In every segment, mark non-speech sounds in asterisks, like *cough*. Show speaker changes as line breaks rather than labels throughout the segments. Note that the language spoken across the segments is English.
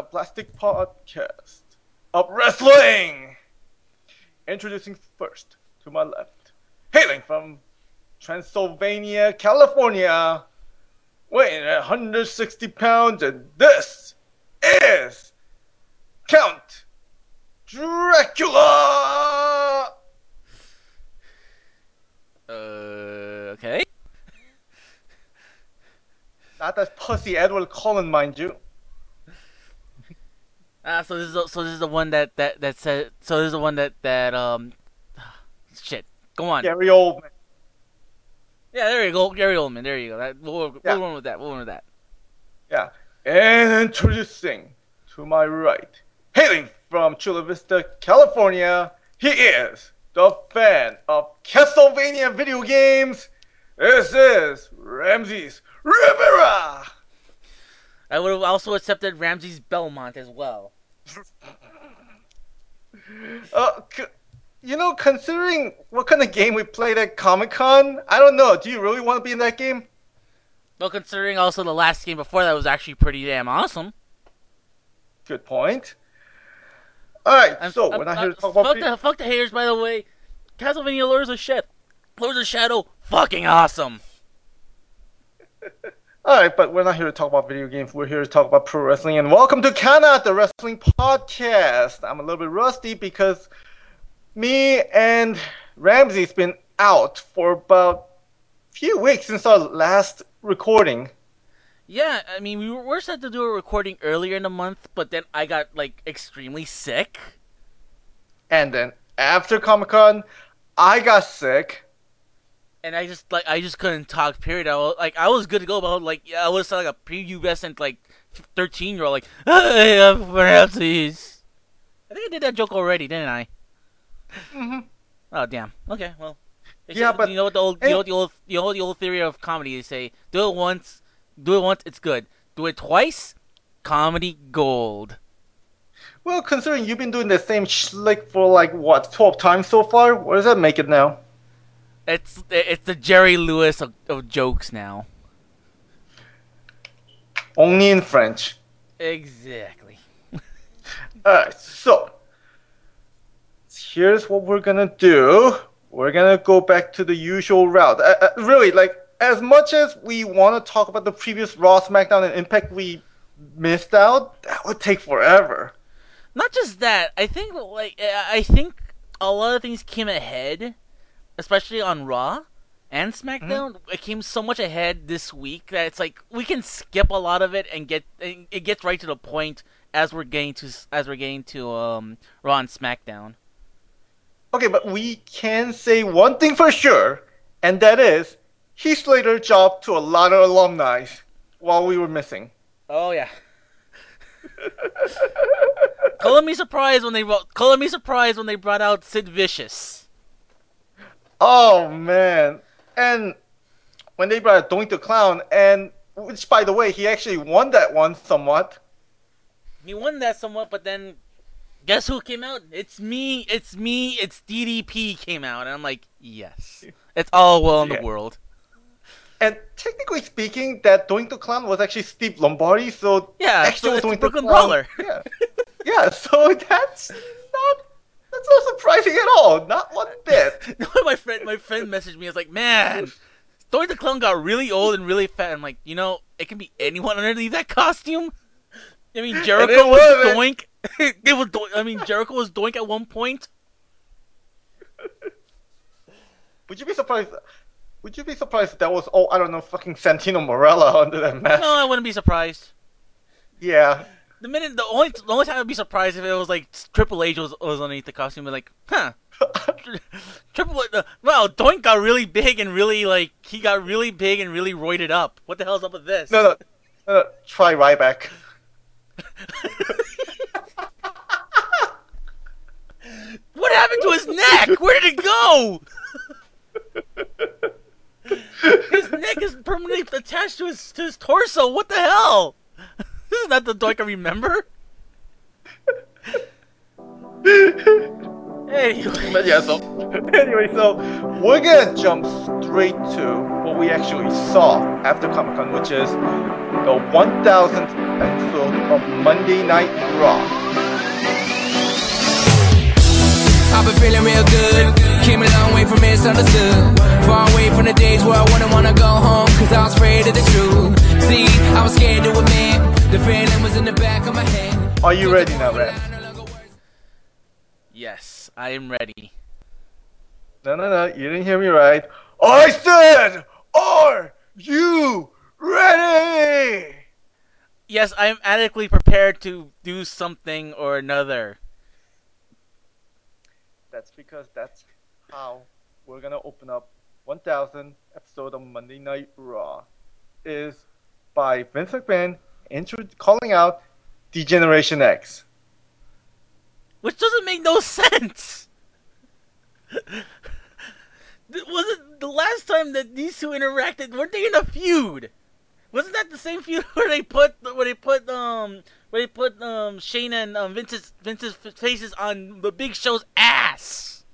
The Plastic Podcast of Wrestling. Introducing first, to my left, hailing from Transylvania, California, weighing 160 pounds, and this is Count Dracula!
Uh, okay.
Not that pussy Edward Cullen, mind you.
Ah, so this is the, so this is the one that that that said. So this is the one that that um, *sighs* shit. Go on.
Gary Oldman.
Yeah, there you go, Gary Oldman. There you go. That, we'll, we'll
Yeah.
run with that. We'll run with that.
Yeah. And introducing to my right, hailing from Chula Vista, California, he is the fan of Castlevania video games. This is Ramses Rivera.
I would have also accepted Ramses Belmont as well. *laughs*
Uh, c- you know, considering what kind of game we played at Comic Con, I don't know. Do you really want to be in that game?
Well, considering also the last game before that was actually pretty damn awesome.
Good point. All right,
I'm-
so
I'm-
we're not
uh,
here to talk about.
fuck
pre-
the fuck the haters. By the way, Castlevania Lords of Shit, Lords of Shadow, fucking awesome. *laughs*
All right, but we're not here to talk about video games. We're here to talk about pro wrestling. And welcome to Kana, the wrestling podcast. I'm a little bit rusty because me and Ramses been out for about a few weeks since our last recording.
Yeah, I mean we were, we're set to do a recording earlier in the month, but then I got like extremely sick.
And then after Comic Con, I got sick.
And I just like I just couldn't talk. Period. I was, like I was good to go, but like yeah, I was like a prepubescent like thirteen year old. Like I have Ramses. I think I did that joke already, didn't I?
Mhm.
Oh damn. Okay, well.
Yeah, but-
you know what the old you know what the old you know what the old theory of comedy they say do it once, do it once, it's good. Do it twice, comedy gold.
Well, considering you've been doing the same schlick for like what, 12 times so far, what does that make it now?
It's it's the Jerry Lewis of, of jokes now.
Only in French.
Exactly. *laughs*
Alright, so here's what we're gonna do. We're gonna go back to the usual route. Uh, uh, really, like as much as we want to talk about the previous Raw, SmackDown, and Impact we missed out, that would take forever.
not just that i think like i I think a lot of things came ahead especially on raw and smackdown it came so much ahead this week that it's like we can skip a lot of it and get and it gets right to the point as we're getting to as we're getting to um raw and smackdown.
Okay, but we can say one thing for sure, and that is Heath Slater job to a lot of alumni while we were missing.
oh yeah. *laughs* Color me surprised when they brought color me surprised when they brought out sid vicious
Oh man! And when they brought Doink the Clown, and which by the way, he actually won that one somewhat.
He won that somewhat, but then guess who came out? It's me. It's me. It's DDP came out, and I'm like, yes, *laughs* it's all well in
Yeah.
the world.
And technically speaking, that Doink the Clown was actually Steve Lombardi, so
Yeah,
actual
so it's
Doink the
Brooklyn
Clown-
Brawler.
Yeah, yeah. *laughs* So that's not that's not surprising at all. Not one bit. *laughs*
my friend, my friend messaged me. I was like, man, Doink the Clown got really old and really fat. I'm like, you know, it can be anyone underneath that costume. I mean, *laughs* Jericho was
wasn't.
Doink. it was. Doink. I mean, Jericho was Doink at one point. *laughs*
Would you be surprised? Would you be surprised if that was oh I don't know fucking Santino Marella under that mask?
No, I wouldn't be surprised.
Yeah.
The minute the only the only time I'd be surprised if it was like Triple H was, was underneath the costume, but like, huh. *laughs* Triple H, uh, wow, Doink got really big and really like he got really big and really roided up. What the hell's up with this?
No, no, no, no try Ryback. *laughs*
what happened to his neck? Where did it go? *laughs* his neck is permanently attached to his to his torso. What the hell? This *laughs* is not the Doink I remember. anyway.
But yeah, so anyway, so we're gonna jump straight to what we actually saw after Comic Con, which is the 1000th episode of Monday Night Raw.
I've been feeling real good. Came a long way from misunderstood. Far away from the days where I wouldn't wanna go home, cause I was afraid of the truth. See, I was scared to admit the feeling was in the back of my head.
Are you ready now, Rex?
Yes, I am ready.
No, no, no, you didn't hear me right. I said, are you ready?
Yes, I am adequately prepared to do something or another.
That's because that's how we're gonna open up 1000 episode of Monday Night Raw. Is by Vince McMahon intro- calling out Generation X.
Which doesn't make no sense. *laughs* Was it the last time that these two interacted? Weren't they in a feud? Wasn't that the same feud *laughs* where they put where they put um where they put um Shane and um, Vince's Vince's faces on the Big Show's ass?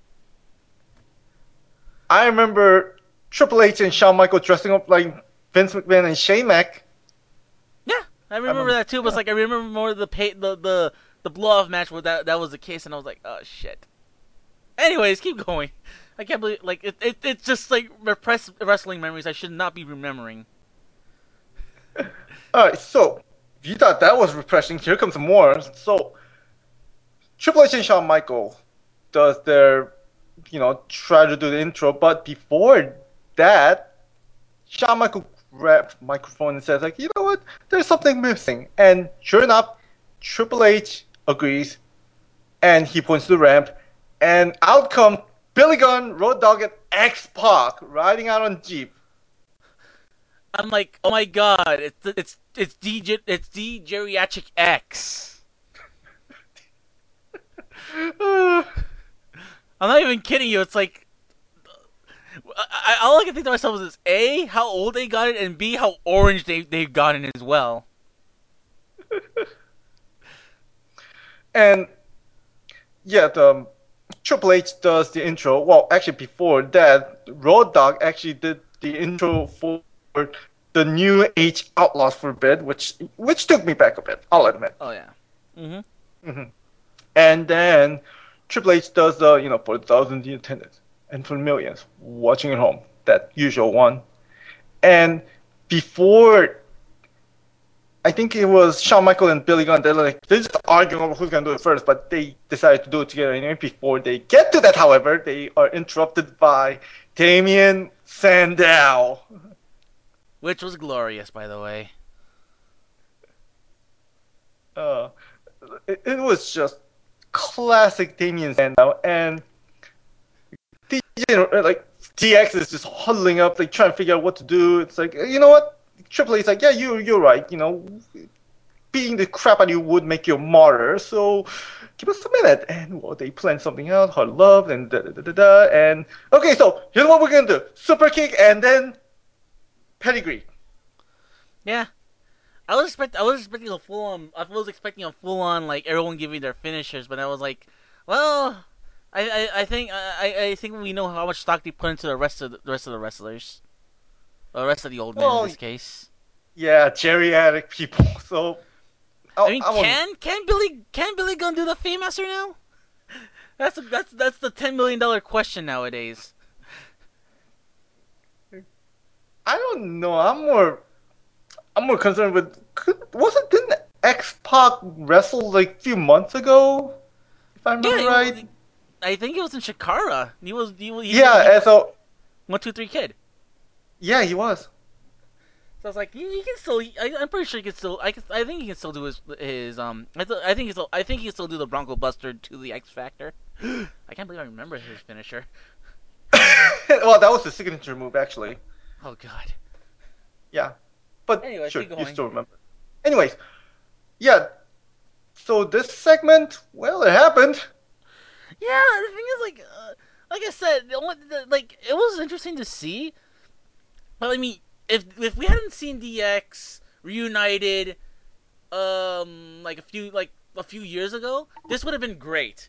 I remember Triple H and Shawn Michaels dressing up like Vince McMahon and Shane Mac.
Yeah, I remember,
remember-
that too. But it's like I remember more the pay, the the the blow off match where that that was the case, and I was like, oh shit. Anyways, keep going. I can't believe like it, it it's just like repressed wrestling memories I should not be remembering. *laughs*
Alright, so if you thought that was refreshing, here comes more. So Triple H and Shawn Michaels does their you know, try to do the intro, but before that, Shawn Michaels grabs microphone and says like, you know what, there's something missing. And sure enough, Triple H agrees and he points to the ramp and out come Billy Gunn, Road Dogg, and X Pac riding out on Jeep.
I'm like, oh my god, it's it's it's D it's D geriatric X. *laughs* I'm not even kidding you. It's like, I, I, all I can think to myself is a how old they got it, and b how orange they they've gotten as well. *laughs*
And yeah, the um, Triple H does the intro. Well, actually, before that, Road Dogg actually did the intro for the New Age Outlaws for a bit, which which took me back a bit. I'll admit.
Oh yeah. Mm-hmm.
And then Triple H does the you know for the thousands in attendance and for millions watching at home, that usual one. And before, I think it was Shawn Michael and Billy Gunn. They're like they're just arguing over who's gonna do it first, but they decided to do it together anyway. Before they get to that, however, they are interrupted by Damien Sandow.
Which was glorious, by the way.
Uh, it, it was just classic Damien Sandow, and Like DX is just huddling up, like trying to figure out what to do. It's like, you know what? Triple H's like, yeah, you you're right. You know, beating the crap out of you would make you a martyr. So give us a minute. And well, they plan something out, hard love, and da da da da da. And okay, so here's what we're gonna do: super kick, and then pedigree.
Yeah. I was expect I was expecting a full on I was expecting a full on like everyone giving their finishers, but I was like, well, I I, I think I I think we know how much stock they put into the rest of the, the rest of the wrestlers, the rest of the old men
Well,
in this case.
Yeah, geriatric people. *laughs* So
I mean,
I
can can Billy can Billy Gunn do the Fameasser now? That's that's that's the ten million dollar question nowadays.
I don't know. I'm more, I'm more concerned with. Could, wasn't didn't X Pac wrestle like a few months ago? If I remember
he
right.
Was- I think it was in Chikara. He was he was he,
yeah,
he-
and so
one two three kid.
yeah, he was.
So I was like, he, he can still. I, I'm pretty sure he can still. I, can, I think he can still do his his um. I, th- I think he's. I think he can still do the Bronco Buster to the X Factor. *gasps* I can't believe I remember his finisher. *laughs*
well, that was the signature move, actually.
Oh God.
Yeah, but
Anyways,
sure, you still remember. Anyways, yeah. So this segment, well, it happened.
Yeah, the thing is, like, uh, like I said, the only, the, like it was interesting to see, but I mean, if if we hadn't seen DX reunited, um, like a few like a few years ago, this would have been great.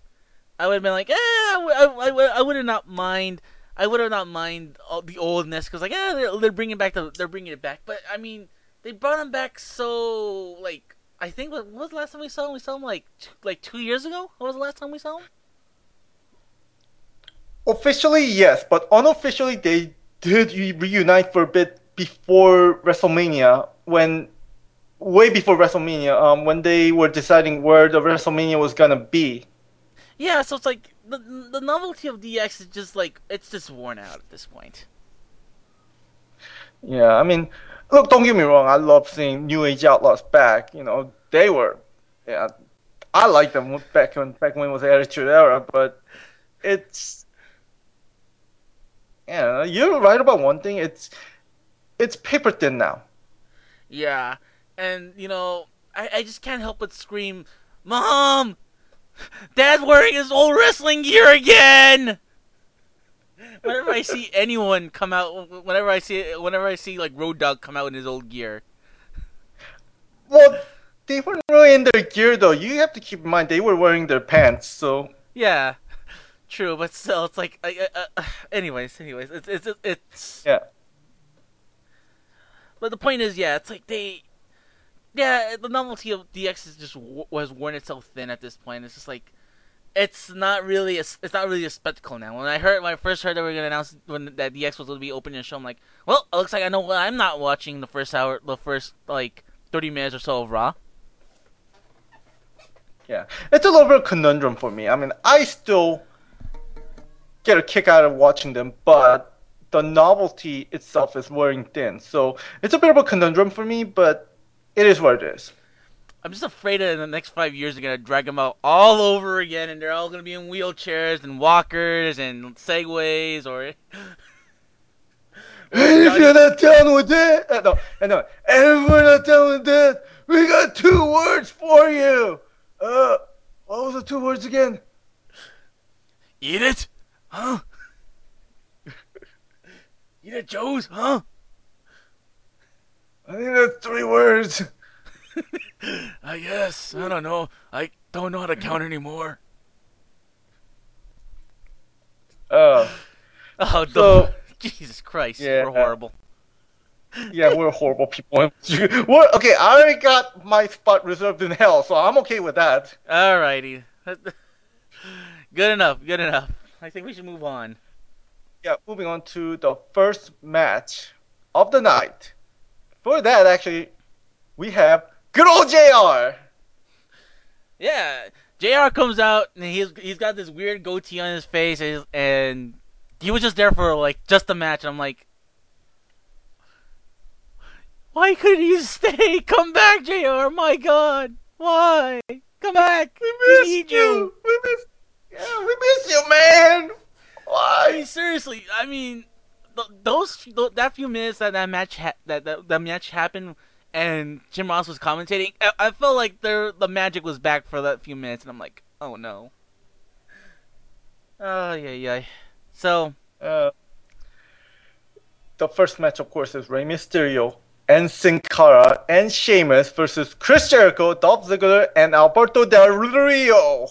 I would have been like, eh, I, I, I, I would have not mind. I would have not mind all the oldness because like, yeah, they're, they're bringing back the they're bringing it back. But I mean, they brought him back so like I think what, what was the last time we saw him? We saw him like two, like two years ago. What was the last time we saw him?
Officially, yes, but unofficially, they did reunite for a bit before WrestleMania. When, way before WrestleMania, um, when they were deciding where the WrestleMania was gonna be.
Yeah, so it's like the the novelty of DX is just like it's just worn out at this point.
Yeah, I mean, look, don't get me wrong. I love seeing New Age Outlaws back. You know, they were, yeah, I like them back when back when it was Attitude Era. But it's, yeah, you're right about one thing. It's, it's paper thin now.
Yeah, and you know I I just can't help but scream, "Mom, Dad's wearing his old wrestling gear again!" Whenever I see anyone come out, whenever I see whenever I see like Road Dogg come out in his old gear.
Well, they weren't really in their gear though. You have to keep in mind they were wearing their pants. So
Yeah, true, but still, it's like, uh, *sighs* uh, anyways, anyways, it's it's it's.
yeah,
But the point is, yeah, it's like they, yeah, the novelty of DX is just w- has worn itself thin at this point. It's just like, it's not really a, it's not really a spectacle now. When I heard, when I first heard that we are gonna announce when that DX was going to be opening a show, I'm like, well, it looks like I know what I'm not watching the first hour, the first like 30 minutes or so of Raw.
yeah. It's a little bit of a conundrum for me. I mean, I still get a kick out of watching them, but the novelty itself is wearing thin. So it's a bit of a conundrum for me, but it is what it is.
I'm just afraid that in the next five years they're gonna drag them out all over again, and they're all gonna be in wheelchairs and walkers and segways or. *laughs*
And if you're not down with it, uh, no, uh, no, and if we're not down with this, we got two words for you. Uh, what was the two words again?
Eat it? Huh? *laughs* Eat it, Joe's? Huh?
I think that's three words. *laughs*
I guess. I don't know. I don't know how to count anymore.
Uh,
Oh, *laughs*
So-
Jesus Christ.
Yeah.
We're horrible.
yeah, we're horrible people. we're, okay, I already got my spot reserved in hell, so I'm okay with that.
Alrighty. good enough. Good enough. I think we should move on.
Yeah, moving on to the first match of the night. For that, actually, we have good old JR.
Yeah, Jr. comes out and he's he's got this weird goatee on his face, and, and he was just there for like just the match. And I'm like, why couldn't you stay? *laughs* Come back, Jr. My God, why? Come back.
We
We
miss
need
you. We miss. Yeah, we miss you, man.
I mean,
Why?
seriously. I mean, th- those that few minutes that that match ha- that, that that match happened, and Jim Ross was commentating. I, I felt like there the magic was back for that few minutes, and I'm like, oh no. Oh yeah, yeah. So
Uh, the first match, of course, is Rey Mysterio and Sin Cara and Sheamus versus Chris Jericho, Dolph Ziggler, and Alberto Del Rio.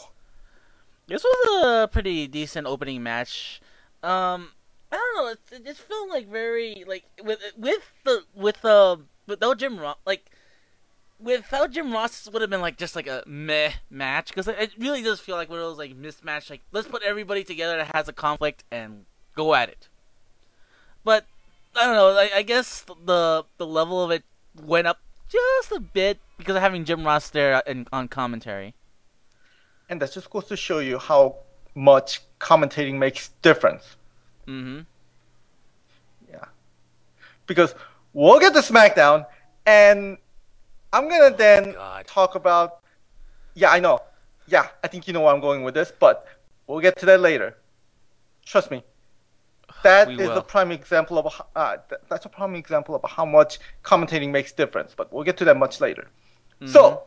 This was a pretty decent opening match. Um, I don't know. It, just felt like very like with with the with the without Jim Ross like. Without Jim Ross, this would have been like just like a meh match because it really does feel like one of those like mismatch Like let's put everybody together that has a conflict and go at it. But I don't know. I, I guess the the level of it went up just a bit because of having Jim Ross there in, on commentary.
And that just goes to show you how much commentating makes difference.
Mm-hmm.
Yeah. Because we'll get to SmackDown, and I'm gonna then talk about. Yeah, I know. Yeah, I think you know where I'm going with this, but we'll get to that later. Trust me. *sighs* That
We
is
will.
a prime example of uh, that's a prime example of how much commentating makes difference. But we'll get to that much later.
Mm-hmm.
So,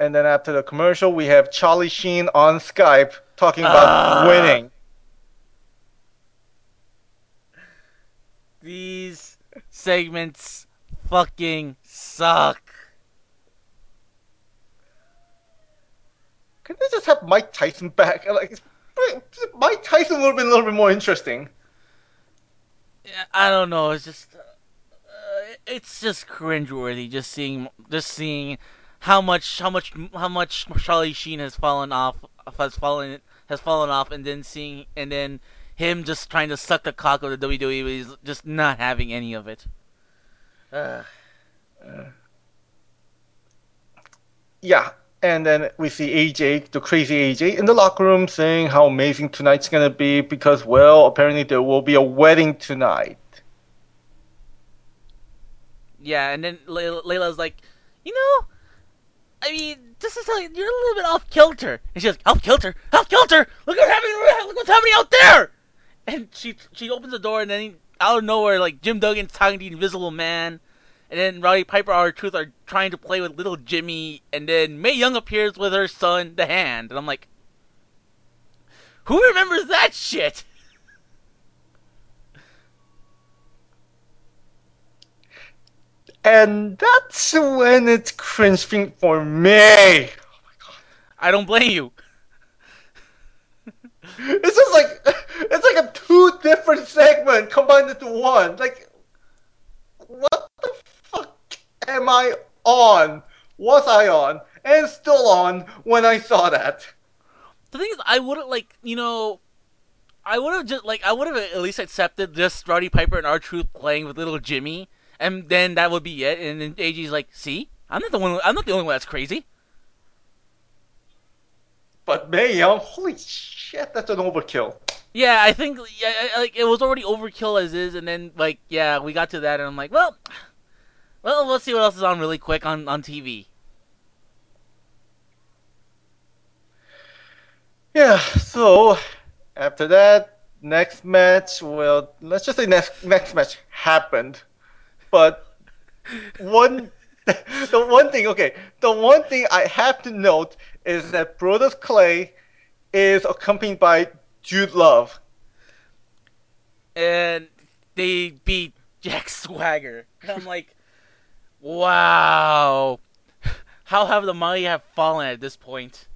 and then after the commercial, we have Charlie Sheen on Skype talking about
Ah.
winning.
These segments fucking suck.
Could they just have Mike Tyson back? *laughs* Like, Mike Tyson would have been a little bit more interesting.
Yeah, I don't know. It's just, uh, uh, it's just cringeworthy. Just seeing, just seeing how much, how much, how much Charlie Sheen has fallen off, has fallen, has fallen off, and then seeing, and then him just trying to suck the cock of the WWE, but he's just not having any of it. Ugh.
Yeah, and then we see AJ, the crazy AJ, in the locker room saying how amazing tonight's gonna be because, well, apparently there will be a wedding tonight.
Yeah, and then Layla's like, you know, I mean, this is like you're a little bit off kilter, and she's like, off kilter, off kilter. Look what's happening! Look what's happening out there! And she she opens the door, and then out of nowhere, like Jim Duggan's talking to the Invisible Man, and then Roddy Piper, R-Truth, are trying to play with little Jimmy, and then Mae Young appears with her son, the Hand, and I'm like, who remembers that shit?
And that's when it's cringing for me.
I don't blame you. *laughs*
It's just like it's like a two different segment combined into one. Like, what the fuck am I on? Was I on? And still on when I saw that.
The thing is, I wouldn't like you know, I would have just like I would have at least accepted just Roddy Piper and R-Truth playing with little Jimmy, and then that would be it. And then AJ's like, "See, I'm not the one. I'm not the only one that's crazy."
But Young, holy shit, that's an overkill.
Yeah, I think yeah, like it was already overkill as is, and then like yeah, we got to that, and I'm like, well, well, let's see what else is on really quick on on TV.
Yeah, so after that, next match, well, let's just say next next match happened. But one *laughs* the one thing, okay, the one thing I have to note is that Brodus Clay is accompanied by Dude Love.
and they beat Jack Swagger. And I'm like, wow, how have the mighty have fallen at this point?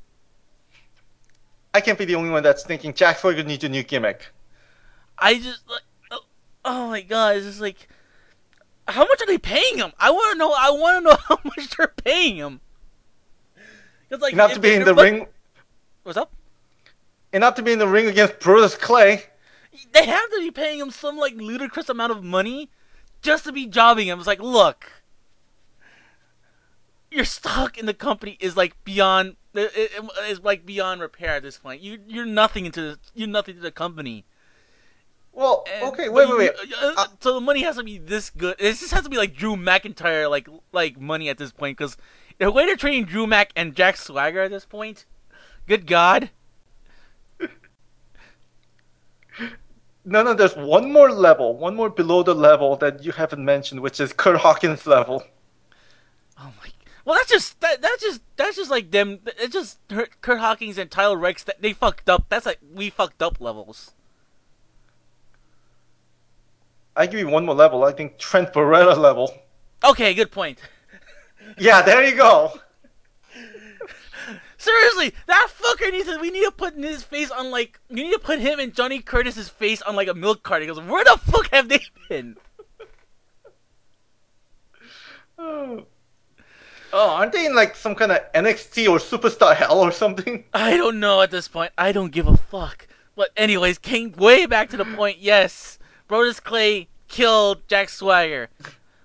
I can't be the only one that's thinking Jack Swagger needs a new gimmick.
I just like, oh, oh my god, it's just like, how much are they paying him? I want to know. I want to know *laughs* how much they're paying him. It's like
Enough to be in the ring
What's up?
enough to be in the ring against Brodus Clay.
They have to be paying him some like ludicrous amount of money just to be jobbing him. It's like, look, your stock in the company is like beyond it, it, it's like beyond repair at this point. You you're nothing into this, you're nothing to the company.
Well,
And-
okay, wait, wait, wait.
uh, so the money has to be this good. It just has to be like Drew McIntyre, like like money at this point. Because the way they're treating Drew Mac and Jack Swagger at this point, good God,
No, no, there's one more level, one more below the level that you haven't mentioned, which is Kurt Hawkins level.
oh my. Well, that's just that, that's just that's just like them. It's just Kurt, Kurt Hawkins and Tyler Reks. That they fucked up. That's like we fucked up levels.
I give you one more level. I think Trent Barreta level.
Okay, good point. *laughs*
Yeah, there you go. *laughs*
Seriously, that fucker needs to. We need to put his face on like. You need to put him and Johnny Curtis's face on like a milk cart. He goes, "Where the fuck have they been?" *laughs*
Oh, aren't they in like some kind of NXT or Superstar Hell or something?
I don't know at this point. I don't give a fuck. But anyways, came way back to the point. Yes, Brodus Clay killed Jack Swagger.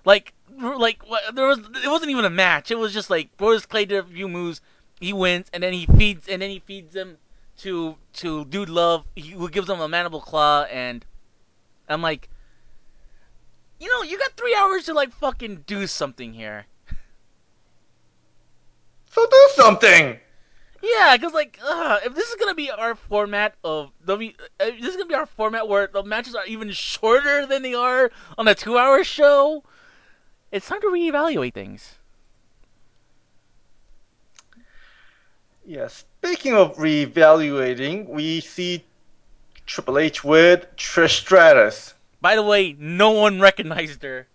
Like, like there was. It wasn't even a match. It was just like Brodus Clay did a few moves. He wins, and then he feeds, and then he feeds them to to Dude Love. He who gives him a mandible claw, and I'm like, you know, you got three hours to like fucking do something here.
So do something.
Yeah, because like, uh, if this is gonna be our format of W, uh, this is gonna be our format where the matches are even shorter than they are on a two-hour show. It's time to reevaluate things.
Yeah, speaking of reevaluating, we see Triple H with Trish Stratus.
By the way, no one recognized her.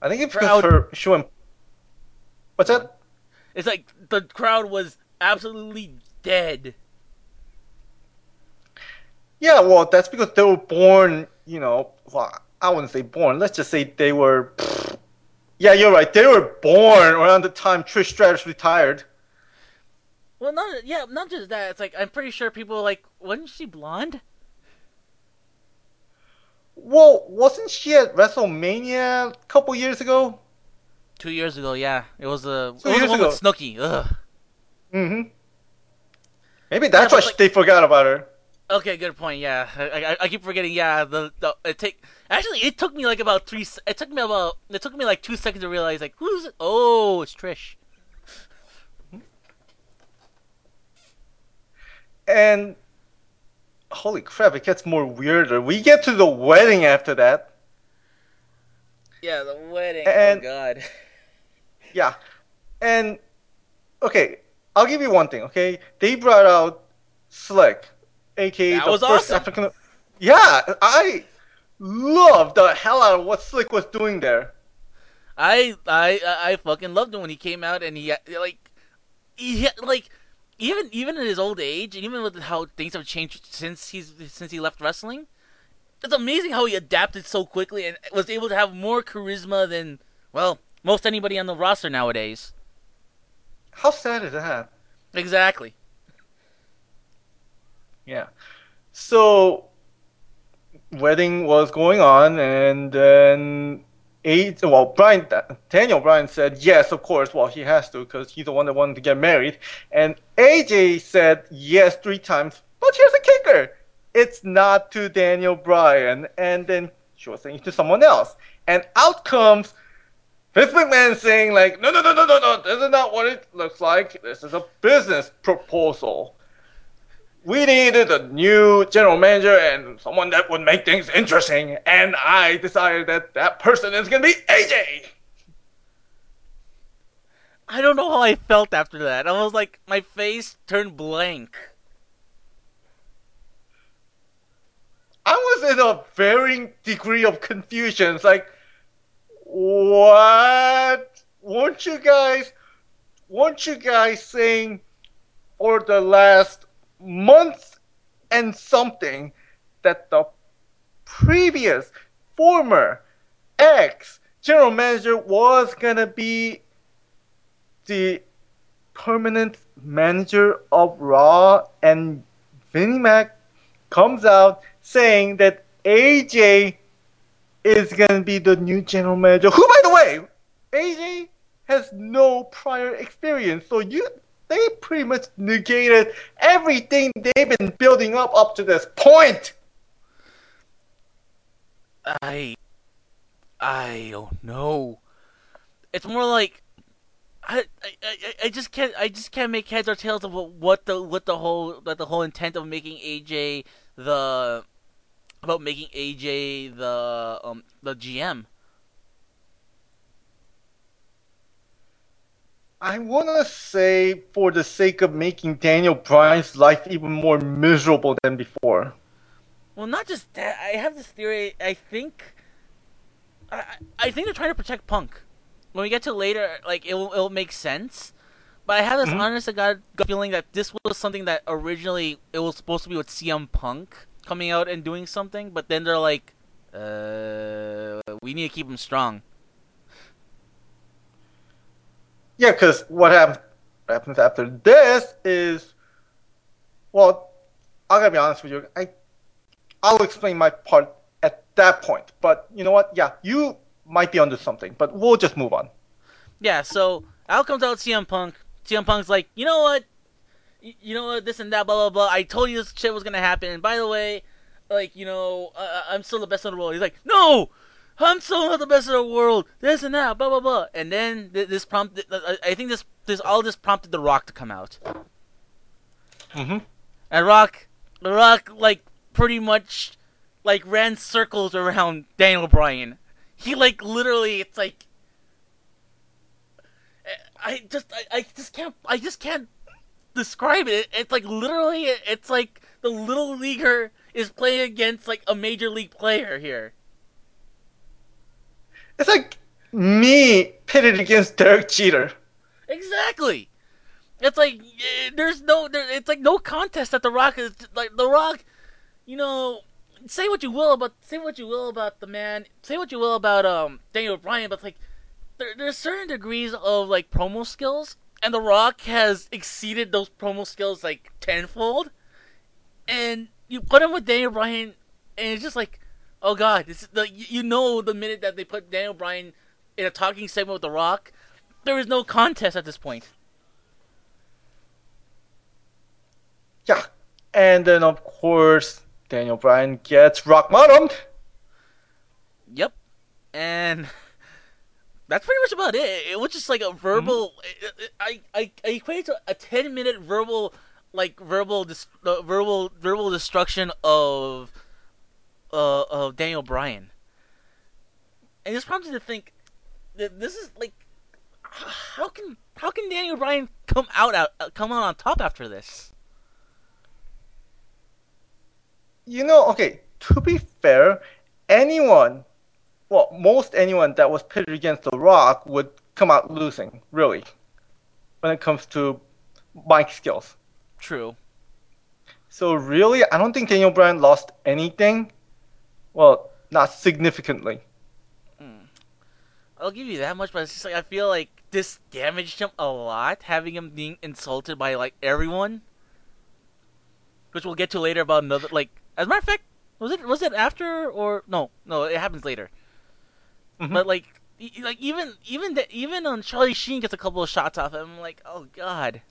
I think it's because her showing. What's that?
It's like the crowd was absolutely dead.
Yeah, well, that's because they were born, you know, well, I wouldn't say born. Let's just say they were. Yeah, you're right. They were born around the time Trish Stratus retired.
Well, not yeah, not just that. It's like I'm pretty sure people were like, wasn't she blonde?
Well, wasn't she at WrestleMania a couple years ago?
Two years ago, yeah, it was a
Two
it was the one
ago.
with Snooki. Ugh.
Mm-hmm. Maybe that's
Yeah,
why
like-
they forgot about her.
Okay, good point. Yeah, I, I, I keep forgetting. Yeah, the, the it take actually it took me like about three. It took me about it took me like two seconds to realize like who's it? Oh, it's Trish.
And holy crap, it gets more weirder. We get to the wedding after that.
Yeah, the wedding.
And-
oh God. *laughs*
Yeah. And okay, I'll give you one thing, okay? They brought out Slick, aka
That
the
was
first
awesome.
African Yeah, I love the hell out of what Slick was doing there.
I I I I fucking loved him when he came out and he like he like even even in his old age and even with how things have changed since he's since he left wrestling. It's amazing how he adapted so quickly and was able to have more charisma than well most anybody on the roster nowadays.
How sad is that?
Exactly.
Yeah. So wedding was going on and then eight well Brian Daniel Bryan said yes of course well he has to because he's the one that wanted to get married and AJ said yes three times but here's the kicker it's not to Daniel Bryan and then she was saying to someone else and out comes Vince McMahon saying like no no no no no no this is not what it looks like this is a business proposal we needed a new general manager and someone that would make things interesting. And I decided that that person is going to be AJ.
I don't know how I felt after that. I was like my face turned blank.
I was in a varying degree of confusion. It's like, what? Weren't you guys, weren't you guys saying for the last month and something that the previous former ex general manager was gonna be the permanent manager of Raw and Vinnie Mac comes out saying that AJ is gonna be the new general manager. Who by the way, AJ has no prior experience, so you they pretty much negated everything they've been building up up to this point.
I I don't know. It's more like I, I, I- just can't I just can't make heads or tails of what, what the what the whole that the whole intent of making AJ the about making AJ the um the GM.
I wanna say for the sake of making Daniel Bryan's life even more miserable than before.
Well, not just that. I have this theory. I think I I- think they're trying to protect Punk. When we get to later, like it'll it'll make sense. But I have this
Mhm.
honest to God feeling that this was something that originally it was supposed to be with CM Punk coming out and doing something, but then they're like, uh, we need to keep him strong.
Yeah, because what happens happens after this is, well, I gotta be honest with you. I, I'll explain my part at that point. But you know what? Yeah, you might be onto something. But we'll just move on.
Yeah, so out comes out CM Punk. CM Punk's like, you know what? You know what? This and that, blah blah blah. I told you this shit was gonna happen. And by the way, like you know, uh, I'm still the best in the world. He's like, no, I'm still not the best in the world. This and that, blah blah blah. And then th- this prompted. I think this this all this prompted The Rock to come out.
Mm-hmm.
And Rock, The Rock, like pretty much, like ran circles around Daniel Bryan. He like literally, it's like. I just, I, I just can't, I just can't describe it. It's like literally, it's like the little leaguer is playing against like a major league player here.
It's like me pitted against Derek Jeter.
Exactly. It's like there's no, there, it's like no contest that the Rock is like the Rock. You know, say what you will about say what you will about the man, say what you will about um Daniel Bryan, but like there, there's certain degrees of like promo skills, and the Rock has exceeded those promo skills like tenfold. And you put him with Daniel Bryan, and it's just like, oh god, this is the you know the minute that they put Daniel Bryan in a talking segment with the Rock, there is no contest at this point.
Yeah. And then, of course, Daniel Bryan gets rock bottomed.
Yep. And *laughs* that's pretty much about it. It was just like a verbal.
Mm-hmm.
I, I I equate to a ten minute verbal, like verbal, dis, uh, verbal, verbal destruction of, uh, of Daniel Bryan. And this prompted me to think that this is like, how can how can Daniel Bryan come out, out come out on top after this?
You know, okay, to be fair, anyone, well, most anyone that was pitted against The Rock would come out losing, really, when it comes to mic skills.
True.
So, really, I don't think Daniel Bryan lost anything. Well, not significantly. Hmm.
I'll give you that much, but it's just like I feel like this damaged him a lot, having him being insulted by like everyone. Which we'll get to later about another like as a matter of fact, was it was it after or no, no, it happens later.
Mhm.
But like like even even the, even on Charlie Sheen gets a couple of shots off him, I'm like, oh god.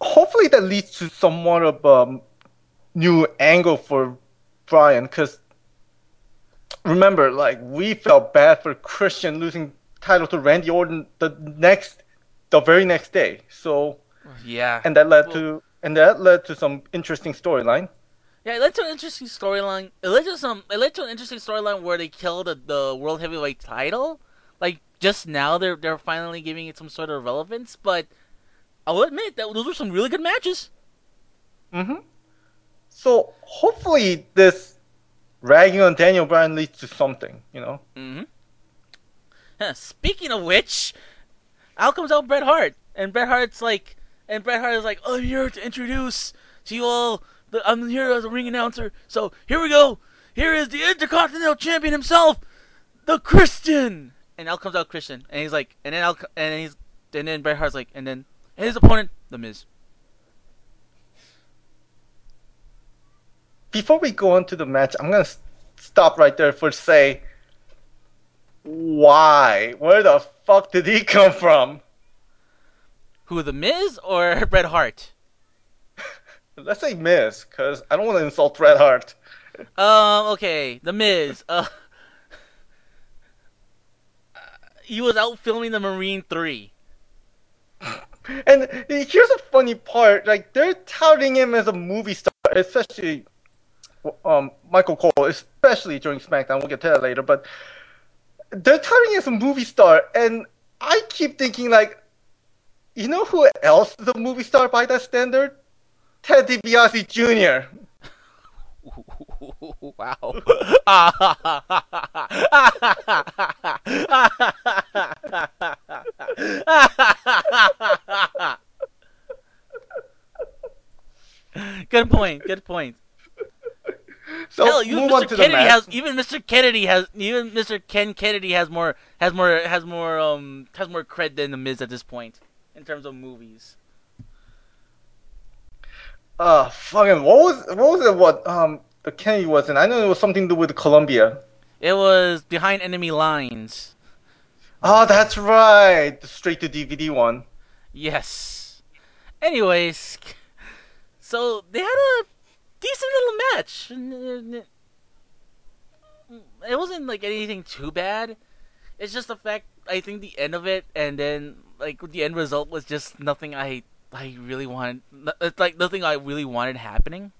Hopefully, that leads to somewhat of a new angle for Brian, because remember, like, we felt bad for Christian losing title to Randy Orton the next, the very next day. So,
Yeah.
and that led
Well-
to and that led to some interesting storyline.
Yeah, it led to an interesting storyline. It led to some. It led to an interesting storyline where they killed the, the world heavyweight title. Like just now, they're they're finally giving it some sort of relevance. But I'll admit that those were some really good matches.
Mm-hmm. So hopefully this ragging on Daniel Bryan leads to something, you know.
Mm-hmm. Speaking of which, out comes out Bret Hart, and Bret Hart's like, and Bret Hart is like, "I'm here to introduce to you all. The, I'm here as a ring announcer. So here we go. Here is the Intercontinental Champion himself, the Christian." And out comes out Christian, and he's like, and then out, and then he's, and then Bret Hart's like, and then his opponent, The Miz.
Before we go on to the match, I'm gonna s- stop right there for say, why? Where the fuck did he come from?
Who, The Miz or *laughs* Bret Hart?
Let's say Miz, cause I don't want to insult Bret Hart.
Um, okay, The Miz. *laughs* Uh, he was out filming the Marine Three.
And here's a funny part: like they're touting him as a movie star, especially um, Michael Cole, especially during SmackDown. We'll get to that later, but they're touting him as a movie star, and I keep thinking like, you know who else is a movie star by that standard? Ted DiBiase Jr. *laughs*
wow. *laughs* good point. Good point.
So
Hell, even Mr. Kennedy has even Mr. Kennedy has even Mr. Ken Kennedy has more has more has more um has more cred than the Miz at this point in terms of movies.
Uh, fucking what was what was it? What um the Kennedy was in? I know it was something to do with Colombia.
It was behind enemy lines.
Oh, that's right, the straight to DVD one.
Yes. Anyways, *laughs* so they had a decent little match. It wasn't like anything too bad. It's just the fact I think the end of it and then like the end result was just nothing I I really wanted. It's like nothing I really wanted happening.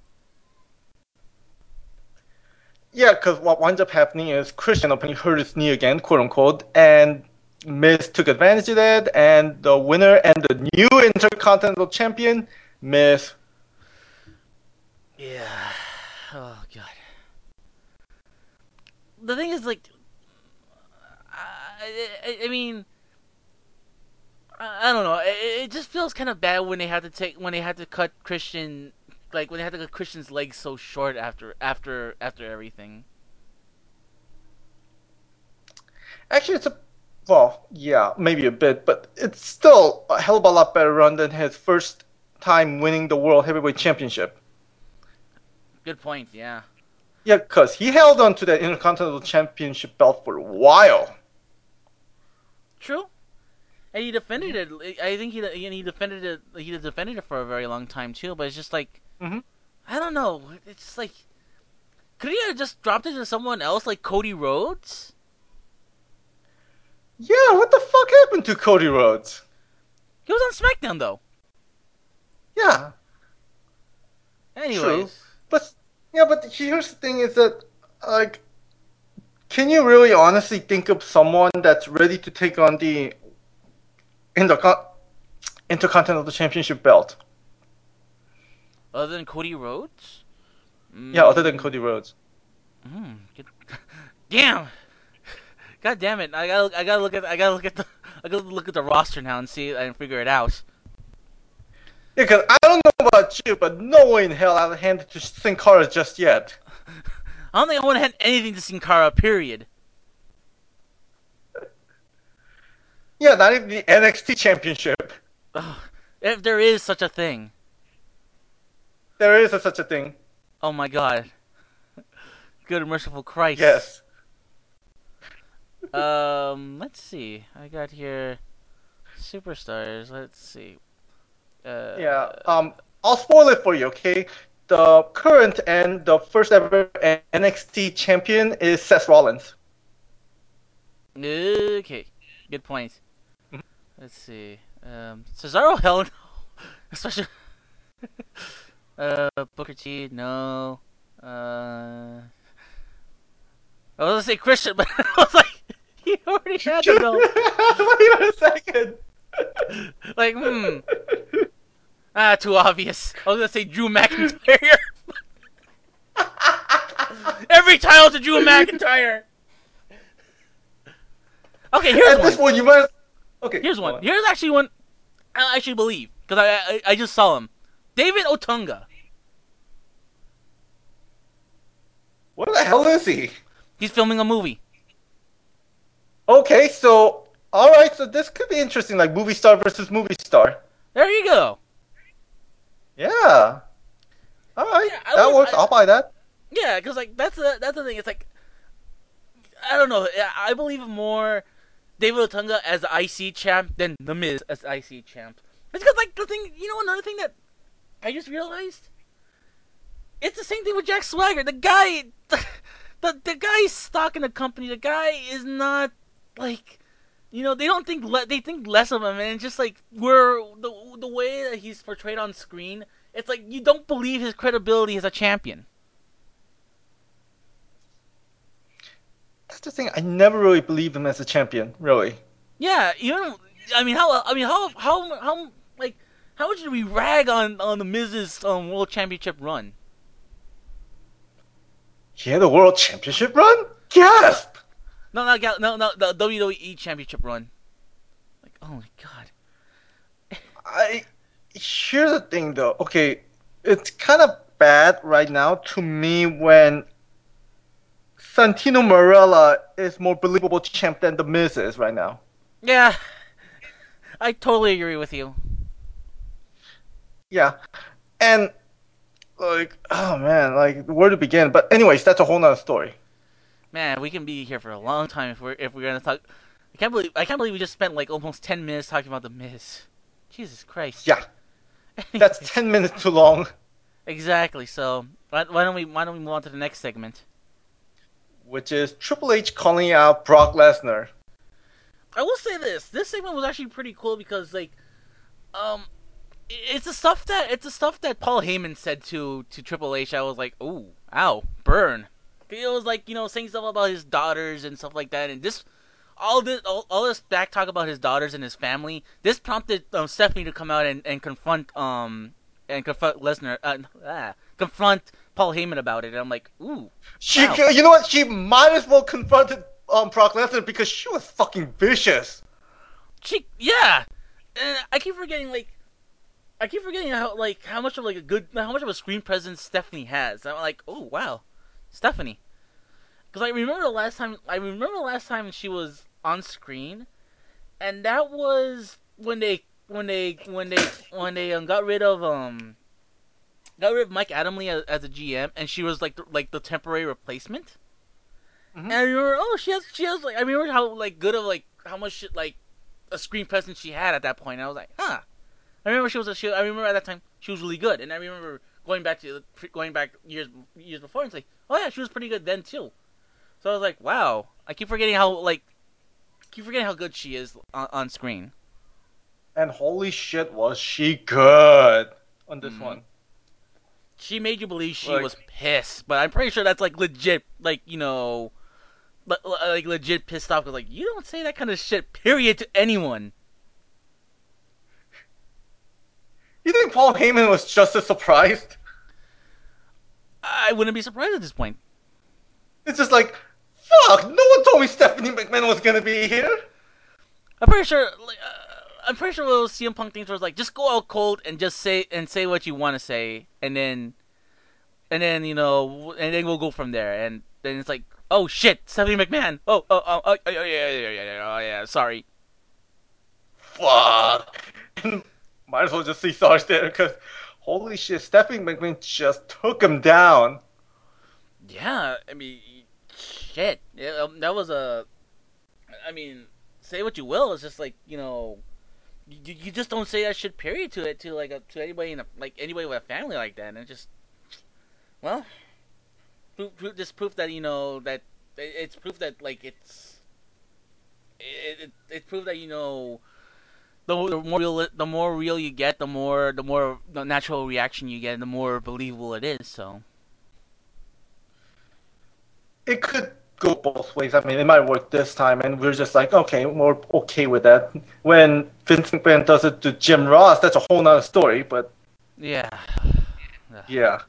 Yeah, because what winds up happening is Christian openly hurt his knee again, quote unquote, and Miz took advantage of that, and the winner and the new Intercontinental Champion, Miz.
Yeah. Oh god. The thing is, like, I, I, I mean, I, don't know. It, it just feels kind of bad when they had to take when they had to cut Christian like when they had to cut Christian's legs so short after after after everything.
Actually, it's a well, yeah, maybe a bit, but it's still a hell of a lot better run than his first time winning the World Heavyweight Championship.
Good point. Yeah.
Yeah, because he held on to that Intercontinental Championship belt for a while.
True. And he defended it. I think he he defended it. He defended it for a very long time too. But it's just like
Mhm.
I don't know. It's like could he have just dropped it to someone else like Cody Rhodes?
Yeah, what the fuck happened to Cody Rhodes?
He was on SmackDown though.
Yeah,
Anyways,
but yeah, but here's the thing: is that like, can you really honestly think of someone that's ready to take on the Intercon- Intercontinental Championship belt?
other than Cody Rhodes.
Yeah, other than Cody Rhodes.
Mm. *laughs* Damn. God damn it! I gotta, I gotta look at, I gotta look at the, I gotta look at the roster now and see and figure it out.
Yeah, because I don't know about you, but no way in hell I'll hand it to Sin Cara just yet. *laughs*
I don't think I want to hand anything to Sin Cara. Period.
Yeah, not even the NXT Championship.
If there is such a thing.
There is a, such a thing.
Oh my God. Good merciful Christ.
Yes.
Um, let's see. I got here superstars. Let's see. Uh,
Yeah. Um, I'll spoil it for you, okay? The current and the first ever NXT champion is Seth Rollins.
Okay. Good point. Let's see. Um, Cesaro, *laughs* hell no. Especially. *laughs* uh, Booker T, no. Uh. I was gonna say Christian, *laughs* but I was like, he already had the belt.
Wait a second.
Like, hmm. Ah, too obvious. I was gonna say Drew McIntyre. Every title to Drew McIntyre. Okay, here's
At
one.
this point, you might. Okay.
Here's one.
on.
Here's actually one I actually believe because I, I I just saw him. David Otunga.
What the hell is he?
He's filming a movie.
Okay, so all right, so this could be interesting, like movie star versus movie star.
There you go.
Yeah. All right,
Yeah,
that
would-
works.
I-
I'll buy that.
Yeah, because like that's the that's the thing. It's like I don't know. I- I believe more David Otunga as IC champ than The Miz as IC champ. It's because like the thing. You know, another thing that I just realized. It's the same thing with Jack Swagger. The guy, *laughs* the the, the guy's stuck in the company. The guy is not like. You know, they don't think le- they think less of him, and it's just like we're the the way that he's portrayed on screen. It's like you don't believe his credibility as a champion.
That's the thing. I never really believed him as a champion. Really.
Yeah, even I mean, how I mean, how how how like how much did we rag on on the Miz's um, World Championship run?
He had a world championship run. Gasp!
No, Gal- no, no, the WWE Championship run. Like, oh my god.
I here's the thing though. Okay, it's kind of bad right now to me when Santino Marella is more believable champ than the Miz is right now.
Yeah, I totally agree with you.
Yeah, and like, oh man, like where to begin? But anyways, that's a whole nother story.
Man, we can be here for a long time if we're if we're gonna talk. I can't believe I can't believe we just spent like almost ten minutes talking about the Miz. Jesus Christ.
Yeah, that's *laughs* ten minutes too long.
Exactly. So why, why don't we why don't we move on to the next segment?
Which is Triple H calling out Brock Lesnar.
I will say this: this segment was actually pretty cool because, like, um, it's the stuff that it's the stuff that Paul Heyman said to to Triple H. I was like, "Ooh, ow, burn." Was like you know saying stuff about his daughters and stuff like that, and this all this all, all this back talk about his daughters and his family. This prompted um, Stephanie to come out and, and confront um and confront Lesnar, uh, ah, confront Paul Heyman about it. And I'm like, ooh,
She,
Wow.
you know what? She might as well confronted um Brock Lesnar because she was fucking vicious.
She, yeah, and I keep forgetting like, I keep forgetting how like how much of like a good how much of a screen presence Stephanie has. I'm like, oh wow, Stephanie, because I remember the last time I remember the last time she was on screen, and that was when they when they when they when they um, got rid of um got rid of Mike Adamle as, as a GM, and she was like the, like the temporary replacement.
Mhm.
And I remember, oh, she has she has like I remember how like good of like how much shit, like a screen presence she had at that point. And I was like, huh. I remember she was a, she. I remember at that time she was really good, and I remember going back to going back years years before and say, oh yeah, she was pretty good then too. So I was like, wow. I keep forgetting how like keep forgetting how good she is on, on screen.
And holy shit, was she good on this
Mhm.
one?
She made you believe she was pissed, but I'm pretty sure that's like legit, like you know, li- like legit pissed off. Cause like you don't say that kind of shit, period, to anyone.
You think Paul Heyman was just as surprised?
I wouldn't be surprised at this point.
It's just like, fuck, no one told me Stephanie McMahon was gonna be here.
I'm pretty sure. Like, uh, I'm pretty sure those CM Punk things was like just go out cold and just say and say what you want to say, and then, and then you know, and then we'll go from there. And then it's like, oh shit, Stephanie McMahon. Oh, oh, oh, oh, oh yeah, yeah, yeah, yeah, yeah, oh, yeah. Sorry.
Fuck. *laughs* Might as well just see Sarge there because holy shit, Stephanie McMahon just took him down.
Yeah, I mean, shit. Yeah, um, that was a. I mean, say what you will. It's just like you know, you, you just don't say that shit. Period to it to like a, to anybody in a, like anybody with a family like that, and it just well, proof, proof, just proof that you know that it's proof that like it's it, it it's proof that you know. The, the more real, the more real you get, the more, the more the natural reaction you get, the more believable it is. So,
It could go both ways. I mean, it might work this time, and we're just like, okay, we're okay with that. When Vince McMahon does it to Jim Ross, that's a whole nother story, but
yeah.
yeah,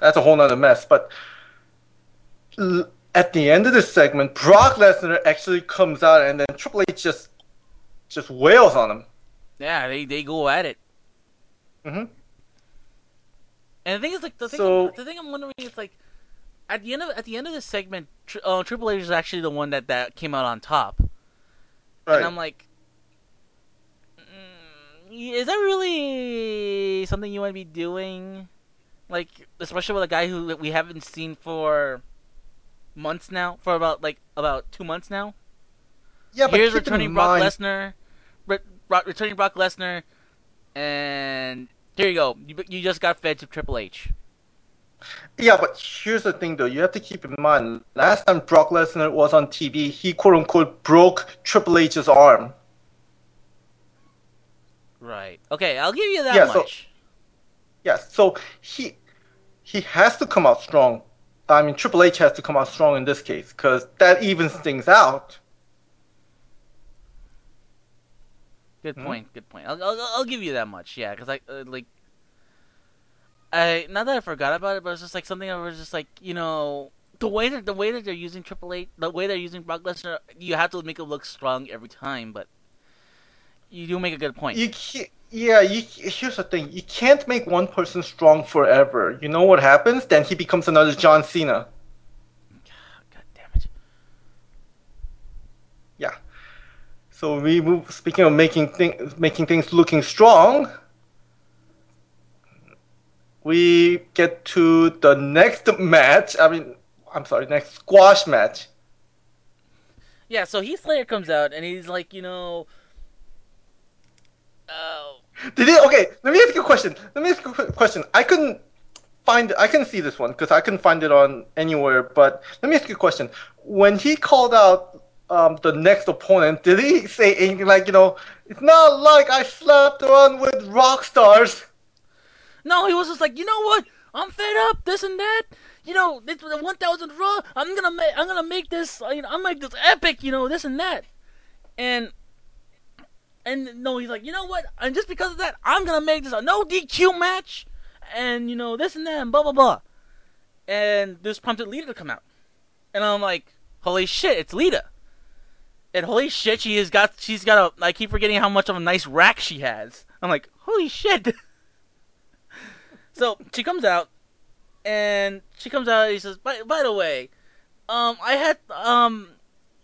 that's a whole nother mess. But l- at the end of this segment, Brock Lesnar actually comes out, and then Triple H just just wails on him.
Yeah, they they go at it.
hmm
And the thing is, like the thing,
So-
the thing I'm wondering is like, at the end of at the end of this segment, Tri- uh, Triple H is actually the one that that came out on top,
Right.
and I'm like, mm, is that really something you want to be doing? Like, especially with a guy who we haven't seen for months now, for about like about two months now.
yeah, but
Here's returning Brock
mind-
Lesnar, re- returning Brock Lesnar, and here you go. You, you just got fed to Triple H.
Yeah, but here's the thing, though. You have to keep in mind. Last time Brock Lesnar was on TV, he quote unquote broke Triple H's arm.
Right. Okay, I'll give you that
Yeah, so-
much.
Yes, so he he has to come out strong. I mean, Triple H has to come out strong in this case because that evens things out.
Good
Hmm?
point. Good point. I'll, I'll I'll give you that much. Yeah, because I uh, like. I not that I forgot about it, but it's just like something I was just like you know the way that the way that they're using Triple H, the way they're using Brock Lesnar, you have to make it look strong every time. But you do make a good point.
You can't, yeah, you, here's the thing. You can't make one person strong forever. You know what happens? Then he becomes another John Cena.
God damn it.
Yeah. So we move. Speaking of making things, making things looking strong, we get to the next match. I mean, I'm sorry, next squash match.
Yeah, so Heath Slater comes out and he's like, you know, oh,
Did it? Okay, let me ask you a question. Let me ask you a question. I couldn't find I can see this one because I couldn't find it on anywhere. But let me ask you a question: When he called out um, the next opponent, did he say anything like, you know, it's not like I slept around with rock stars?
No, he was just like, you know what? I'm fed up. This and that. You know, this the 1,000 Raw. I'm gonna make. I'm gonna make this. Uh, you know, I'm make this epic. You know, this and that. And and no, he's like, you know what? And just because of that, I'm gonna make this a no DQ match. And you know, this and that, and blah blah blah. And this prompted Lita to come out. And I'm like, holy shit, it's Lita. And holy shit, she has got. She's got a. I keep forgetting how much of a nice rack she has. I'm like, holy shit. *laughs* So she comes out, and she comes out. And he says, "By by the way, um, I had um,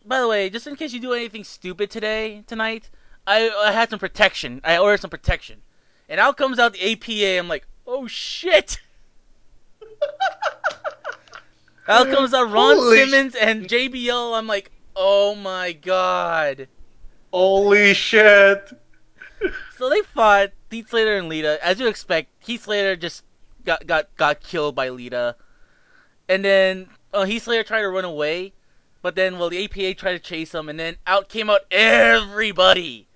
by the way, just in case you do anything stupid today tonight, I I had some protection. I ordered some protection, and out comes out the APA. I'm like, oh shit." *laughs* out comes out Ron
Holy
Simmons and JBL. I'm like, oh my god.
Holy shit!
So they fought Heath Slater and Lita. As you expect, Heath Slater just got got got killed by Lita, and then uh, Heath Slater tried to run away, but then well the APA tried to chase him, and then out came out everybody.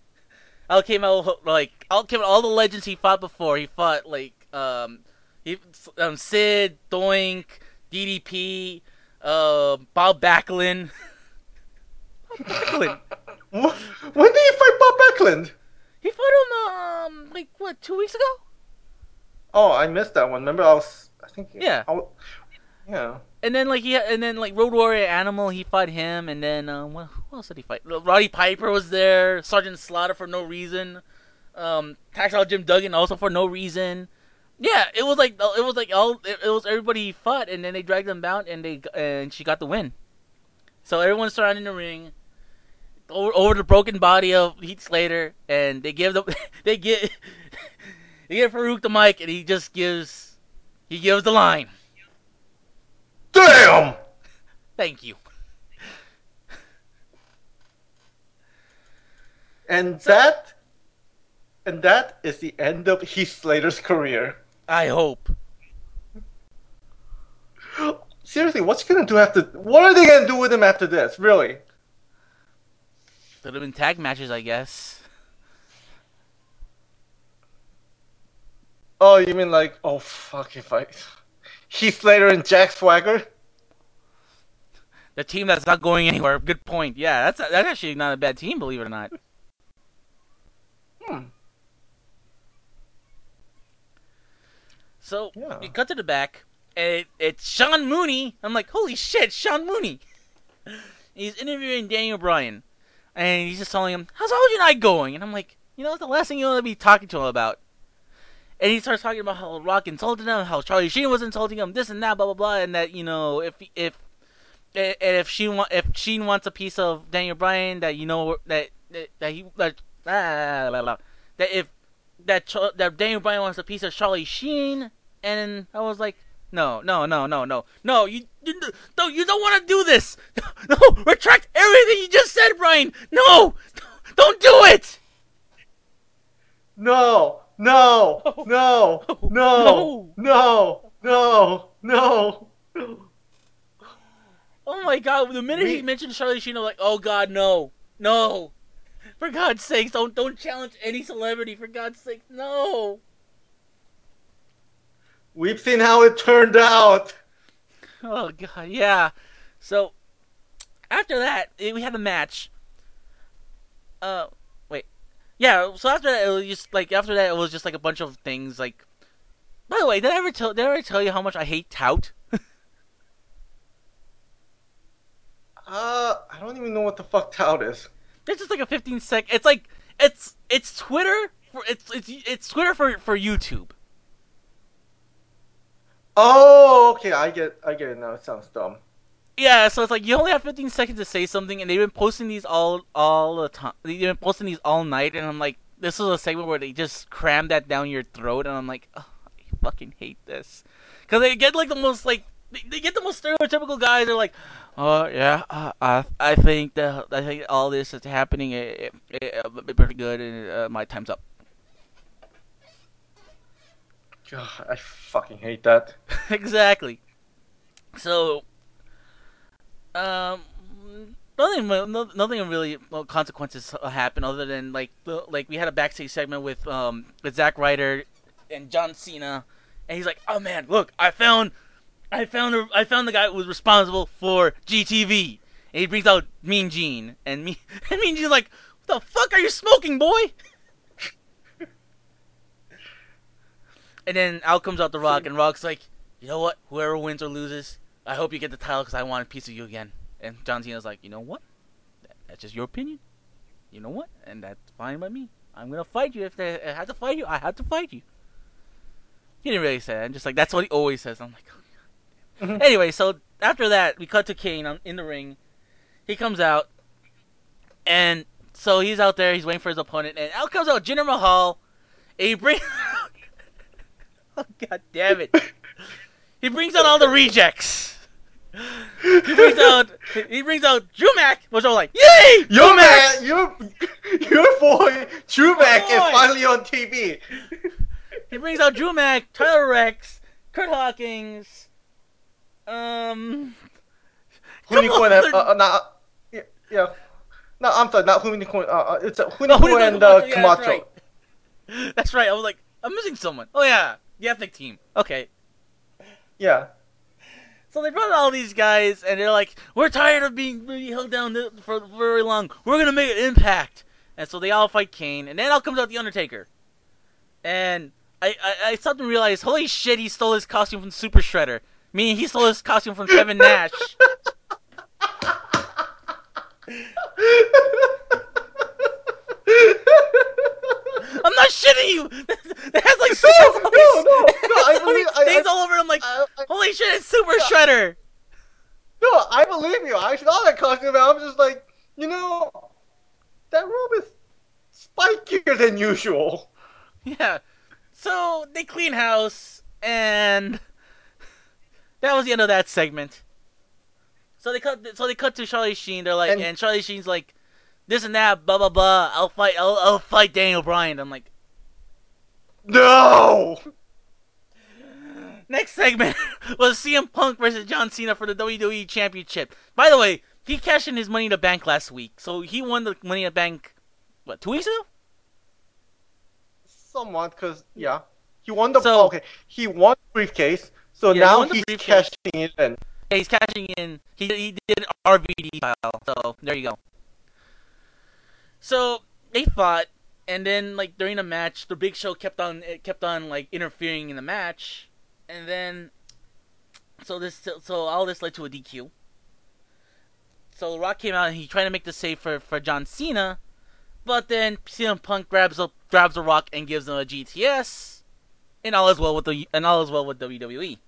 Out came out like out came out all the legends he fought before. He fought like um he um Sid, Doink, DDP, uh, Bob Backlund. *laughs* Bob Backlund. *laughs*
Wh- When did he fight Bob Backlund?
He fought him um like what two weeks ago?
Oh, I missed that one. Remember, I was. I think.
Yeah.
I wa- yeah.
And then like he and then like Road Warrior Animal, he fought him, and then um, what, who else did he fight? Roddy Piper was there, Sergeant Slaughter for no reason, um, Hacksaw Jim Duggan also for no reason. Yeah, it was like it was like all it, it was everybody he fought, and then they dragged them out, and they and she got the win. So everyone's surrounding the ring, over, over the broken body of Heath Slater, and they give them *laughs* they get *laughs* they give Faarooq the mic, and he just gives he gives the line.
Damn!
Thank you.
And that. And that is the end of Heath Slater's career.
I hope. *gasps*
Seriously, what's he gonna do after? What are they gonna do with him after this? Really?
Could have been tag matches, I guess.
Oh, you mean like? Oh fuck! If I Heath Slater and Jack Swagger.
The team that's not going anywhere. Good point. Yeah, that's that's actually not a bad team, believe it or not.
Hmm.
So
Yeah.
we cut to the back, and it, it's Sean Mooney. I'm like, holy shit, Sean Mooney. *laughs* he's interviewing Daniel Bryan, and he's just telling him, "How's all your night going?" And I'm like, you know, the last thing you want to be talking to him about. And he starts talking about how Rock insulted him, how Charlie Sheen was insulting him, this and that, blah blah blah, and that you know, if if and if Sheen wa- if Sheen wants a piece of Daniel Bryan, that you know that that, that he that ah, blah, blah, that if that that Daniel Bryan wants a piece of Charlie Sheen, and I was like, no, no, no, no, no, no, you you don't you don't want to do this. *laughs* No, retract everything you just said, Brian. No, *laughs* don't do it.
No! No! No! No! No! No! No!
Oh my god! The minute he mentioned Charlie Sheen, I'm like, oh god, no, no. For God's sakes, don't don't challenge any celebrity. For God's sake, no.
We've seen how it turned out.
Oh god, yeah. So after that, eh, we had a match. Uh, wait, yeah. So after that, it was just like after that, it was just like a bunch of things. Like, by the way, did I ever tell? Did I ever tell you how much I hate tout? *laughs*
Uh, I don't even know what the fuck tout is.
It's just like a 15 sec. It's like it's it's Twitter for it's it's it's Twitter for for YouTube.
Oh, okay, I get, I get it now. It sounds dumb.
Yeah, so it's like you only have 15 seconds to say something, and they've been posting these all all the time. They've been posting these all night, and I'm like, this is a segment where they just cram that down your throat, and I'm like, oh, I fucking hate this, because they get like the most like they, get the most stereotypical guys. They're like, oh yeah, uh, I I think that I think all this is happening. It, it, it, pretty good, and uh, my time's up.
God, I fucking hate that. *laughs*
exactly. So, um, nothing, no- nothing really consequences happen other than like, the, like we had a backstage segment with um with Zack Ryder and John Cena, and he's like, "Oh man, look, I found, I found, I found the guy who was responsible for GTV." And he brings out Mean Gene, and me, *laughs* and Mean Gene's like, "What the fuck are you smoking, boy?" *laughs* and then out comes out the Rock, and Rock's like, "You know what? Whoever wins or loses, I hope you get the title because I want a piece of you again." And John Cena's like, "You know what? That's just your opinion. You know what? And that's fine by me. I'm gonna fight you if they, I have to fight you. I had to fight you." He didn't really say that. I'm just like that's what he always says. I'm like, oh, God. Mm-hmm. anyway, so after that, we cut to Kane on, in the ring. He comes out, and so he's out there. He's waiting for his opponent, and out comes out Jinder Mahal. And he brings. Oh *laughs* God damn it! He brings out all the rejects. He brings out. He brings out Drew Mac, which I'm like, yay!
Jumac, your your boy Trumac is
boy.
finally on TV.
He brings out Jumac, Tyler Reks, Kurt Hawkins. Um, on,
and uh, uh, not, yeah, yeah. No, I'm sorry, not Hunico. Uh, uh, it's uh,
No, who did
and uh,
yeah, that's
Camacho.
right. *laughs* That's right. I was like, I'm missing someone. Oh yeah, the ethnic team. Okay.
Yeah.
So they brought all these guys, and they're like, "We're tired of being really held down for very long. We're gonna make an impact." And so they all fight Kane, and then out comes out the Undertaker. And I, I, I suddenly realized, holy shit, he stole his costume from Super Shredder. Meaning he stole his costume from Kevin Nash. *laughs* I'm not shitting you. *laughs* It has like
No, no, no, no, *laughs*
it
I
so many
believe- I-
stains
I-
all over. I'm like,
I- I-
holy shit, it's Super Shredder.
No, I believe you. I saw that costume and I'm just like, you know, that robe is spikier than usual. *laughs*
Yeah. So they clean house, and that was the end of that segment. So they cut. So they cut to Charlie Sheen. They're like, and,
And-
Charlie Sheen's like, this and that, blah blah blah. I'll fight. I'll, I'll fight Daniel Bryan. I'm like,
No!
next segment *laughs* was CM Punk versus John Cena for the WWE Championship. By the way, he cashed in his Money in the Bank last week, so he won the Money in the Bank. What two weeks ago?
Somewhat, because, yeah. He won the
So-
okay. He won the briefcase, so
Yeah,
now
the
he's cashing it in.
Yeah, he's cashing in. He he did RVD style. So there you go. So they fought, and then like during the match, the Big Show kept on kept on like interfering in the match, and then so this so all this led to a DQ. So The Rock came out and he tried to make the save for for John Cena, but then CM Punk grabs up grabs The Rock and gives him a GTS, and all is well with the and all is well with. WWE.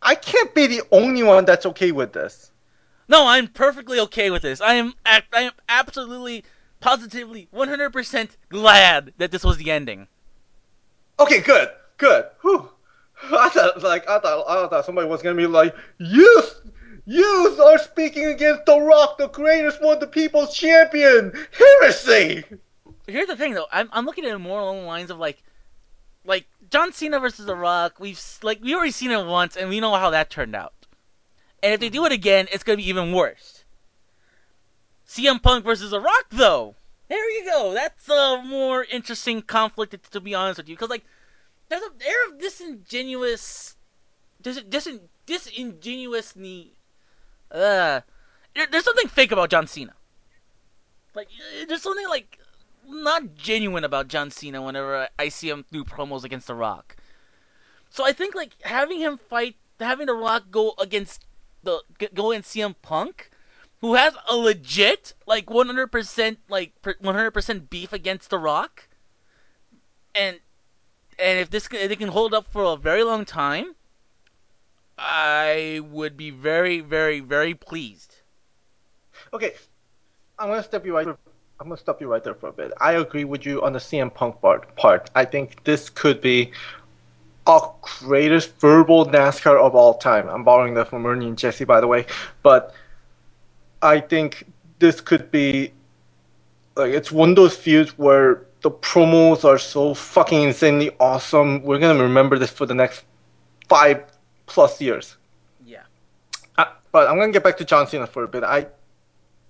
I can't be the only one that's okay with this.
No, I'm perfectly okay with this. I am I am absolutely positively 100% glad that this was the ending.
Okay, good, good. Whew. I thought, like, I thought, I thought somebody was gonna be like, "You, you are speaking against The Rock, the greatest one, the people's champion." Heresy.
Here's the thing though. I'm I'm looking at it more along the lines of like like John Cena versus The Rock. We've like we already seen it once and we know how that turned out. And if they do it again, it's going to be even worse. CM Punk versus The Rock though. There you go. That's a more interesting conflict to be honest with you cuz like there's a air of disingenuous dis, dis, disingenuously uh there, there's something fake about John Cena. Like uh, there's something like not genuine about John Cena whenever I, I see him do promos against The Rock. So I think like having him fight, having The Rock go against the go against CM Punk, who has a legit like 100% like per- 100% beef against The Rock, and and if this if they can hold up for a very long time, I would be very very very pleased.
Okay, I'm gonna stop you right. I'm gonna stop you right there for a bit. I agree with you on the CM Punk part. Part. I think this could be our greatest verbal NASCAR of all time. I'm borrowing that from Ernie and Jesse, by the way. But I think this could be like it's one of those feuds where the promos are so fucking insanely awesome. We're gonna remember this for the next five plus years.
Yeah.
Uh, but I'm gonna get back to John Cena for a bit. I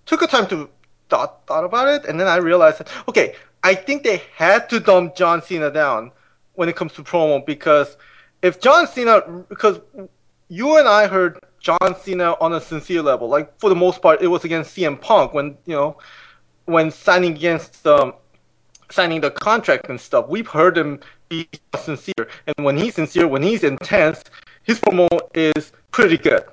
took a time to thought thought about it, and then I realized that okay, I think they had to dumb John Cena down when it comes to promo because if John Cena, because you and I heard John Cena on a sincere level, like for the most part, it was against CM Punk when you know when signing against um, signing the contract and stuff. We've heard him be sincere, and when he's sincere, when he's intense, his promo is pretty good.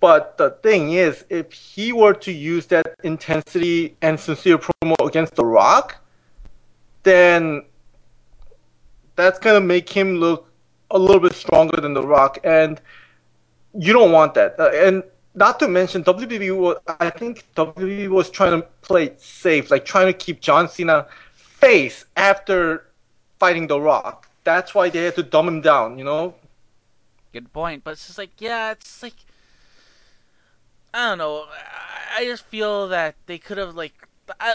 But the thing is, if he were to use that intensity and sincere promo against The Rock, then that's gonna make him look a little bit stronger than The Rock, and you don't want that. Uh, and not to mention, WWE was, I think WWE was trying to play safe, like trying to keep John Cena face after fighting The Rock. That's why they had to dumb him down, you know?
Good point. But it's just like, yeah, it's like, I don't know. I, I just feel that they could have like, I,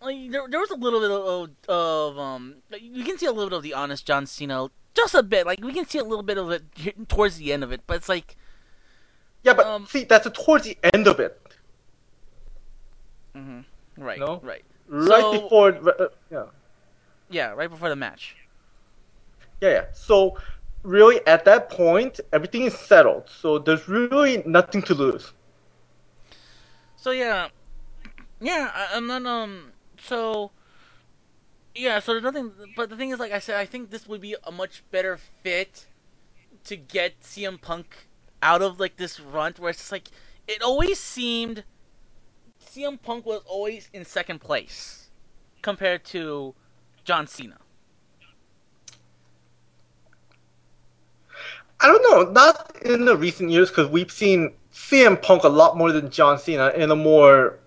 like there, there was a little bit of, of um, you can see a little bit of the honest John Cena, just a bit. Like we can see a little bit of it towards the end of it, but it's like,
Yeah, but
Um,
see, that's towards the end of it,
mhm, right,
No?
right,
right
So-
before. Uh, yeah.
yeah, right before the match.
Yeah, yeah. So really, at that point, everything is settled. So there's really nothing to lose.
So yeah, yeah, I'm not um, so yeah, so there's nothing. But the thing is, like I said, I think this would be a much better fit to get CM Punk out of like this runt where it's just like it always seemed CM Punk was always in second place compared to John Cena.
I don't know, not in the recent years because we've seen CM Punk a lot more than John Cena in a more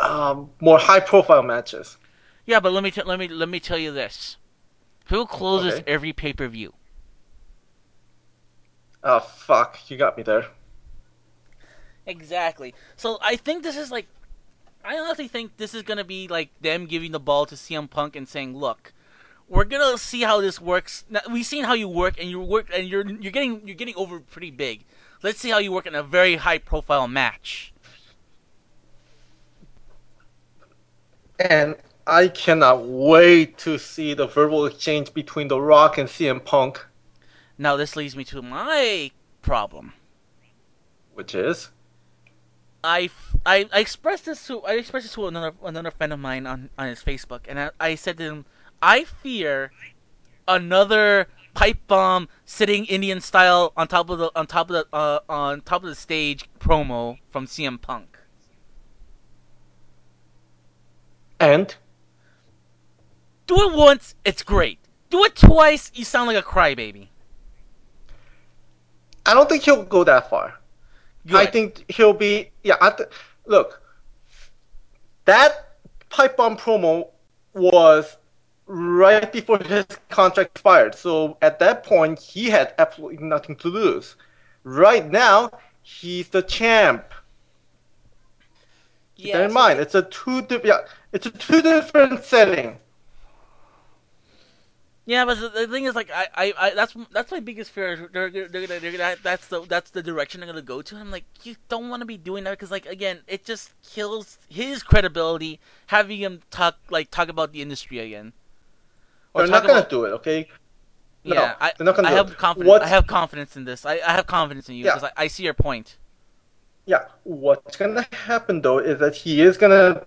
um, more high profile matches.
Yeah, but let me t- let me let me tell you this: who closes
Okay.
every pay per view?
Oh fuck, you got me there.
Exactly. So I think this is like, I honestly think this is gonna be like them giving the ball to CM Punk and saying, "Look, we're gonna see how this works. Now, we've seen how you work, and you work, and you're you're getting you're getting over pretty big. Let's see how you work in a very high profile match."
And I cannot wait to see the verbal exchange between The Rock and CM Punk,
Now this leads me to my problem.
which is
I, I, I expressed this to I expressed this to another another friend of mine on, on his Facebook, and I, I said to him, I fear another pipe bomb sitting Indian style on top of the on top of the uh, on top of the stage promo from CM Punk.
And
Do it once, it's great. Do it twice, you sound like a crybaby.
I don't think he'll go that far.
Good.
I think he'll be yeah. I th- look, that pipe bomb promo was right before his contract expired. So at that point, he had absolutely nothing to lose. Right now, he's the champ. Yeah, Keep that in mind. It's a two di- yeah, it's a two different setting.
Yeah, but the, the thing is, like, I, I, I that's that's my biggest fear. They're, they're, they're gonna, that's the, that's the direction they're gonna go to. I'm like, you don't want to be doing that because, like, again, it just kills his credibility having him talk, like, talk about the industry again. Or
They're not gonna
about-
do it, okay? No,
yeah, I,
they're not gonna
I have
it.
confidence.
What-
I have confidence in this. I, I have confidence in you
Yeah.
because I, I see your point.
Yeah, what's gonna happen though is that he is gonna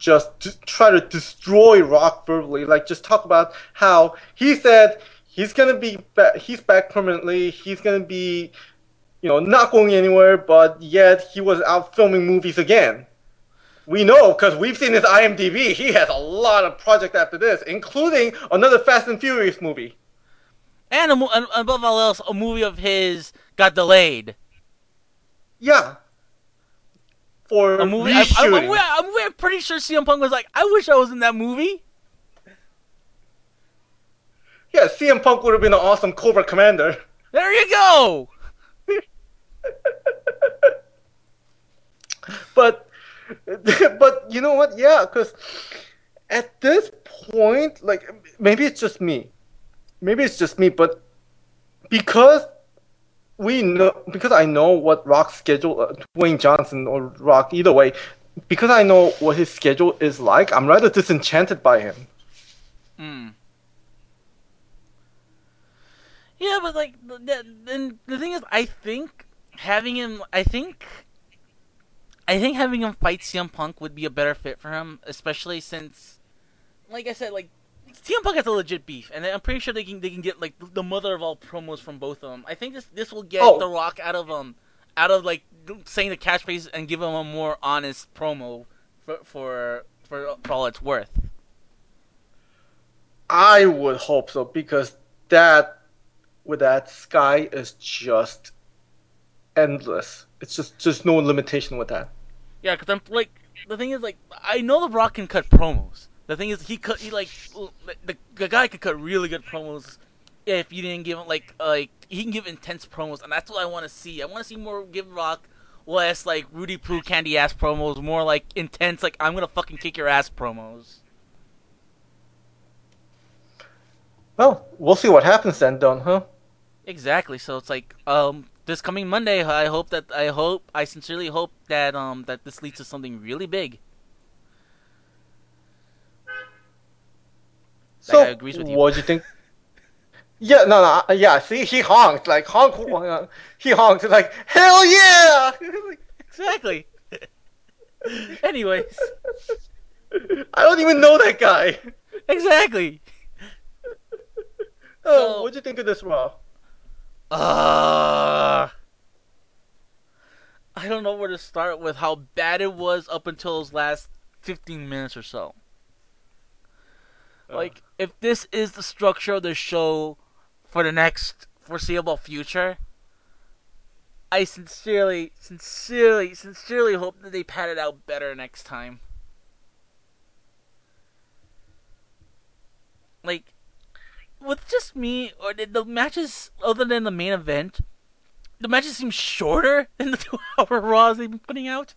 just d- try to destroy Rock verbally. Like, just talk about how he said he's gonna be ba- he's back permanently. He's gonna be, you know, not going anywhere. But yet he was out filming movies again. We know because we've seen his IMDb. He has a lot of projects after this, including another Fast and Furious movie.
And, a, and above all else, a movie of his got delayed.
Yeah. For
A movie. I, I,
reshooting.
a movie- a movie I'm pretty sure CM Punk was like, I wish I was in that movie.
yeah, CM Punk would have been an awesome Cobra Commander.
There you go. *laughs*
but *laughs* but you know what? Yeah, because at this point, like maybe it's just me, maybe it's just me, but because we know, because I know what Rock's schedule, uh, Dwayne Johnson or Rock, either way, because I know what his schedule is like, I'm rather disenchanted by him.
Hmm. Yeah, but like, then the thing is, I think having him, I think, I think having him fight CM Punk would be a better fit for him, especially since, like I said, like CM Punk has a legit beef, and I'm pretty sure they can they can get like the mother of all promos from both of them. I think this this will get
Oh.
The Rock out of um out of like saying the catchphrase and give him a more honest promo for for for, for all it's worth.
I would hope so because that with that sky is just endless. It's just just no limitation with that.
Yeah, because I'm like the thing is like I know the Rock can cut promos. The thing is he cut he like the, the guy could cut really good promos if you didn't give him like like he can give intense promos and that's what I want to see. I want to see more give Rock less like Rudy Poo candy ass promos, more like intense like I'm gonna fucking kick your ass promos.
Well, we'll see what happens then, Don, huh?
Exactly. So it's like um this coming Monday. I hope that I hope I sincerely hope that um that this leads to something really big.
So,
guy agrees with you.
what do you think? *laughs* Yeah, no, no, uh, yeah. See, he honked like honk. *laughs* uh, he honked like hell yeah. *laughs*
Exactly. Anyways,
I don't even know that guy.
exactly.
Oh,
So-
what do you think of this Raw?
Uh, I don't know where to start with how bad it was up until those last 15 minutes or so. Uh. Like, if this is the structure of the show for the next foreseeable future, I sincerely, sincerely, sincerely hope that they pad it out better next time. Like, with just me, or did the matches, other than the main event, the matches seem shorter *laughs* than the two-hour Raws they've been putting out.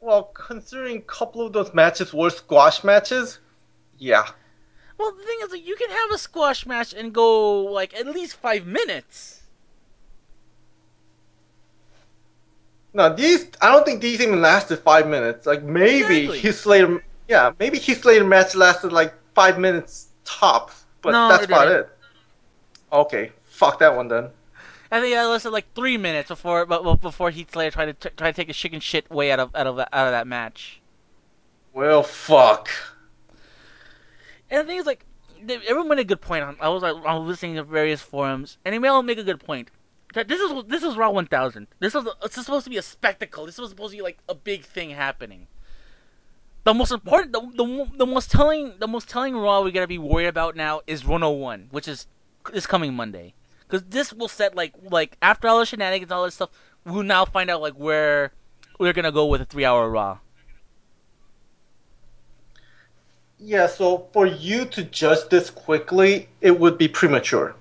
Well, considering a couple of those matches were squash matches, yeah.
Well, the thing is, like, you can have a squash match and go like at least five minutes.
No, these I don't think these even lasted five minutes. Like maybe
Exactly.
Slater, yeah, maybe Heath Slater match lasted like five minutes tops, but
No,
that's about it. Okay, fuck that one then.
I think I lasted like three minutes before, before Heath Slater tried to t- try to take a chicken shit way out of out of that- out of that match.
Well, fuck.
And the thing is, like, everyone made a good point. On, I was like, I was listening to various forums, and they all make a good point. That this is this is Raw 1000. This is this is supposed to be a spectacle. This was supposed to be like a big thing happening. The most important, the, the, the most telling, the most telling Raw we gotta be worried about now is 101, which is this coming Monday, because this will set like like after all the shenanigans, and all this stuff, we'll now find out like where we're gonna go with a three-hour Raw.
Yeah, so for you to judge this quickly, it would be premature.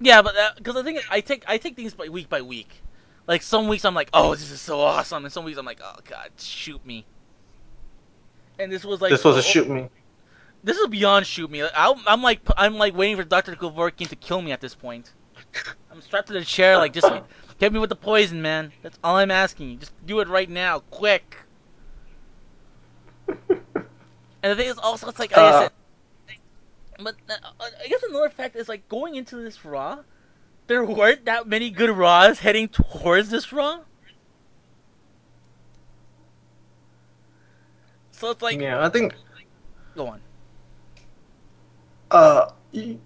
Yeah, but uh, because the thing is, I take I take things by week by week. Like some weeks I'm like, oh, this is so awesome, and some weeks I'm like, oh god, shoot me. And this was like
this was
oh,
a shoot me.
This is beyond shoot me. I, I'm like I'm like waiting for Doctor Kevorkian to kill me at this point. I'm strapped to the chair, like just get me with the poison, man. That's all I'm asking you. Just do it right now, quick. And the thing is, also, it's like like I
Uh.
said. But uh, I guess another fact is like going into this Raw, there weren't that many good Raws heading towards this Raw. So it's like,
yeah, I think.
go on.
Uh, y-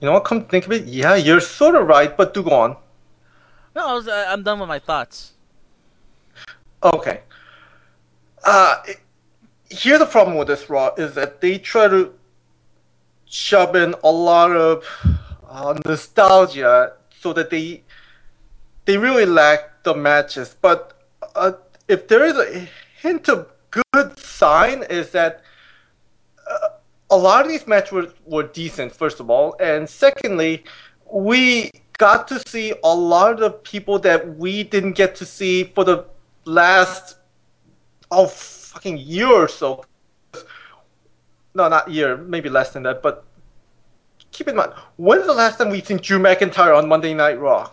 you know what? Come think of it, yeah, you're sort of right, but do go on.
No, I was, uh, I'm done with my thoughts.
Okay. Uh, it- here's the problem with this Raw is that they try to shove in a lot of uh, nostalgia so that they they really lack the matches. But uh, if there is a hint of good sign is that a lot of these matches were, were decent, first of all, and secondly, we got to see a lot of the people that we didn't get to see for the last oh fucking year or so. No, not year, maybe less than that. But keep in mind, when's the last time we've seen Drew McIntyre on Monday Night Raw?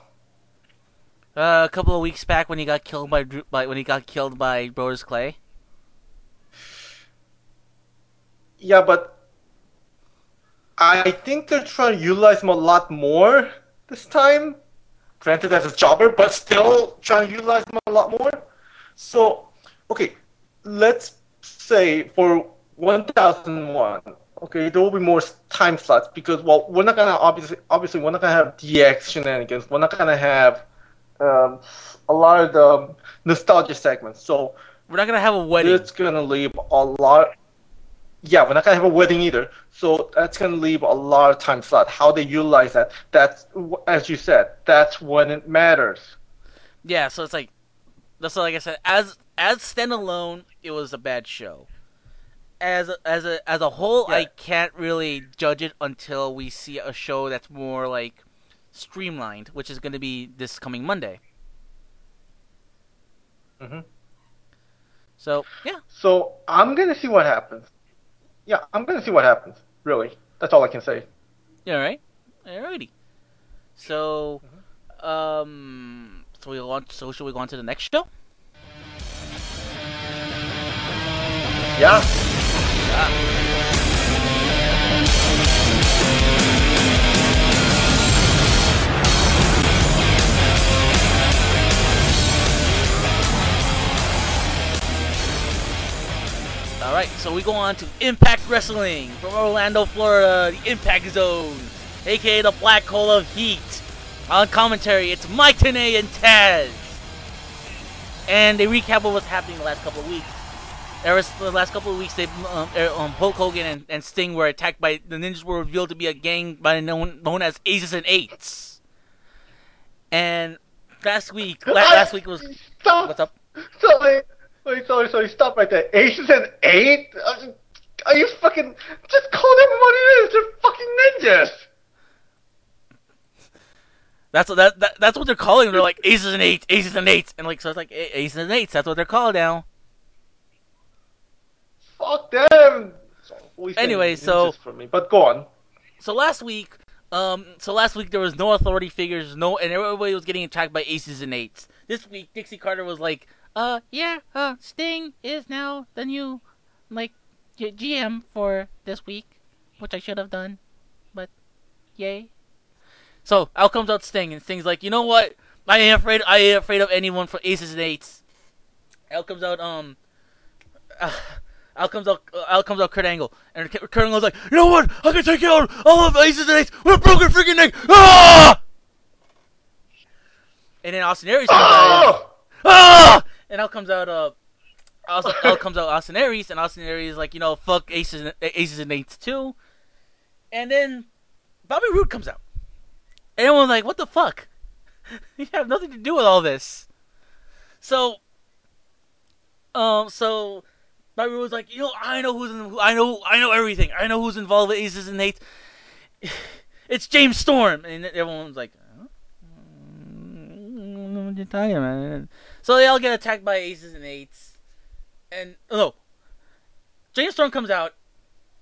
Uh, a couple of weeks back when he got killed by, Drew- by when he got killed by Brodus Clay.
Yeah, but I think they're trying to utilize him a lot more this time. Granted, as a jobber, but still trying to utilize him a lot more. So, okay, let's say for 1001, okay, there will be more time slots because, well, we're not gonna obviously, obviously, we're not gonna have DX shenanigans. We're not gonna have um, a lot of the nostalgia segments. So
We're not gonna have a wedding.
it's gonna leave a lot. Yeah, we're not gonna have a wedding either, so that's gonna leave a lot of time slot. How they utilize that, that's as you said, that's when it matters.
Yeah, so it's like that's like I said, as as standalone, it was a bad show. As a, as a as a whole, I can't really judge it until we see a show that's more like streamlined, which is going to be this coming Monday.
Mhm.
So yeah,
So I'm gonna see what happens. Yeah, I'm gonna see what happens. Really, that's all I can say.
All right, right, alrighty. So,
Mm-hmm.
um, so we want so should we go on to the next show?
Yeah. Yeah.
All right, so we go on to Impact Wrestling from Orlando, Florida, the Impact Zone, aka the Black Hole of Heat. On commentary, it's Mike Tenay and Taz, and they recap what was happening the last couple of weeks. Ever the last couple of weeks, they um, er, um, Hulk Hogan and, and Sting were attacked by the Ninjas were revealed to be a gang by known known as Aces and Eights. And last week, la- last week was
Stop.
what's up?
Sorry. Wait, sorry, sorry. Stop right there. Aces and eight. Uh, Are you fucking? Just call them what it is. They're fucking ninjas.
That's what that, that that's what they're calling. them. They're like aces and eights, aces and eights, and like so it's like aces and eights. That's what they're called now.
Fuck them.
Anyway, so-
for me, but go on.
So last week, um, so last week there was no authority figures, no, and everybody was getting attacked by aces and eights. This week, Dixie Carter was like, "Uh, yeah, uh, Sting is now the new, like, G- GM for this week, which I should have done, but, yay." So out comes out Sting, and Sting's like, "You know what? I ain't afraid. I ain't afraid of anyone for aces and eights. Out comes out um. Uh, *sighs* out comes out, uh, out comes out Kurt Angle, and Kurt Kurt Angle's like, you know what? I can take out all of aces and eights with a broken freaking neck. Ah! And then Austin Aries comes out.
Oh!
Ah! And out comes out uh, Austin, out comes out Austin Aries, and Austin Aries like, you know, fuck aces, and, aces and eights too. And then Bobby Roode comes out. And everyone's like, what the fuck? *laughs* you have nothing to do with all this. So, um, so Bobby Roode was like, you know, I know who's in, I know, I know everything. I know who's involved with aces and eights. *sighs* It's James Storm, and everyone's like, huh? What you talking about? So they all get attacked by aces and eights, and oh, no, James Storm comes out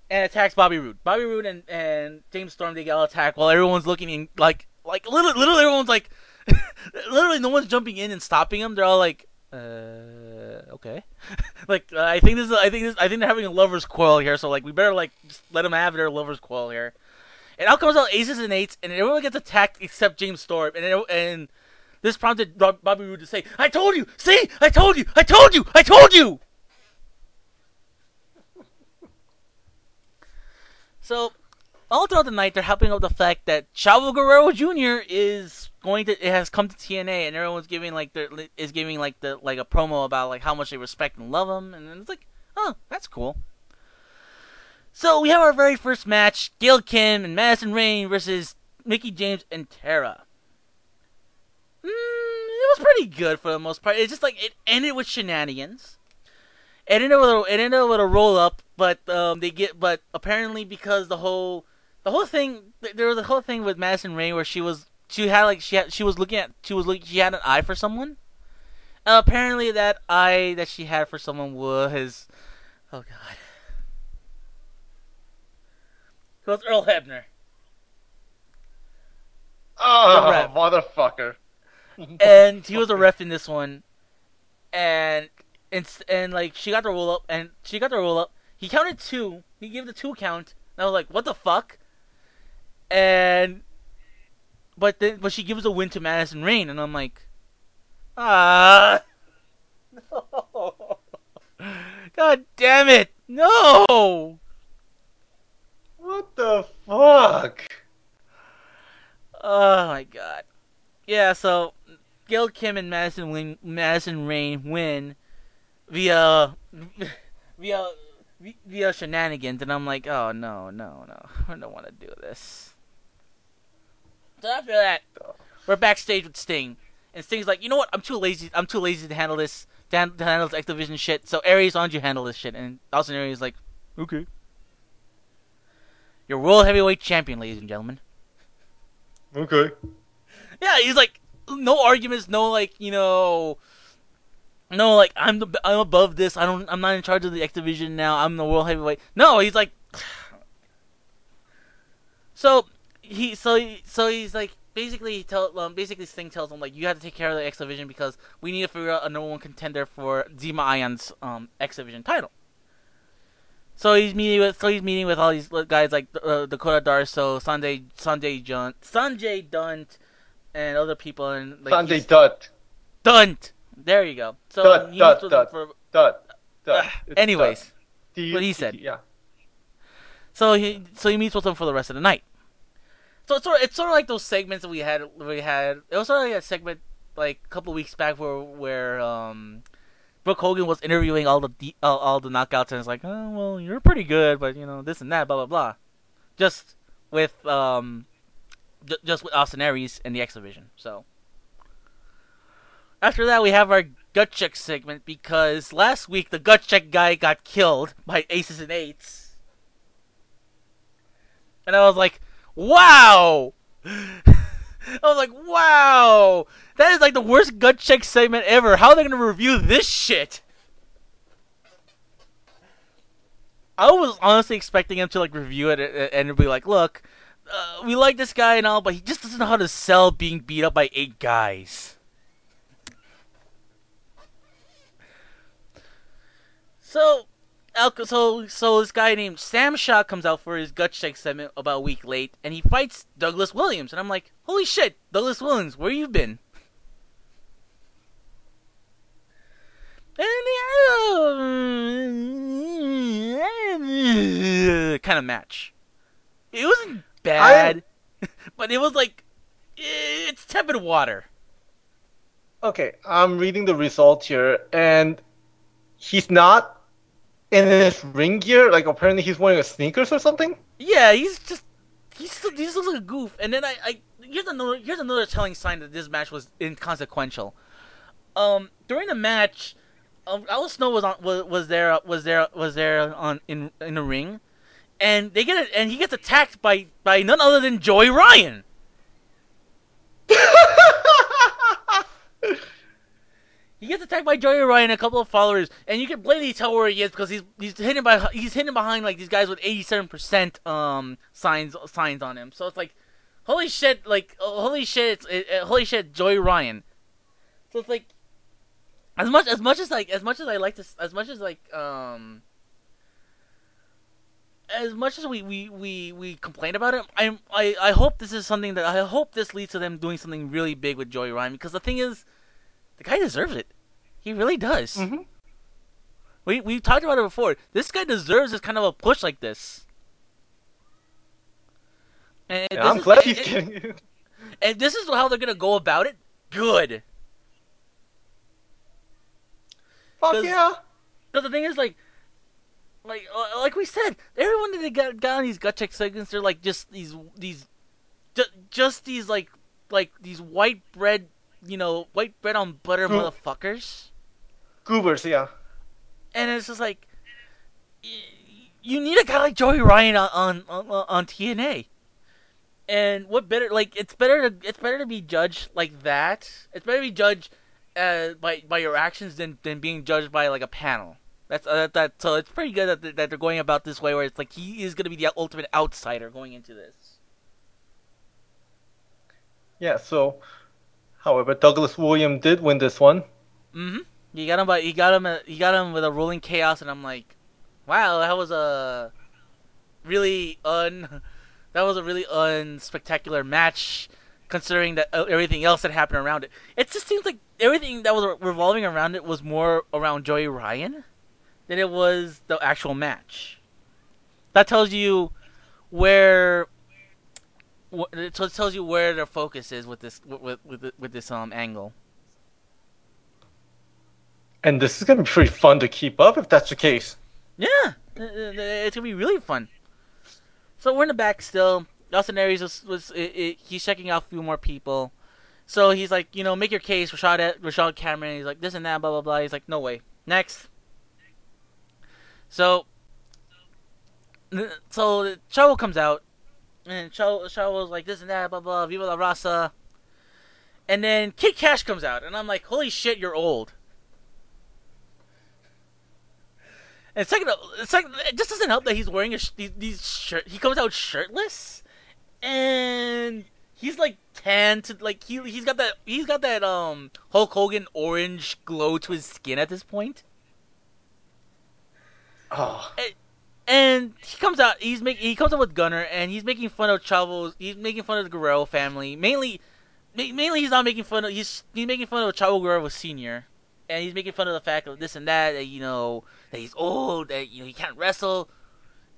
and attacks Bobby Roode. Bobby Roode and, and James Storm they get all attacked while everyone's looking in like like literally, literally everyone's like *laughs* literally no one's jumping in and stopping them. They're all like, uh, okay. *laughs* like uh, I think this is I think this I think they're having a lovers quarrel here. So like we better like just let them have their lovers quarrel here. And out comes out aces and eights, and everyone gets attacked except James Storm. And it, and this prompted Bobby Roode to say, "I told you. See, I told you. I told you. I told you." *laughs* So, all throughout the night, they're helping out the fact that Chavo Guerrero Jr. is going to it has come to TNA, and everyone's giving like their is giving like the like a promo about like how much they respect and love him, and it's like, oh, that's cool. So we have our very first match: Gail Kim and Madison Rayne versus Mickie James and Tara. Mm, it was pretty good for the most part. It's just like it ended with shenanigans. It ended with a, it ended with a roll up, but um, they get but apparently because the whole the whole thing there was a whole thing with Madison Rayne where she was she had like she had she was looking at she was looking she had an eye for someone, apparently, that eye that she had for someone was, oh god, it was Earl Hebner.
Oh, motherfucker.
And he was a ref in this one, and and and like she got the roll up, and she got the roll up. He counted two. He gave the two count. And I was like, what the fuck? And but then but she gives a win to Madison Rayne, and I'm like, ah, no. *laughs* God damn it, no.
What the fuck?
Oh my god. Yeah, so Gail Kim and Madison win, Madison Rayne win via *laughs* via via shenanigans, and I'm like, oh no, no, no, *laughs* I don't want to do this. So after that, we're backstage with Sting, and Sting's like, you know what? I'm too lazy. I'm too lazy to handle this. To, han- to handle this X Division shit. So Aries, why don't you handle this shit? And Austin Aries is like, okay. You're world heavyweight champion, ladies and gentlemen.
Okay. *laughs*
Yeah, he's like no arguments, no like you know, no like I'm the I'm above this. I don't I'm not in charge of the X division now. I'm the world heavyweight. No, he's like. *sighs* So he so he, so he's like basically he tell um, basically Sting tells him like you have to take care of the X division because we need to figure out a number one contender for Zema Ion's um X division title. So he's meeting with so he's meeting with all these guys like uh, Dakota Darsow, Sanjay Sanjay Jun, Sanjay Dunt, and other people and like
Sunday Dutt.
Dunt. There you go. So
Dunt,
he with them for
Dutt. Dutt.
Anyways.
Dutt.
What he said.
Yeah.
So he so he meets with them for the rest of the night. So it's sort of, it's sort of like those segments that we had we had. It was sort of like a segment like a couple weeks back where where um Brooke Hogan was interviewing all the de- all, all the knockouts and it's like, oh well, you're pretty good, but you know this and that, blah blah blah. Just with um just with Austin Aries and the X Division. So after that, we have our gut check segment because last week the gut check guy got killed by aces and eights. And I was like, wow! *laughs* I was like, wow! That is like the worst gut check segment ever. How are they to review this shit? I was honestly expecting him to like review it and- and be like, look, uh, we like this guy and all, but he just doesn't know how to sell being beat up by eight guys. So, so so this guy named Sam Shaw comes out for his gut check segment about a week late, and he fights Douglas Williams, and I'm like, holy shit, Douglas Williams, where you been? *laughs* kind of match. It wasn't bad, *laughs* but it was like it's tepid water.
Okay, I'm reading the result here, and he's not in his ring gear. Like apparently he's wearing a sneakers or something.
Yeah, he's just he's still, he just like a goof. And then I, I here's another here's another telling sign that this match was inconsequential. Um, during the match, um, Al Snow was on was, was there was there was there on in in the ring, and they get it, and he gets attacked by by none other than Joey Ryan. *laughs* He gets attacked by Joey Ryan and a couple of followers, and you can blatantly tell where he is because he's he's hidden by he's hidden behind like these guys with eighty seven percent um signs signs on him. So it's like, holy shit! Like oh, holy shit! It's it, it- holy shit! Joey Ryan. So it's like, as much as much as like as much as I like this as much as like um as much as we we we, we complain about it, I I I hope this is something that I hope this leads to them doing something really big with Joey Ryan because the thing is, the guy deserves it. He really does.
Mhm.
We we talked about it before. This guy deserves this kind of a push like this. And
Yeah,
this
I'm
is-
glad
and-
he's getting it.
and this is how they're gonna go about it. Good.
Fuck yeah.
Because the thing is, like, like, uh, like we said, everyone that got got on these gut check segments, they're like just these these, ju- just these like like these white bread, you know, white bread on butter motherfuckers.
Goobers, yeah.
And it's just like, you need a guy like Joey Ryan on on on, on TNA. And what better? Like, it's better to it's better to be judged like that. It's better to be judged uh, by by your actions than than being judged by like a panel. That's uh, that, that so it's pretty good that, that they're going about this way where it's like he is going to be the ultimate outsider going into this.
Yeah. So, however, Douglas William did win this one.
Mm-hmm. He got him by he got him uh, he got him with a rolling chaos, and I'm like, wow, that was a really un *laughs* that was a really unspectacular match considering that uh, everything else that happened around it. It just seems like everything that was revolving around it was more around Joey Ryan than it was the actual match. That tells you where. It tells you where their focus is with this with with with this um angle.
And this is gonna be pretty fun to keep up if that's the case.
Yeah, uh, uh, it's gonna be really fun. So we're in the back still. Austin Aries was, was i i he's checking out a few more people. So he's like, you know, make your case, Rashad Rashad Cameron. He's like this and that, blah blah blah. He's like, no way. Next. So, so Chavo comes out, and Chavo Chavo's like this and that, blah blah, Viva la Raza. And then Kid Kash comes out, and I'm like, holy shit, you're old. And second, it's like it just doesn't help that he's wearing a sh- these, these shirt. He comes out shirtless, and he's like tan to like he he's got that he's got that um Hulk Hogan orange glow to his skin at this point.
Oh,
And he comes out. He's make he comes out with Gunner, and he's making fun of Chavo's. He's making fun of the Guerrero family. Mainly, ma- mainly he's not making fun of. He's he's making fun of Chavo Guerrero Senior, and he's making fun of the fact of this and that. That you know that he's old. That you know he can't wrestle.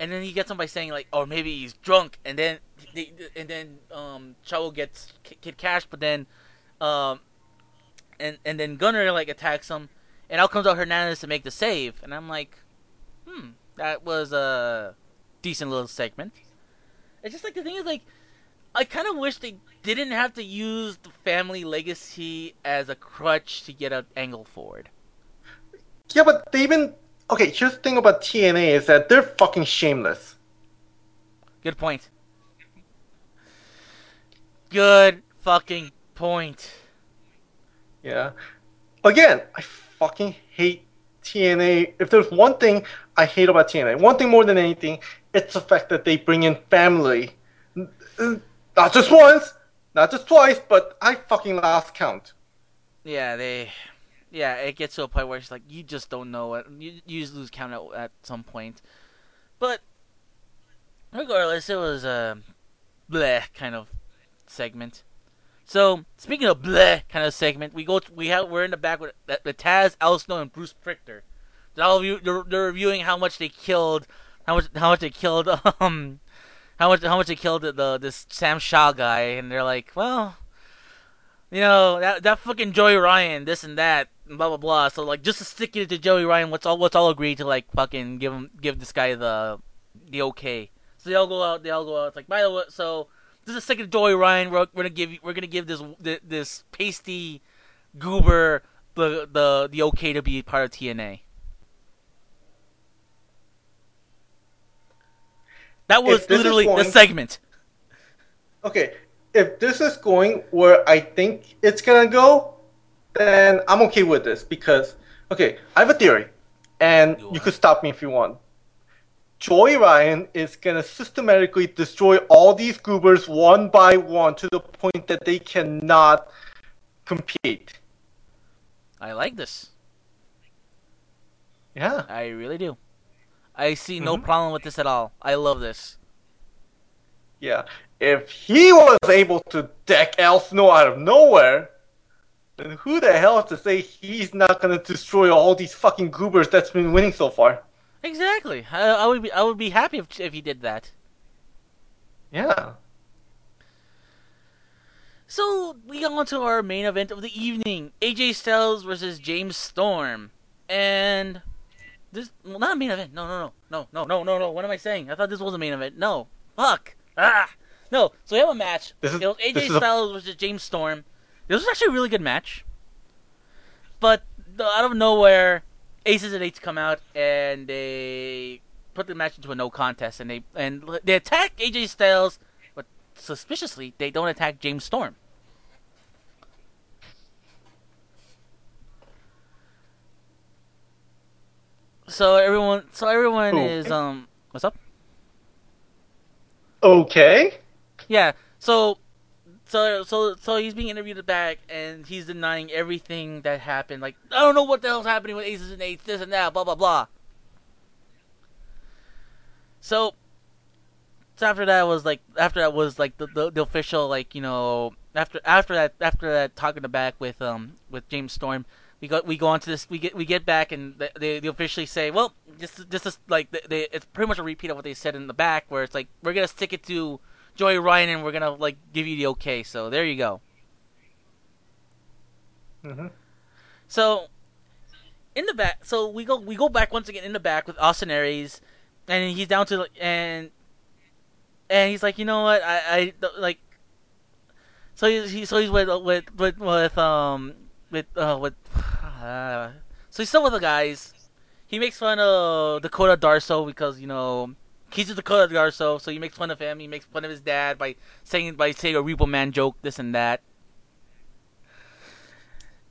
And then he gets him by saying like, or maybe he's drunk. And then they, and then um Chavo gets Kid Kash, but then um and and then Gunner like attacks him, and out comes out Hernandez to make the save. And I'm like, hmm, that was a decent little segment. It's just like the thing is like, I kind of wish they didn't have to use the family legacy as a crutch to get an angle forward.
yeah, but they even okay. Here's the thing about TNA is that they're fucking shameless.
Good point. Good fucking point.
Yeah. Again, I fucking hate TNA. If there's one thing I hate about TNA, one thing more than anything, it's the fact that they bring in family. Not just once, not just twice, but I fucking lost count.
Yeah, they. Yeah, it gets to a point where it's like you just don't know it. You, you just lose count at, at some point. But regardless, it was a bleh kind of segment. So speaking of bleh kind of segment, we go. we have we're in the back with, with Taz, Al Snow, and Bruce Prichard. They're they're, they're reviewing how much they killed, how much how much they killed, *laughs* um, how much how much they killed the, the this Sam Shaw guy, and they're like, well, you know that that fucking Joey Ryan, this and that, and blah blah blah. So like, just to stick it to Joey Ryan, let's all let's all agree to like fucking give him give this guy the the okay. So they all go out. They all go out. It's like by the way, so this is to Joey Ryan. We're, we're gonna give we're gonna give this this pasty goober the the the okay to be part of TNA. That was
If this is
literally the segment.
Okay, if this is going where I think it's gonna go, then I'm okay with this because okay, I have a theory, and
Go
you could stop me if you want. Joey Ryan is gonna systematically destroy all these goobers one by one to the point that they cannot compete.
I like this.
Yeah.
I really do. I see no
Mhm.
problem with this at all. I love this.
Yeah. If he was able to deck Al Snow out of nowhere, then who the hell is to say he's not gonna destroy all these fucking goobers that's been winning so far?
Exactly. I, I would be I would be happy if if he did that.
Yeah.
So we go on to our main event of the evening: AJ Styles versus James Storm, and this well not a main event. No, no, no, no, no, no, no, no. What am I saying? I thought this was a main event. No, fuck. Ah, no. So we have a match.
This is-
it was AJ
is a-
Styles versus James Storm. This was actually a really good match, but out of nowhere, Aces and Eights come out and they put the match into a no contest, and they and they attack AJ Styles, but suspiciously they don't attack James Storm. So everyone, so everyone is um, what's up?
Okay.
Yeah. So, so, so, so he's being interviewed back, and he's denying everything that happened. Like, I don't know what the hell's happening with aces and eights, this and that, blah blah blah. So, so after that was like, after that was like the, the the official like you know after after that after that talking back with um with James Storm. We go we go on to this we get we get back and they they, officially say well just just is like they, they it's pretty much a repeat of what they said in the back where it's like we're gonna stick it to Joey Ryan and we're gonna like give you the okay. So there you go.
Mm-hmm.
So in the back, so we go we go back once again in the back with Austin Aries, and he's down to and and he's like, you know what, I I like. So he's he, so he's with with with with um with uh with uh, *sighs* so he's still with the guys. He makes fun of Dakota Darsow because you know he's just Dakota Darsow, so he makes fun of him. He makes fun of his dad by saying by saying a Repo Man joke, this and that.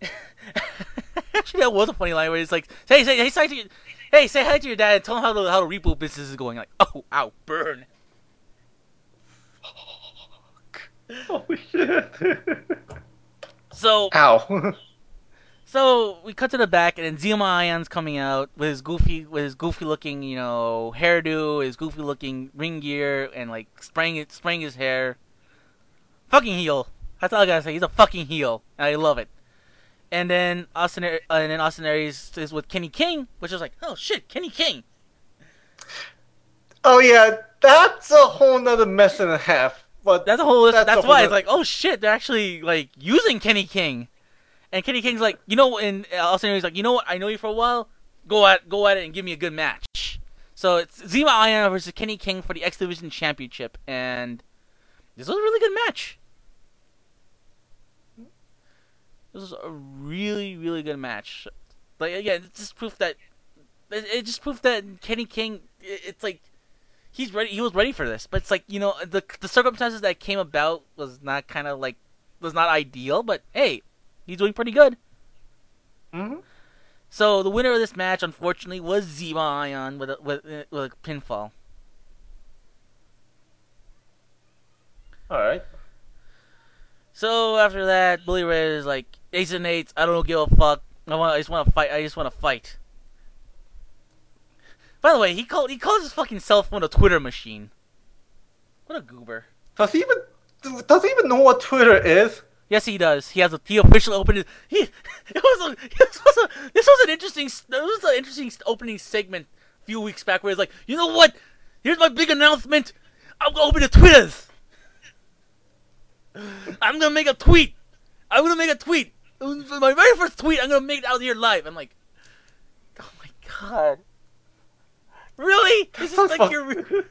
*laughs* Actually, that was a funny line where it's like, "Hey, say, hey, say, to your, hey, say hi to your dad and tell him how the how the Repo business is going." Like, oh, ow, burn. *laughs*
Oh shit.
So,
Ow. *laughs*
so we cut to the back, and then Zema Ion's coming out with his goofy, with his goofy looking, you know, hairdo, his goofy looking ring gear, and like spraying it, spraying his hair. Fucking heel. That's all I gotta say. He's a fucking heel, and I love it. And then Austin, uh, and then Austin Aries is with Kenny King, which is like, oh shit, Kenny King.
oh yeah, that's a whole nother mess and a half. But
That's a whole. That's,
That's a
why
whole
it's like, oh shit, they're actually like using Kenny King, and Kenny King's like, you know, and uh, Austin Aries like, you know what, I know you for a while. Go at, go at it, and give me a good match. So it's Zema Ion versus Kenny King for the X Division Championship, and this was a really good match. This was a really, really good match. Like again, it's just proof that it, just proved that Kenny King. It, it's like he's ready. He was ready for this, but it's like you know the the circumstances that came about was not kind of like was not ideal. But hey, he's doing pretty good.
Mhm.
So the winner of this match, unfortunately, was Zema Ion with a, with uh, with a pinfall.
all right.
So after that, Bully Ray is like Ace and Eights. I don't give a fuck. I want. I just want to fight. I just want to fight. By the way, he called he calls his fucking cell phone a Twitter machine. What a goober.
Does he even does he even know what Twitter is?
Yes, he does. He has a he officially opened it. He *laughs* it was a this was a this was an interesting this was an interesting opening segment a few weeks back where he's like, you know what? Here's my big announcement. I'm gonna open the Twitters. I'm gonna make a tweet. I'm gonna make a tweet. My very first tweet. I'm gonna make it out here live. I'm like, oh my god. Really? This is like your.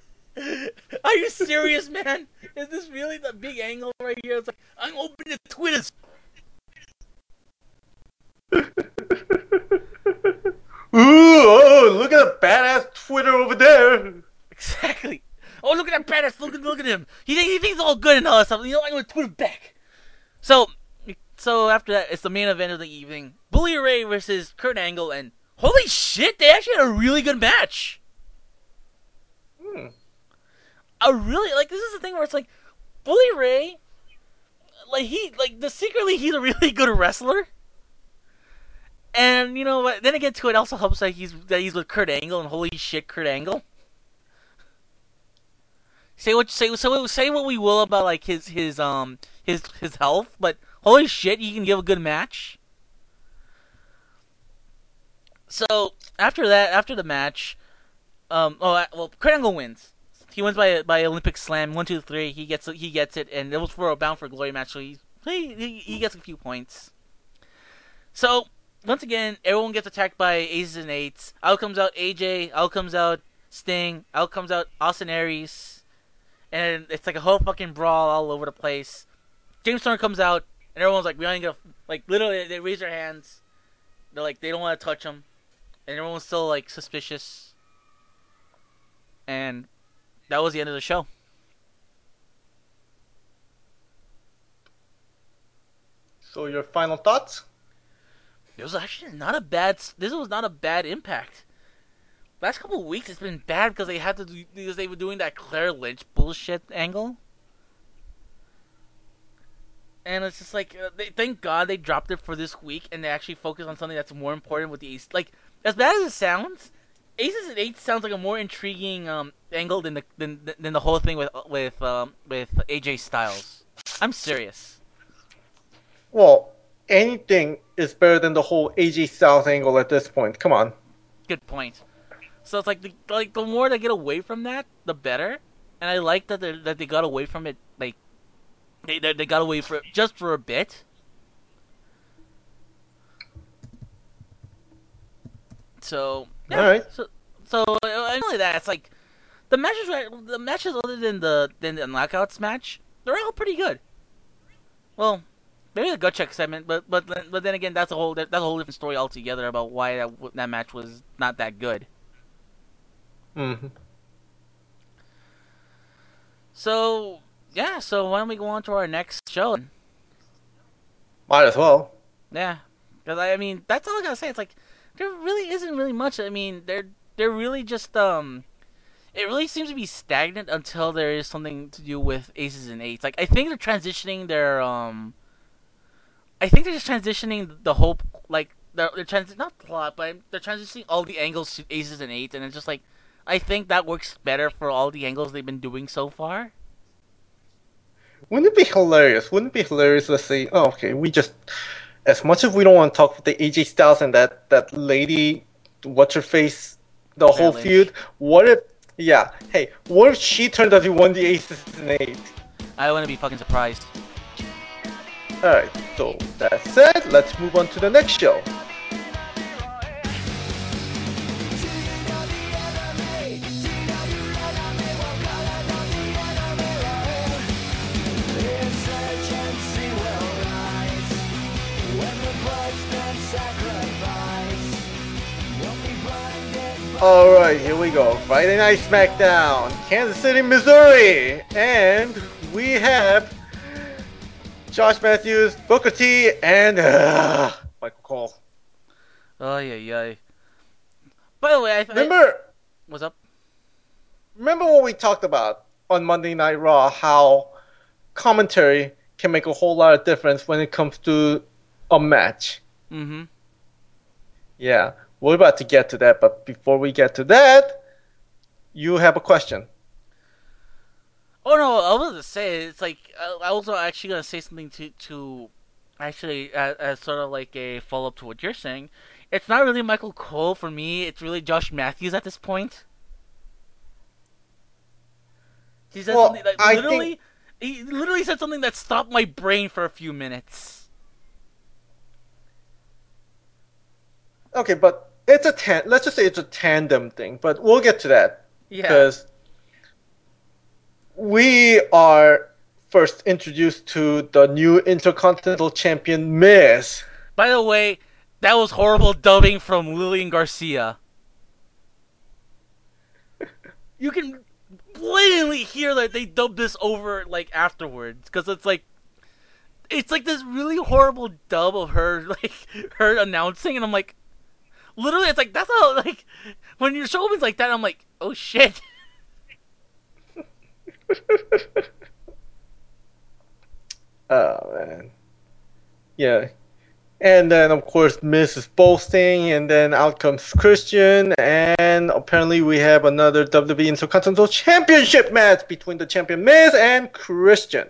Are you serious, man? Is this really the big angle right here? It's like I'm opening the Twitters. *laughs*
Ooh, oh, look at the badass Twitter over there.
Exactly. Oh, look at that badass! Look at look at him. He think, he thinks all good and all that stuff. You know, I'm gonna him back. So, so after that, it's the main event of the evening: Bully Ray versus Kurt Angle, and holy shit, they actually had a really good match.
Hmm.
I really like. This is the thing where it's like, Bully Ray, like he like the secretly he's a really *laughs* good wrestler. And you know what? Then again, too, it also helps that he's that he's with Kurt Angle, and holy shit, Kurt Angle. Say what say so say what we will about like his his um his his health, but holy shit, he can give a good match. So after that, after the match, um oh well, Kurt Angle wins. He wins by by Olympic Slam, one two three. He gets he gets it, and it was for a Bound for Glory match, so he he he, gets a few points. So once again, everyone gets attacked by aces and eights. Out comes out AJ. Out comes out Sting. Out comes out Austin Aries. And it's like a whole fucking brawl all over the place. James Storm comes out, and everyone's like, "We ain't gonna like." Literally, they raise their hands. They're like, they don't want to touch him, and everyone's still like suspicious. And that was the end of the show.
So your final thoughts?
It was actually not a bad. This was not a bad impact. last couple of weeks it's been bad because they had to do because they were doing that Claire Lynch bullshit angle. And it's just like, uh, they, thank God they dropped it for this week, and they actually focused on something that's more important with the East. Like, as bad as it sounds, Aces and Eights sounds like a more intriguing um, angle than the than, than the whole thing with with um, with AJ Styles. I'm serious.
Well, anything is better than the whole AJ Styles angle at this point. Come on.
Good point. So it's like the like the more they get away from that, the better. And I like that they that they got away from it. Like they they, they got away for just for a bit. So yeah,
All right.
So so uh, not only that, it's like the matches the matches other than the than the knockouts match, they're all pretty good. Well, maybe the gut check segment, but but then- but then again, that's a whole that's a whole different story altogether about why that that match was not that good.
hmm
So yeah, so why don't we go on to our next show?
Might as well.
Yeah, because I mean that's all I gotta say. It's like there really isn't really much. I mean they're they're really just um, it really seems to be stagnant until there is something to do with aces and eights. Like I think they're transitioning their um, I think they're just transitioning the whole like they're, they're trans not plot, but they're transitioning all the angles to aces and eights, and it's just like I think that works better for all the angles they've been doing so far.
Wouldn't it be hilarious? Wouldn't it be hilarious? Let's say, oh, okay, we just, as much as we don't want to talk with the AJ Styles and that that lady, what's her face, the whole feud. What if, yeah, hey, what if she turned out to won the Aces and Eight?
I wouldn't be fucking surprised.
All right, so that said, let's move on to the next show. All right, here we go. Friday Night SmackDown, Kansas City, Missouri, and we have Josh Matthews, Booker T, and uh, Michael Cole.
Oh yeah, yeah. By the way, I, I
Remember,
what's up?
remember what we talked about on Monday Night Raw? How commentary can make a whole lot of difference when it comes to a match.
Mm-hmm.
Yeah, we're about to get to that, but before we get to that, you have a question.
Oh no, I was gonna say it's like I was actually gonna say something to to actually as, as sort of like a follow up to what you're saying. It's not really Michael Cole for me. It's really Josh Matthews at this point. He said
Well,
something like literally. He literally said something that stopped my brain for a few minutes.
Okay, but it's a tan. Let's just say it's a tandem thing, but we'll get to that.
Yeah.
because we are first introduced to the new Intercontinental Champion Miz.
By the way, that was horrible dubbing from Lillian Garcia. *laughs* You can blatantly hear that they dubbed this over like afterwards because it's like it's like this really horrible dub of her *laughs* like her announcing and I'm like literally it's like that's how like when your show opens like that I'm like oh shit. *laughs* *laughs*
Oh man, yeah. And then of course is boasting, and then out comes Christian, and apparently we have another WWE Intercontinental Championship match between the champion Miz and Christian.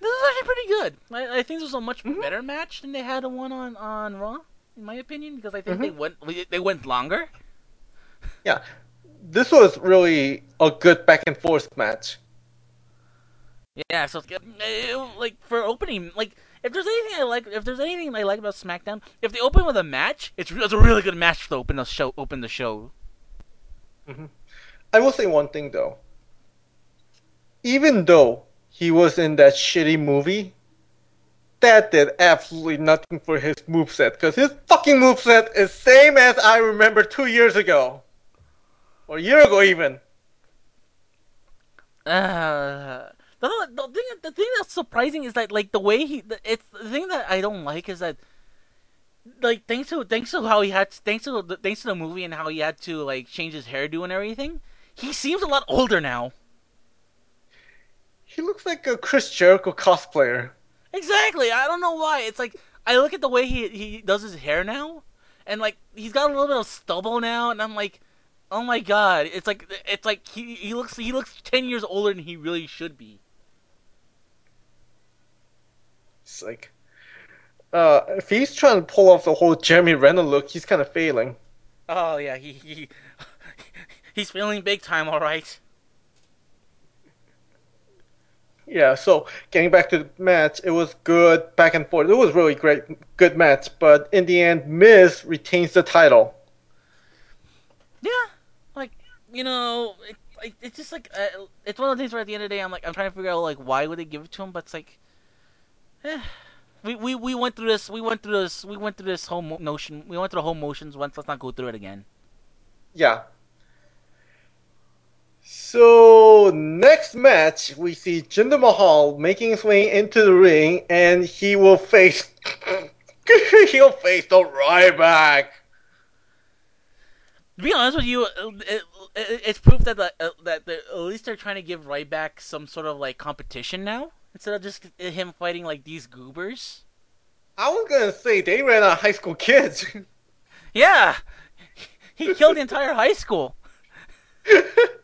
this is actually pretty good. I, I think this was a much mm-hmm. better match than they had the one on on Raw in my opinion because I think they went they went longer
Yeah, this was really a good back and forth match.
Yeah, so it's good. Eh, like for opening, like if there's anything I like, if there's anything I like about SmackDown, if they open with a match, it's, it's a really good match to open the show. Open the show.
I will say one thing though. Even though he was in that shitty movie, that did absolutely nothing for his moveset, because his fucking moveset is same as I remember two years ago. Or a year ago even.
Uh, the, the thing, the thing that's surprising is that like the way he, the, it's the thing that I don't like is that like thanks to thanks to how he had thanks to the, thanks to the movie and how he had to like change his hairdo and everything, he seems a lot older now.
He looks like a Chris Jericho cosplayer.
Exactly. I don't know why. It's like I look at the way he he does his hair now, and like he's got a little bit of stubble now, and I'm like, oh my god. It's like it's like he he looks he looks ten years older than he really should be.
It's like, uh, if he's trying to pull off the whole Jeremy Renner look, he's kind of failing.
Oh yeah, he he *laughs* he's feeling big time. All right.
Yeah, so getting back to the match, it was good back and forth. It was really great, good match. But in the end, Miz retains the title.
Yeah, like you know, it, it, it's just like uh, it's one of the things where at the end of the day, I'm like I'm trying to figure out like why would they give it to him, but it's like, eh. We, we, we went through this. We went through this. We went through this whole mo- notion. We went through the whole motions once. Let's not go through it again.
Yeah. So next match, we see Jinder Mahal making his way into the ring, and he will face *laughs* he'll face the Ryback.
To be honest with you, it, it, it's proof that the, uh, that the, at least they're trying to give Ryback some sort of like competition now instead of just him fighting like these goobers.
I was gonna say they ran out of high school kids. *laughs*
Yeah, he killed the entire high school. *laughs*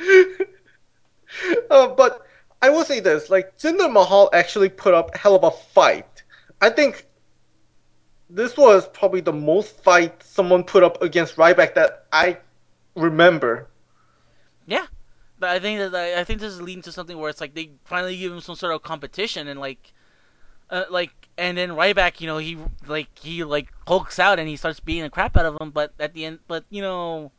*laughs*
uh, but I will say this: like Jinder Mahal actually put up hell of a fight. I think this was probably the most fight someone put up against Ryback that I remember.
Yeah, but I think that I think this is leading to something where it's like they finally give him some sort of competition and like, uh, like, and then Ryback, you know, he like he like hulks out and he starts beating the crap out of him. But at the end, but you know,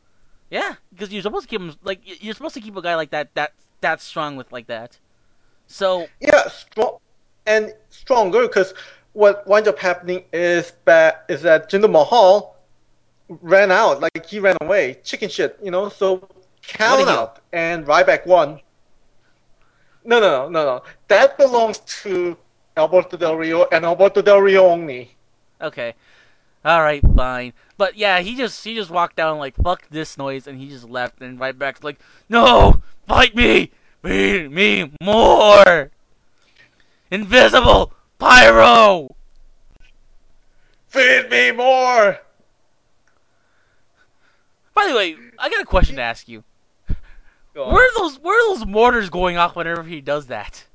yeah, because you're supposed to keep him like you're supposed to keep a guy like that that that strong with like that. So
Yeah, strong and stronger because what winds up happening is that is that Jinder Mahal ran out, like he ran away, chicken shit, you know. So count out, and Ryback won. No, no, no, no, no. That belongs to Alberto Del Rio and Alberto Del Rio only.
okay, all right, fine. But yeah, he just he just walked down like fuck this noise and he just left and Ryback's like no fight me beat me more invisible pyro.
Feed me more.
By the way, I got a question to ask you. Where are those where are those mortars going off whenever he does that?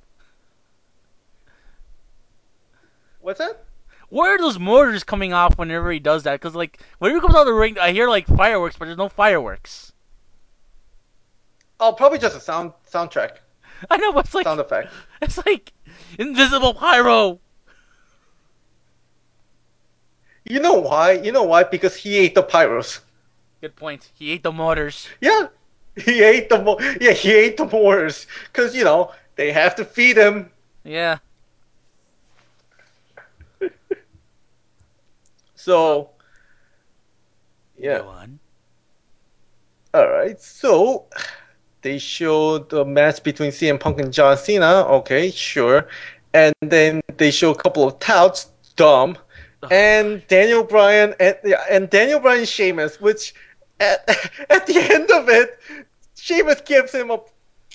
What's that?
Where are those mortars coming off whenever he does that? Because like whenever he comes out of the ring, I hear like fireworks, but there's no fireworks.
Oh, probably just a sound soundtrack, *laughs*
I know, but it's like
sound effect. *laughs*
it's like invisible pyro.
You know why? You know why? Because he ate the pyros.
Good point. He ate the mortars.
Yeah, he ate the mo- yeah he ate the mortars because you know they have to feed him.
Yeah.
So yeah,
Go on.
all right. So they showed the match between CM Punk and John Cena. Okay, sure, and then they show a couple of touts. Dumb. And Daniel Bryan and and Daniel Bryan Sheamus, which at, *laughs* at the end of it, Sheamus gives him a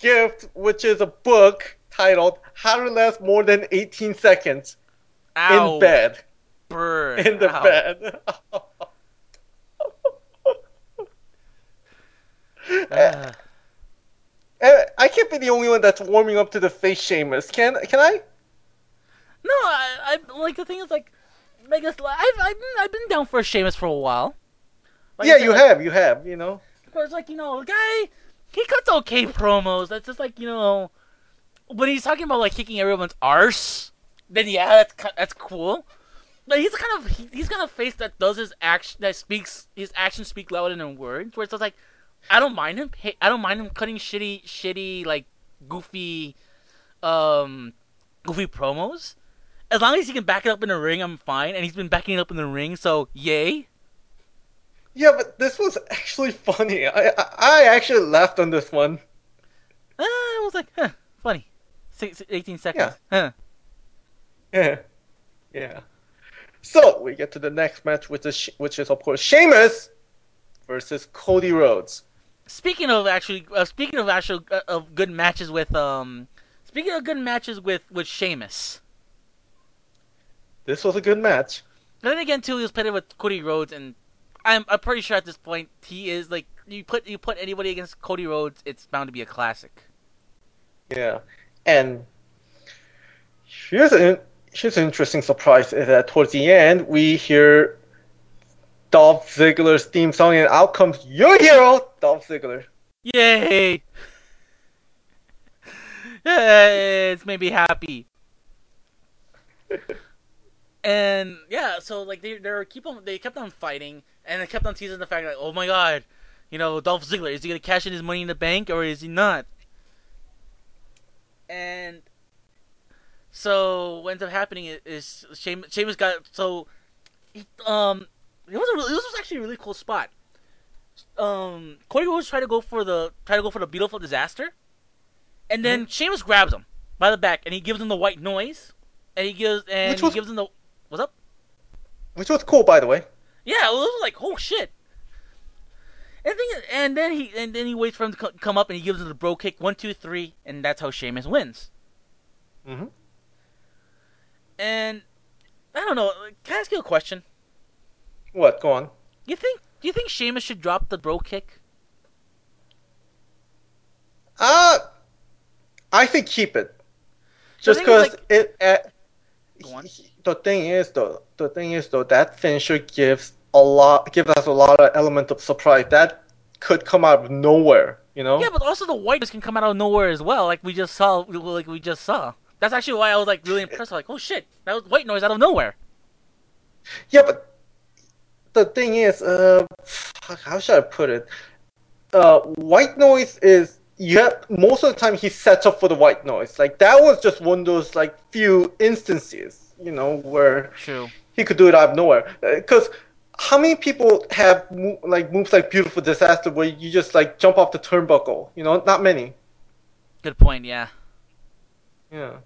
gift, which is a book titled "How to Last More Than 18 Seconds
Ow.
in Bed."
Burn.
In the bed. *laughs* Eh, I can't be the only one that's warming up to the face Sheamus. Can can I?
no, I, I like the thing is like, like it's, I've I've been, I've been down for a Sheamus for a while. Like
yeah,
said,
you
like,
have, you have. You know.
But it's like you know, the guy he cuts okay promos. That's just like you know, when he's talking about like kicking everyone's arse, then yeah, that's that's cool. But he's kind of he, he's kind of face that does his action that speaks his actions speak louder than words. Where it's like, I don't mind him. Hey, I don't mind him cutting shitty shitty like goofy, um, goofy promos. As long as he can back it up in the ring, I'm fine. And he's been backing it up in the ring, so yay.
Yeah, but this was actually funny. I I, I actually laughed on this one.
Uh, I was like, huh, funny. Six, 18 seconds. Huh. *laughs*
Yeah, yeah. So we get to the next match, which is which is of course Sheamus versus Cody Rhodes.
Speaking of actually, uh, speaking of actual uh, of good matches with um, speaking of good matches with with Sheamus.
This was a good match.
Then again, too, he was playing with Cody Rhodes, and I'm I'm pretty sure at this point he is like you put you put anybody against Cody Rhodes, it's bound to be a classic.
Yeah, and here's an here's an interesting surprise: is that towards the end we hear Dolph Ziggler's theme song, and out comes your hero, Dolph Ziggler.
Yay! *laughs* it's made me happy. *laughs* and yeah, so like they they keep on they kept on fighting, and they kept on teasing the fact like, oh my god, you know Dolph Ziggler is he gonna cash in his money in the bank or is he not? And so what ends up happening is, is Sheamus, Sheamus got so he, um it was a really, it was actually a really cool spot. Um, Cody Rhodes tried to go for the try to go for the beautiful disaster, and then mm-hmm. Sheamus grabs him by the back and he gives him the white noise, and he gives and was, he gives him the what's up?
Which was cool, by the way.
Yeah, it was like oh shit. And, thing, and then he and then he waits for him to come up and he gives him the bro kick one two three and that's how Sheamus wins.
Mm-hmm.
And I don't know. Can I ask you a question?
What? Go on.
You think? Do you think Sheamus should drop the bro kick?
Uh, I think keep it. Just because like... it. Uh, the thing is though, the thing is though, that finisher gives a lot, gives us a lot of element of surprise. That could come out of nowhere, you know.
Yeah, but also the white can come out of nowhere as well, like we just saw, like we just saw. That's actually why I was like really impressed. Like, oh shit, that was white noise out of nowhere.
Yeah, but the thing is, uh, how should I put it? Uh, white noise is you have most of the time he sets up for the white noise. Like that was just one of those like few instances, you know, where
True.
he could do it out of nowhere. Because uh, how many people have like moves like beautiful disaster where you just like jump off the turnbuckle? You know, not many.
Good point. Yeah.
Yeah.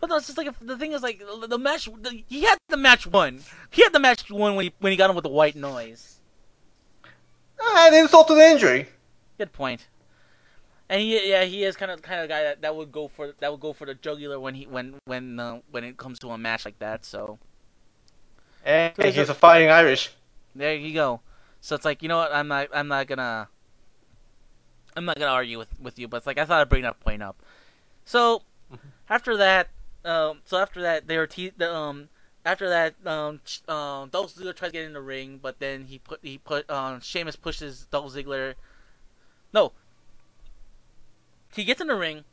But no, it's just like the thing is like the match. The, he had the match won. He had the match won when he when he got him with the white noise.
Ah, an insult to the injury.
Good point. And he, yeah, he is kind of kind of guy that, that would go for that would go for the jugular when he when when uh, when it comes to a match like that. So.
And so he's a fighting Irish.
There you go. So it's like you know what I'm not I'm not gonna I'm not gonna argue with with you, but it's like I thought I'd bring that point up. So mm-hmm. after that, um, so after that, they were te- um, after that, um, um, Dolph Ziggler tries to get in the ring, but then he put he put um, Sheamus pushes Dolph Ziggler. No, he gets in the ring,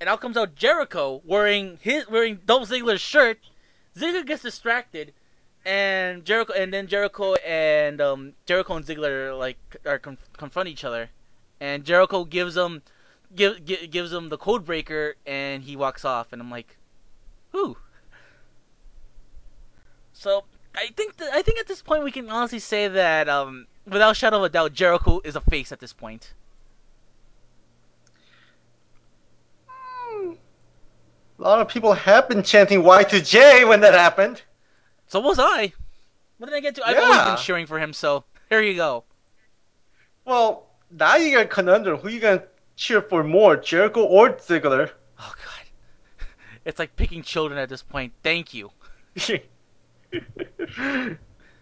and out comes out Jericho wearing his wearing Dolph Ziggler's shirt. Ziggler gets distracted, and Jericho and then Jericho and um, Jericho and Ziggler like are conf- confront each other, and Jericho gives him give gives him the code breaker, and he walks off, and I'm like, who? So I think th- I think at this point we can honestly say that um, without shadow of a doubt, Jericho is a face at this point.
A lot of people have been chanting Y2J when that happened.
So was I. What did I get to? I've yeah. always been cheering for him, so here you go.
Well, now you got a conundrum. Who you gonna cheer for more, Jericho or Ziggler?
It's like picking children at this point. Thank you. *laughs*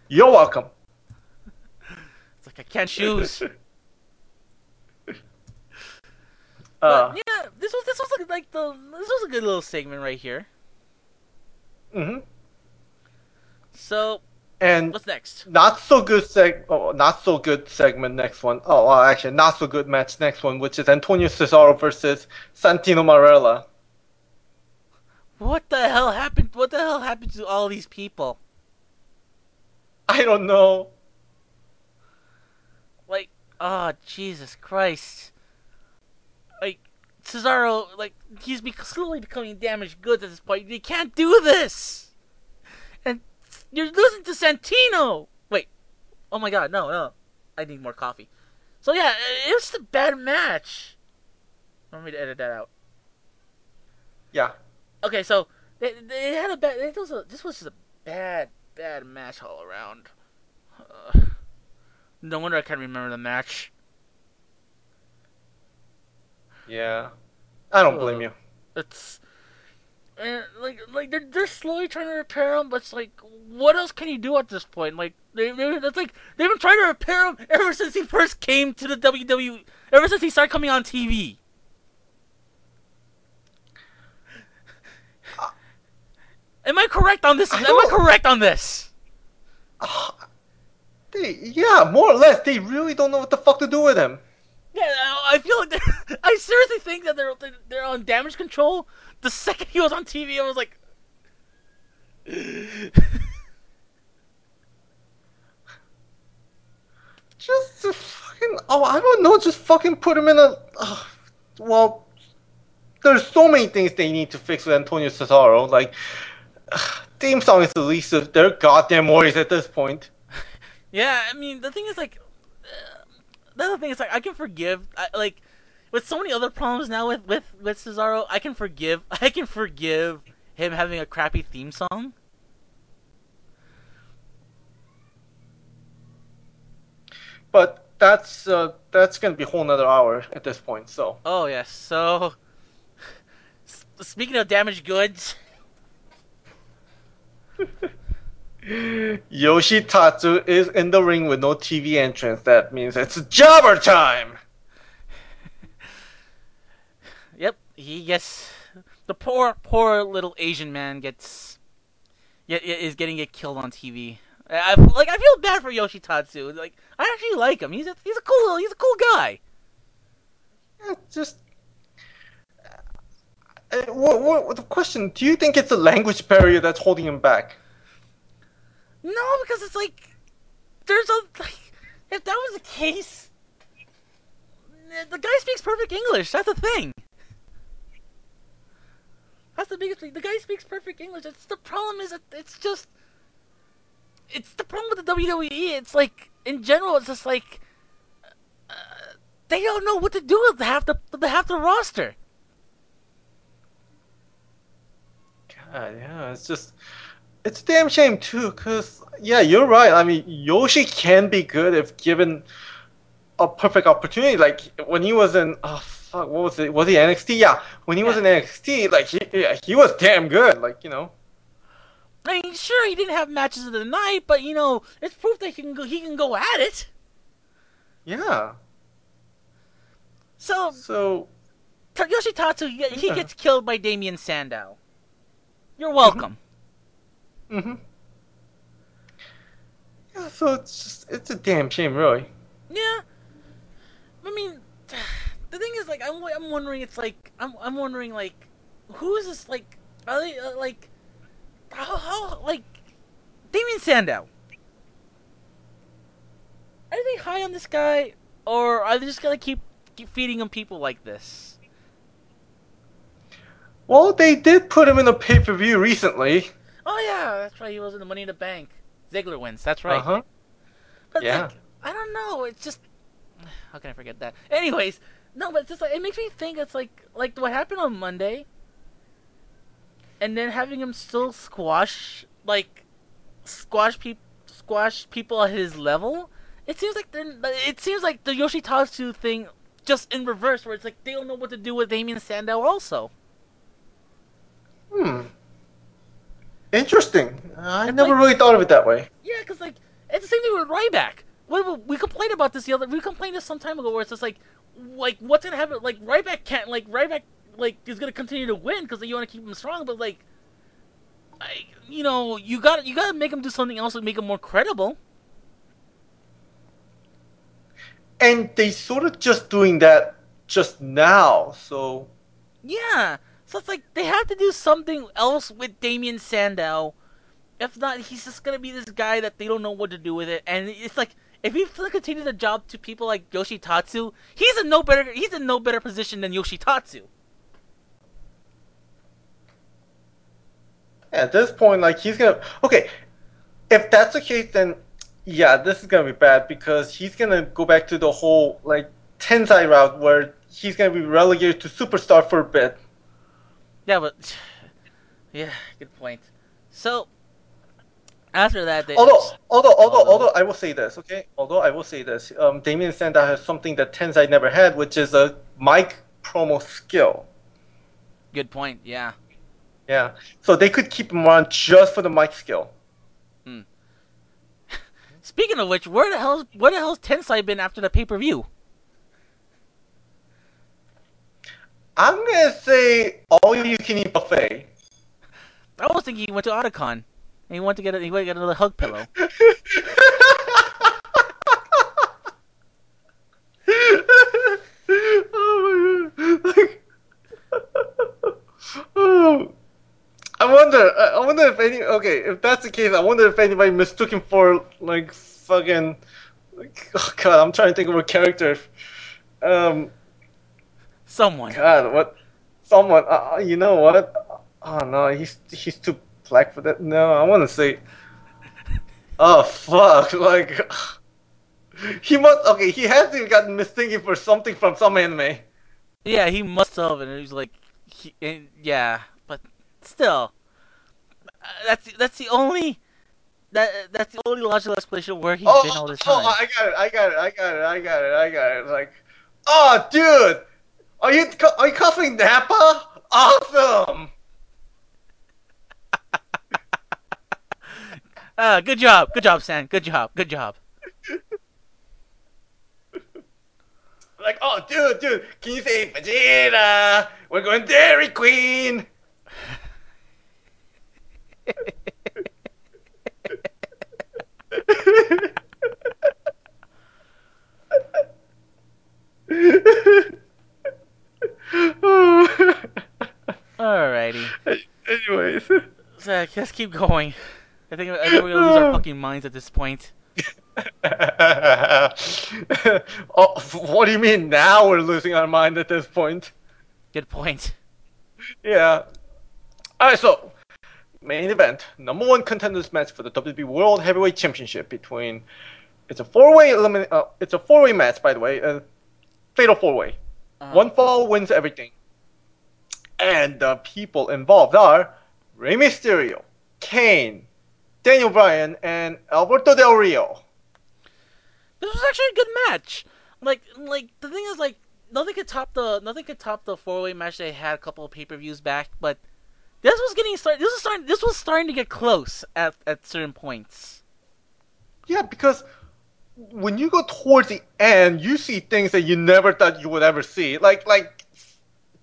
You're welcome.
It's like I can't choose. *laughs*
Uh,
but, yeah, this was this was like the this was a good little segment right here.
Mhm.
So,
and
what's next?
Not so good seg. Oh, not so good segment. Next one. Oh, well, actually, not so good match. Next one, which is Antonio Cesaro versus Santino Marella.
What the hell happened? What the hell happened to all these people?
I don't know.
Like, oh Jesus Christ! Like Cesaro, like he's be- slowly becoming damaged goods at this point. You can't do this, and you're losing to Santino. Wait, oh my God, no, no, I need more coffee. So yeah, it was a bad match. Want me to edit that out?
Yeah,
okay, so They, they had a bad. It was a, this was just a bad, bad match all around. Uh, no wonder I can't remember the match.
Yeah. I don't blame you.
It's and like like they're they're slowly trying to repair him, but it's like what else can you do at this point? Like they they it's like they've been trying to repair him ever since he first came to the WWE. Ever since he started coming on TV. Am I correct on this?
I
Am I *laughs* correct on this?
They, yeah, more or less. They really don't know what the fuck to do with him.
Yeah, I feel like *laughs* I seriously think that they're they're on damage control. The second he was on TV, I was like, *laughs*
Just to fucking. Oh, I don't know. Just fucking put him in a. Uh, well, there's so many things they need to fix with Antonio Cesaro. Like, *sighs* theme song is the least of their goddamn worries at this point. *laughs*
Yeah, I mean, the thing is like, uh, *sighs* the other thing is like, I can forgive, I, like, with so many other problems now with with with Cesaro, I can forgive, *laughs* I can forgive him having a crappy theme song.
But that's uh, that's gonna be a whole another hour at this point. So
Oh yes, so *laughs* s- speaking of damaged goods, *laughs*
Yoshitatsu is in the ring with no TV entrance. That means it's jobber time. *laughs*
yep, he gets the poor poor little Asian man gets yeah is getting get killed on TV. I, I- like I feel bad for Yoshitatsu. Like I actually like him. He's a he's a cool he's a cool guy.
Yeah, just. Uh, what, what, the question? Do you think it's a language barrier that's holding him back?
No, because it's like there's a like if that was the case, eh, the guy speaks perfect English. That's the thing. That's the biggest thing. The guy speaks perfect English. It's the problem is that it's just it's the problem with the WWE. It's like in general, it's just like uh, they don't know what to do with half the half the roster.
God, yeah, it's just. It's a damn shame, too, because, yeah, you're right. I mean, Yoshi can be good if given a perfect opportunity. Like, when he was in. Oh, fuck, what was it? Was he NXT? Yeah, when he was in NXT, like, he, yeah, he was damn good. Like, you know.
I mean, sure, he didn't have matches of the night, but you know, it's proof that he can go. He can go at it.
Yeah.
So
So.
Ta- Yoshitatsu, he, he
Yeah.
gets killed by Damien Sandow. You're welcome.
Mm hmm Yeah, so it's just. It's a damn shame, really.
Yeah. I mean, *sighs* the thing is, like, I'm, I'm wondering, it's like, I'm, I'm wondering, like, who is this, like, are they, uh, like, how, how, like, Damien Sandow? Are they high on this guy, or are they just gonna keep, keep feeding him people like this?
Well, they did put him in a pay per view recently.
Oh yeah, that's right. He was in the Money in the Bank. Ziggler wins. That's right.
Uh huh.
But
Yeah.
like, I don't know. It's just *sighs* how can I forget that? Anyways, no, but it's just like it makes me think it's like like what happened on Monday, and then having him still squash like squash people squash people at his level. It seems like they're, it seems like the Yoshitatsu thing just in reverse, where it's like they don't know what to do with Damien Sandow also.
Hmm. Interesting. I
It's
never
like-
really thought of it that way.
Yeah, because like it's the same thing with Ryback. We, we, we complained about this the other. We complained this some time ago, where it's just like, like what's gonna happen? Like Ryback can't like Ryback like is gonna continue to win because you want to keep him strong, but like, I you know you got you got to make him do something else to make him more credible.
And they sort of just doing that just now. So
Yeah, so it's like they have to do something else with Damien Sandow. If not, he's just gonna be this guy that they don't know what to do with it, and it's like. If he gonna the job to people like Yoshitatsu, he's in no better he's in no better position than Yoshitatsu.
at this point, like he's gonna okay. If that's the case, then yeah, this is gonna be bad because he's gonna go back to the whole like Tensai route where he's gonna be relegated to superstar for a bit.
Yeah, but *sighs* Yeah, good point. So after that, they
Although, although, although,
Although-
although, I will say this, okay? Although I will say this, um, Damien Sandow has something that Tensai never had, which is a mic promo skill.
good point. Yeah.
Yeah, so they could keep him on just for the mic skill. Hmm. *laughs*
Speaking of which, where the hell where the hell's Tensai been after the pay per view?
I'm gonna say all you can eat buffet.
I was thinking he went to Otakon. And he went to get a, he went to get another hug pillow.
oh my god! Like, oh. I wonder. I I wonder if any. Okay, if that's the case, I wonder if anybody mistook him for like fucking. Like, oh god, I'm trying to think of a character. Um,
Someone.
God, what? Someone. Uh, uh, you know what? Oh no, he's he's too black for that. No, I want to say. *laughs* Oh fuck! *laughs* Like *sighs* he must. Okay, he has to gotten mistaken for something from some anime.
Yeah, he must have, and he was like, he, and, yeah, but still, uh, that's that's the only that that's the only logical explanation where he's
oh,
been all this time.
oh,
time.
I got it! I got it! I got it! I got it! I got it! Like, oh, dude, are you are you costing Nappa? Awesome!
Ah, *laughs* good job, good job, San. Good job, good job. *laughs*
Like, oh, dude, dude, can you say Vegeta? We're going Dairy Queen. *laughs* *laughs*
Alrighty,
Anyways.
so let's keep going. I think I think we're gonna lose our *laughs* fucking minds at this point. *laughs*
oh, what do you mean now we're losing our mind at this point?
Good point.
Yeah. Alright, so main event, number one contenders match for the WWE World Heavyweight Championship between it's a four way elimin- uh, it's a four way match by the way, a fatal four way.
Uh,
One fall wins everything. And the people involved are Rey Mysterio, Kane, Daniel Bryan, and Alberto Del Rio.
This was actually a good match. Like, like the thing is, like, nothing could top the nothing could top the four way match they had a couple of pay per views back. But this was getting started. This was starting. This was starting to get close at at certain points.
Yeah, because when you go towards the end, you see things that you never thought you would ever see. Like like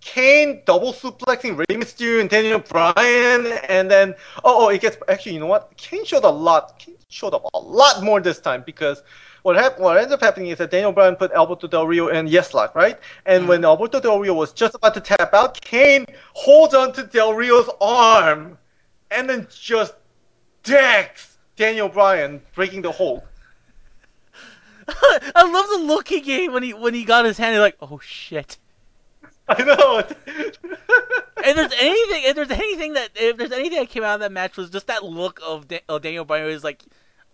Kane double suplexing Rey Mysterio and Daniel Bryan, and then oh oh it gets actually you know what Kane showed a lot. Kane showed up a lot more this time because. What happened? What ends up happening is that Daniel Bryan put Alberto Del Rio in yes lock, right? And mm-hmm. when Alberto Del Rio was just about to tap out, Kane holds onto Del Rio's arm, and then just decks Daniel Bryan, breaking the hold. *laughs*
I love the look he gave when he when he got his hand. He's like, oh shit. *laughs*
I know.
If there's anything, if there's anything that if there's anything that came out of that match was just that look of, da- of Daniel Bryan was like,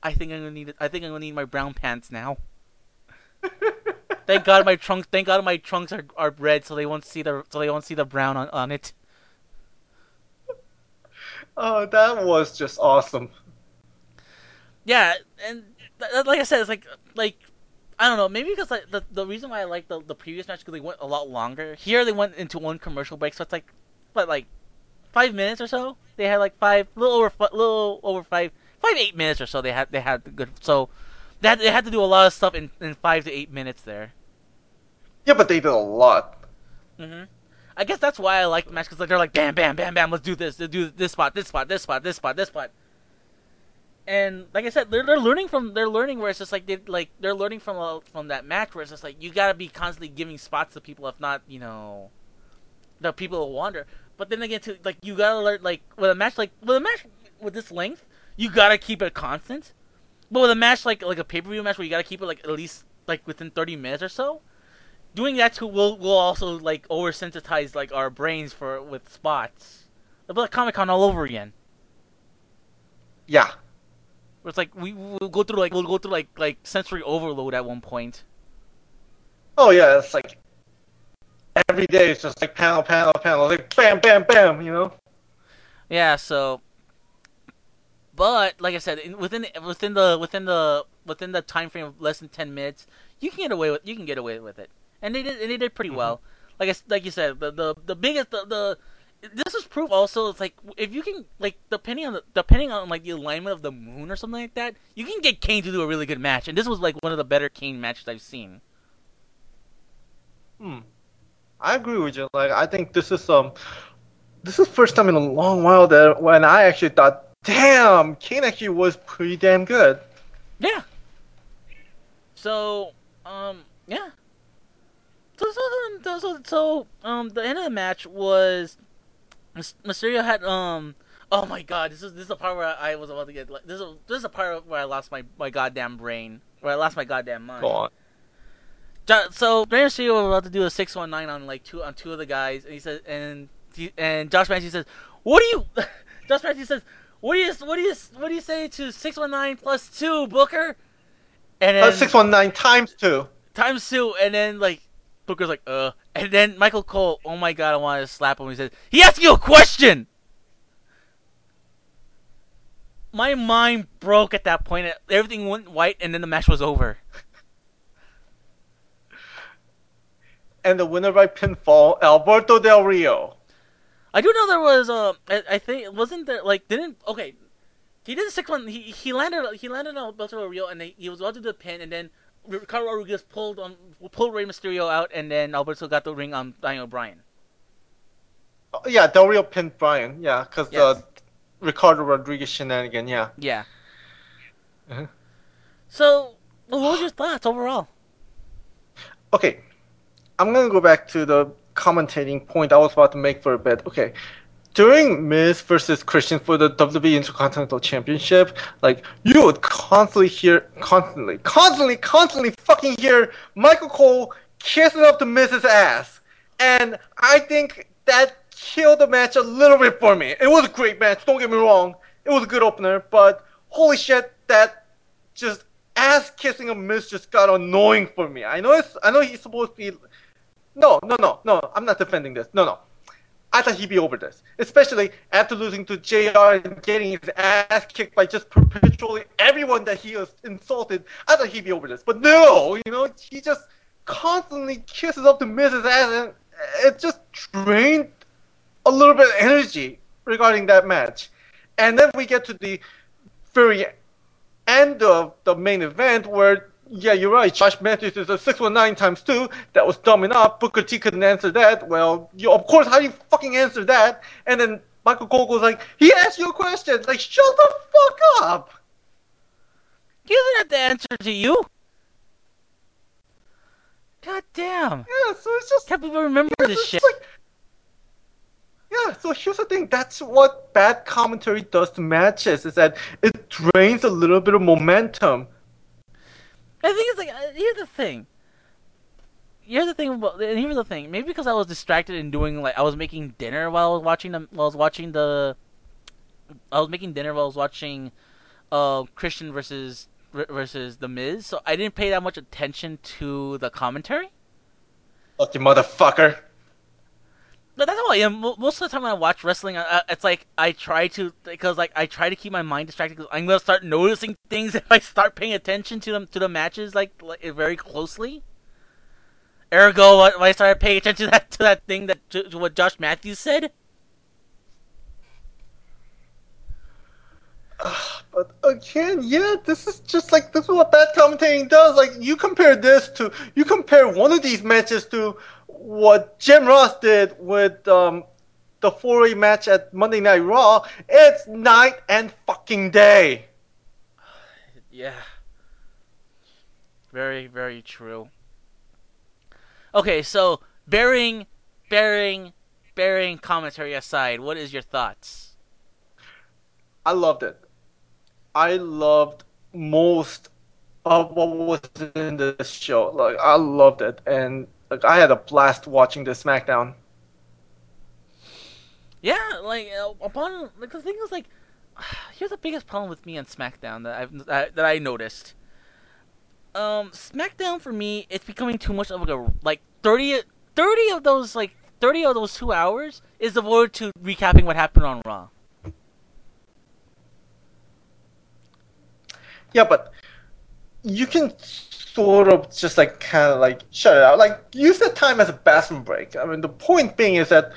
I think I'm gonna need I think I'm gonna need my brown pants now. *laughs* Thank God my trunks. Thank God my trunks are, are red, so they won't see the so they won't see the brown on, on it.
oh, that was just awesome.
Yeah, and like I said, it's like like I don't know. Maybe because like the the reason why I like the the previous match because they went a lot longer. Here they went into one commercial break, so it's like what like five minutes or so. They had like five, little over little over five, five eight minutes or so. They had they had the good so. They had, they had to do a lot of stuff in, in five to eight minutes there.
Yeah, but they did a lot.
hmm I guess that's why I like the match because like, they're like bam, bam, bam, bam. Let's do this. Let's do this spot, this spot, this spot, this spot, this spot. And like I said, they're, they're learning from they're learning where it's just like they like they're learning from uh, from that match where it's just like you gotta be constantly giving spots to people if not you know the people will wander. But then again, to like you gotta learn like with a match like with a match with this length, you gotta keep it constant. But with a match like like a pay per view match where you gotta keep it like at least like within thirty minutes or so, doing that too will will also like oversensitize like our brains for with spots. It'll be like Comic Con all over again.
Yeah.
Where it's like we will go through like we'll go through like like sensory overload at one point.
Oh yeah, it's like every day it's just like panel, panel, panel, like bam, bam, bam. You know.
Yeah, so but like I said, in, within within the within the within the time frame of less than 10 minutes, you can get away with you can get away with it. And they did and they did pretty
Mm-hmm.
well. Like I, like you said, the the the biggest the, the this is proof also it's like if you can like depending on the depending on like the alignment of the moon or something like that, you can get Kane to do a really good match. And this was like one of the better Kane matches I've seen.
Hmm. I agree with you. Like I think this is um this is first time in a long while that when I actually thought, damn, Kane actually was pretty damn good.
Yeah. So, um, yeah. So, so, so, so, um, the end of the match was Mysterio had um. Oh my god, this is this is the part where I was about to get like this is this is the part where I lost my my goddamn brain, where I lost my goddamn mind.
Go on.
So Rey Mysterio was about to do a six one nine on like two on two of the guys, and he says, and he, and Josh Matthews says, "What do you?" *laughs* Josh Matthews says, "What do you what do you what do you say to six one nine plus two Booker?" And then
Uh, six one nine times two.
times two, and then like Booker's like, "Uh," and then Michael Cole, oh my god, I wanted to slap him. He says, "He asked you a question." My mind broke at that point. Everything went white, and then the match was over. *laughs*
And the winner by pinfall, Alberto Del Rio.
I do know there was uh, I, I think wasn't there like didn't okay, he did a six one. He he landed he landed on Alberto Del Rio and they, he was about to do the pin and then Ricardo Rodriguez pulled on pulled Rey Mysterio out and then Alberto got the ring on Daniel Bryan.
Oh, yeah, Del Rio pinned Bryan. Yeah, because
Yes.
uh, Ricardo Rodriguez shenanigan. Yeah.
Yeah.
Uh-huh.
So, what was your thoughts overall?
Okay, I'm gonna go back to the commentating point I was about to make for a bit. Okay, during Miz versus Christian for the WWE Intercontinental Championship, like you would constantly hear, constantly, constantly, constantly fucking hear Michael Cole kissing up the Miz's ass, and I think that killed the match a little bit for me. It was a great match. Don't get me wrong. It was a good opener, but holy shit, that just ass kissing of Miz just got annoying for me. I know it's I know he's supposed to be No, no, no, no. I'm not defending this. No, no. I thought he'd be over this. Especially after losing to JR and getting his ass kicked by just perpetually everyone that he has insulted. I thought he'd be over this. But no, you know, he just constantly kisses up to Miz's ass and it just drained a little bit of energy regarding that match. And then we get to the very end of the main event where yeah, you're right. Josh Matthews is a 619 times 2. That was dumb enough. Booker T couldn't answer that. Well, you, of course, how do you fucking answer that? And then Michael Cole goes like, he asked you a question. Like, shut the fuck up.
He doesn't have to answer to you. God damn.
Yeah, so it's just...
Can't believe I remember
it's
this
just
shit.
like- yeah, so here's the thing. That's what bad commentary does to matches, is that it drains a little bit of momentum.
I think it's like uh, here's the thing. Here's the thing about and here's the thing. Maybe because I was distracted in doing like I was making dinner while I was watching while I was watching the I was making dinner while I was watching uh Christian versus versus the Miz, so I didn't pay that much attention to the commentary.
Fuck you, motherfucker.
But that's why. Yeah, mo- most of the time when I watch wrestling, I, I- it's like I try to because like I try to keep my mind distracted. Cause I'm gonna start noticing things *laughs* if I start paying attention to them to the matches like, like very closely. Ergo, when I started paying attention to that to that thing that to, to what Josh Matthews said. *sighs*
But again, yeah, this is just like this is what bad commentating does. Like you compare this to you compare one of these matches to what Jim Ross did with um, the four-way match at Monday Night Raw. It's night and fucking day. *sighs*
Yeah. Very very true. Okay, so bearing bearing bearing commentary aside, what is your thoughts?
I loved it. I loved most of what was in this show. Like I loved it, and like I had a blast watching this SmackDown.
Yeah, like uh, upon because the thing is like, *sighs* here's the biggest problem with me on SmackDown that I've that I noticed. Um, SmackDown for me, it's becoming too much of like a like 30, 30 of those like thirty of those two hours is devoted to recapping what happened on Raw.
Yeah, but you can sort of just like kind of like shut it out. Like use that time as a bathroom break. I mean, the point being is that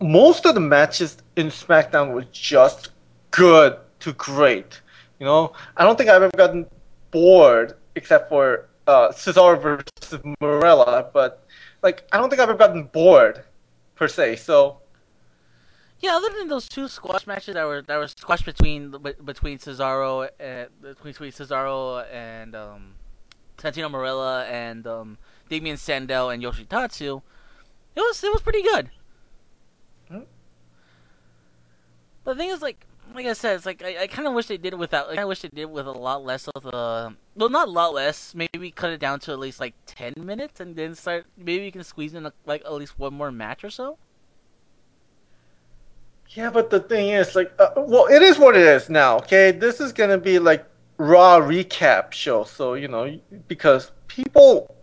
most of the matches in SmackDown were just good to great. You know, I don't think I've ever gotten bored except for uh, Cesaro versus Marella, but like I don't think I've ever gotten bored per se. So
Yeah, other than those two squash matches that were that were squash between between Cesaro and between, between Cesaro and um, Santino Marella and um, Damien Sandow and Yoshitatsu, it was it was pretty good.
Hmm.
But the thing is, like like I said, it's like I, I kind of wish they did it without. Like, I wish they did it with a lot less of the. Well, not a lot less. Maybe cut it down to at least like ten minutes, and then start. Maybe you can squeeze in a, like at least one more match or so.
Yeah, but the thing is, like, uh, well, it is what it is now. Okay, this is gonna be like Raw recap show, so you know, because people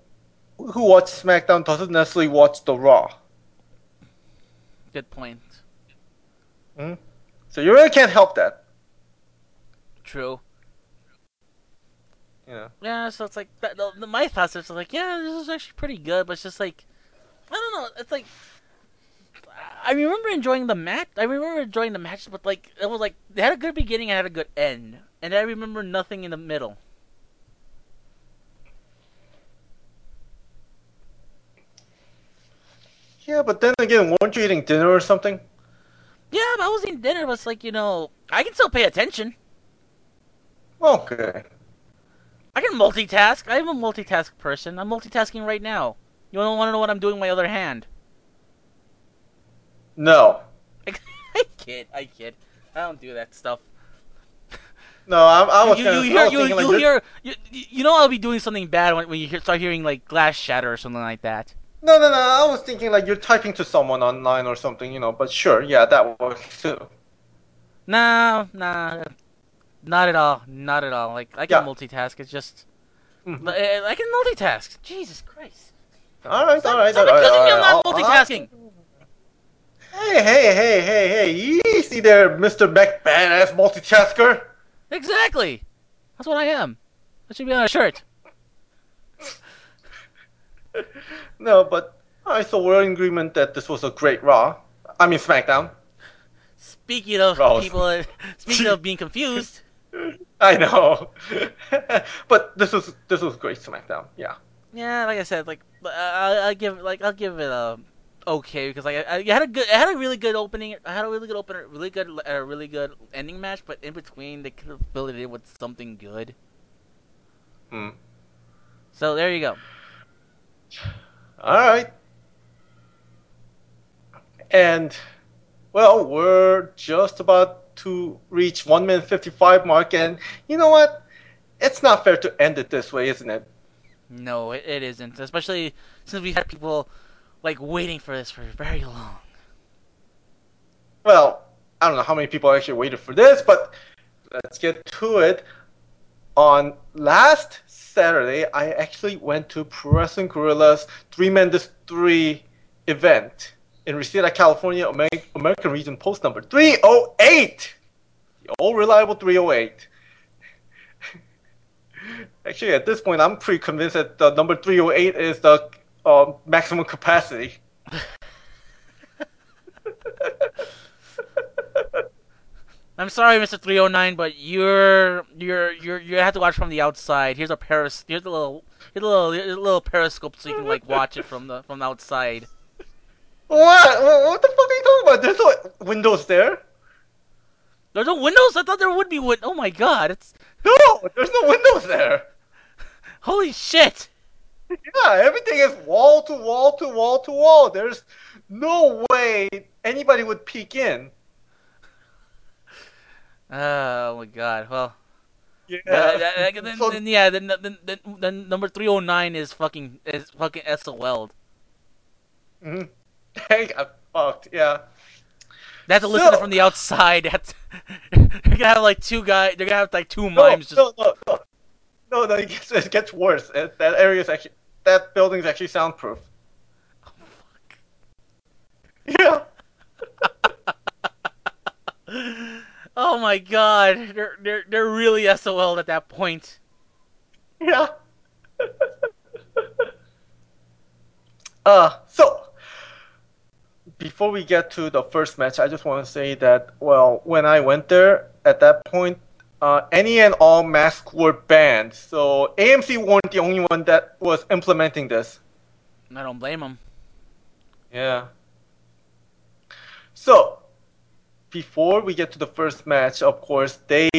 who watch SmackDown doesn't necessarily watch the Raw.
Good point.
Hmm? So you really can't help that.
True.
Yeah.
Yeah, so it's like that, the, the, my thoughts are like, yeah, this is actually pretty good, but it's just like, I don't know. It's like I remember enjoying the match. I remember enjoying the match, but like it was like they had a good beginning and had a good end, and I remember nothing in the middle.
Yeah, but then again, weren't you eating dinner or something?
Yeah, but I was eating dinner. But it's like you know, I can still pay attention.
Okay.
I can multitask. I'm a multitask person. I'm multitasking right now. You don't want to know what I'm doing with my other hand?
No. *laughs*
I kid. I kid. I don't do that stuff.
No, I, I was
you, you hear, you,
thinking, like,
you hear, you, you know I'll be doing something bad when, when you hear, start hearing like glass shatter or something like that.
No, no, no. I was thinking like you're typing to someone online or something, you know. But sure, yeah, that works too.
Nah, nah, not at all, not at all. Like I can
Yeah.
multitask. It's just
Mhm.
I, I can multitask. Jesus Christ!
All right, all right,
Stop
all right.
accusing
all
me of not multitasking.
Hey, hey, hey, hey, hey! Easy there, Mr. Beck, badass multitasker.
Exactly. That's what I am. That should be on a shirt. *laughs*
No, but alright, so we're in agreement that this was a great Raw. I mean SmackDown.
Speaking of people, uh, speaking of being confused, *laughs*
I know, *laughs* but this was this was great SmackDown. Yeah.
yeah, like I said, like I, I, I give like I'll give it a okay because like I, I had a good, I had a really good opening. I had a really good opener, really good, a really good ending match. But in between, they could have filled it in with something good.
Hmm.
So there you go.
All right. And well, we're just about to reach one minute fifty-five mark, and you know what? It's not fair to end it this way, isn't it?
No, it, it isn't. Especially since we had people like waiting for this for very long.
Well, I don't know how many people actually waited for this, but let's get to it. On last Saturday, I actually went to Wrestling Guerrillas Three Three event in Reseda, California, Amer- American Legion Post number 308. The old reliable 308. *laughs* Actually, at this point, I'm pretty convinced that the number 308 is the uh, maximum capacity. *laughs*
I'm sorry, Mr. 309, but you're you're you're you have to watch from the outside. Here's a peris. Here's a little here's a little here's a little periscope so you can like watch it from the from the outside.
What? What what the fuck are you talking about? There's no windows there.
There's no windows. I thought there would be win. Oh my god! It's
No, there's no windows there. *laughs*
holy shit.
Yeah, everything is wall to wall to wall to wall. There's no way anybody would peek in. *laughs*
Oh my god. Well,
Yeah.
uh, then,
So-
then yeah, then, then, then, then number 309 is fucking is fucking SOL.
Mhm. I got fucked. Yeah.
They have to listen
So-
from the outside. *laughs* To- They're gonna have like two guys. They're gonna have like two
No,
mimes just.
no, no, no, no, no. It gets, it gets worse. It- that area is actually that building is actually soundproof. Fuck. Yeah.
Oh Oh my god, they're they're they're really SOL at that point.
Yeah. *laughs* uh, so before we get to the first match, I just want to say that well, when I went there at that point, uh, any and all masks were banned. So AMC weren't the only one that was implementing this.
I don't blame them.
Yeah. So, before we get to the first match, of course, they.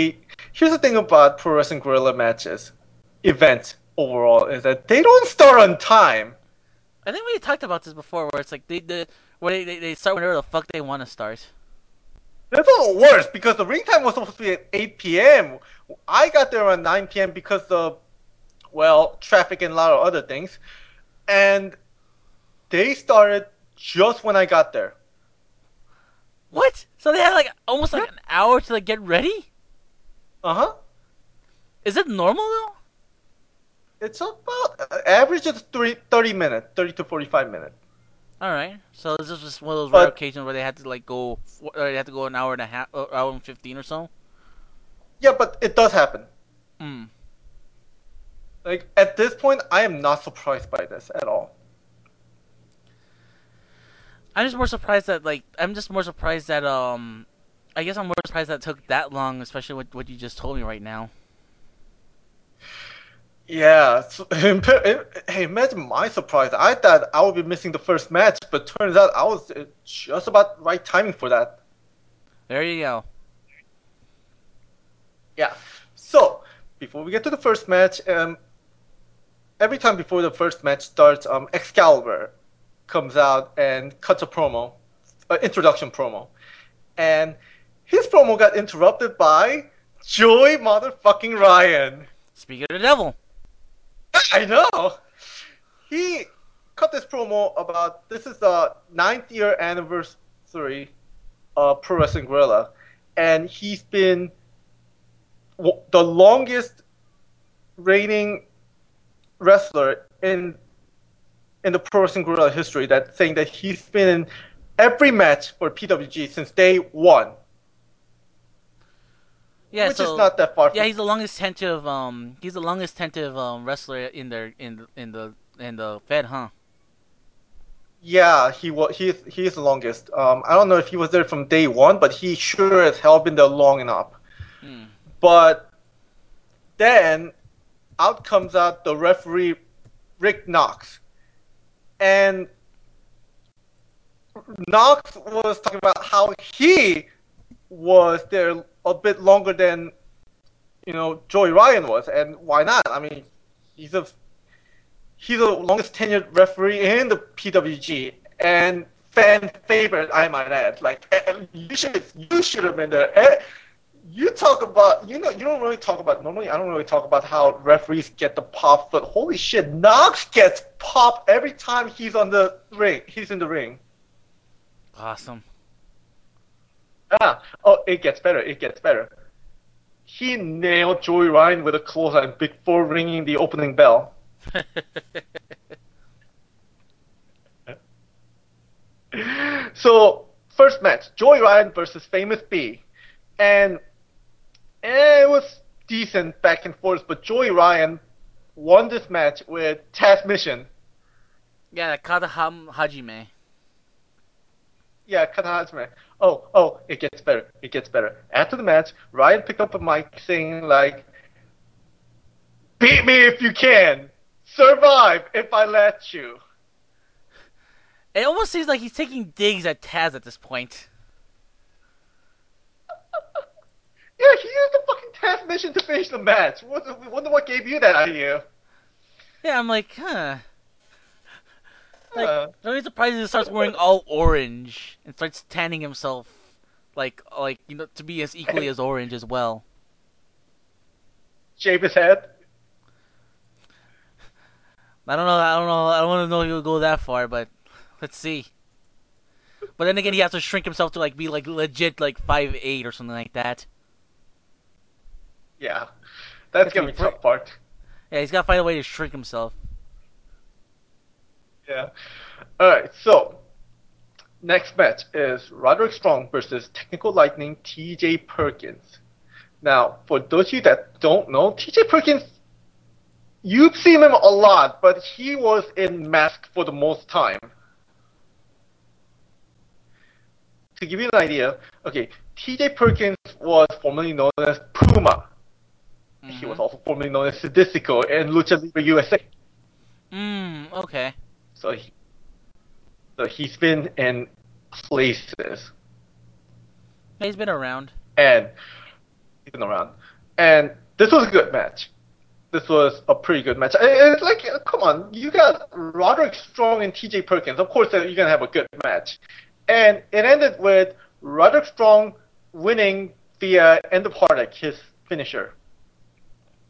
Here's the thing about Pro Wrestling Guerrilla matches, events overall, is that they don't start on time.
I think we talked about this before, where it's like they the where they, they, they start whenever the fuck they want to start.
That's a little worse because the ring time was supposed to be at 8 p.m. I got there around 9 p.m. because of, well, traffic and a lot of other things. And they started just when I got there.
What? So they had like almost like an hour to like get ready?
Uh huh.
Is it normal though?
It's about uh, average is three, 30 minutes, 30 to 45 minutes.
All right. So this is just one of those
But-
rare occasions where they had to like go, they had to go an hour and a half, or hour and fifteen or so.
Yeah, but it does happen.
Hmm.
Like at this point, I am not surprised by this at all.
I'm just more surprised that like I'm just more surprised that um, I guess I'm more surprised that it took that long, especially with what you just told me right now.
Yeah. So, *laughs* hey, imagine my surprise. I thought I would be missing the first match, but turns out I was uh, just about right timing for that.
There you go.
Yeah. So before we get to the first match, um, every time before the first match starts, um, Excalibur comes out and cuts a promo, uh, introduction promo, and his promo got interrupted by Joey motherfucking Ryan.
Speaking of the devil, *laughs*
I know. He cut this promo about this is the ninth year anniversary of Pro Wrestling Guerrilla, and he's been the longest reigning wrestler in in the Pro Wrestling Guerrilla history. That saying that he's been in every match for PWG since day one,
yeah,
which
so
is not that far.
yeah, he's the longest tentative um, he's the longest tentative um wrestler in the in in the in the Fed, huh?
Yeah, he was. He's he's the longest. Um, I don't know if he was there from day one, but he sure as hell been there long enough.
Hmm.
But then out comes out the referee Rick Knox, and Knox was talking about how he was there a bit longer than you know Joey Ryan was, and why not? I mean, he's a he's the longest tenured referee in the PWG and fan favorite, I might add. Like you should you should have been there. Eh, You talk about you know you don't really talk about normally I don't really talk about how referees get the pop, but holy shit, Knox gets pop every time he's on the ring. He's in the ring.
Awesome.
Ah, oh, it gets better. It gets better. He nailed Joey Ryan with a clothesline before ringing the opening bell. *laughs* So first match, Joey Ryan versus Famous B, and it was decent back and forth, but Joey Ryan won this match with Tazmission.
yeah, Kata Hajime.
Yeah, Katahazme. Oh, oh, it gets better. It gets better. After the match, Ryan picked up a mic saying like, "Beat me if you can, survive if I let you."
It almost seems like he's taking digs at Taz at this point. *laughs*
Yeah, he used the fucking Tazmission to finish the match. Wonder what gave you that idea?
Yeah, I'm like, huh. Like,
Uh,
I'm really surprised he starts wearing all orange and starts tanning himself, like, like you know, to be as equally as orange as well.
shave his head.
I don't know. I don't know. I don't want to know if he'll go that far, but let's see. But then again, he has to shrink himself to like be like legit like five eight or something like that.
Yeah, that's
That's
gonna be tough part.
Yeah, he's got to find a way to shrink himself.
Yeah. All right. So next match is Roderick Strong versus Technical Lightning TJ Perkins. Now, for those of you that don't know, TJ Perkins, you've seen him a lot, but he was in Mask for the most time. To give you an idea, okay, TJ Perkins was formerly known as Puma. He was also formerly known as Sadisco in Lucha Libre USA.
Mm, okay.
So, he, so he's been in places.
He's been around.
and he's been around. And this was a good match. This was a pretty good match. It's like, uh, come on, you got Roderick Strong and T.J. Perkins. Of course, you're gonna have a good match. And it ended with Roderick Strong winning via End of Heartache, his finisher.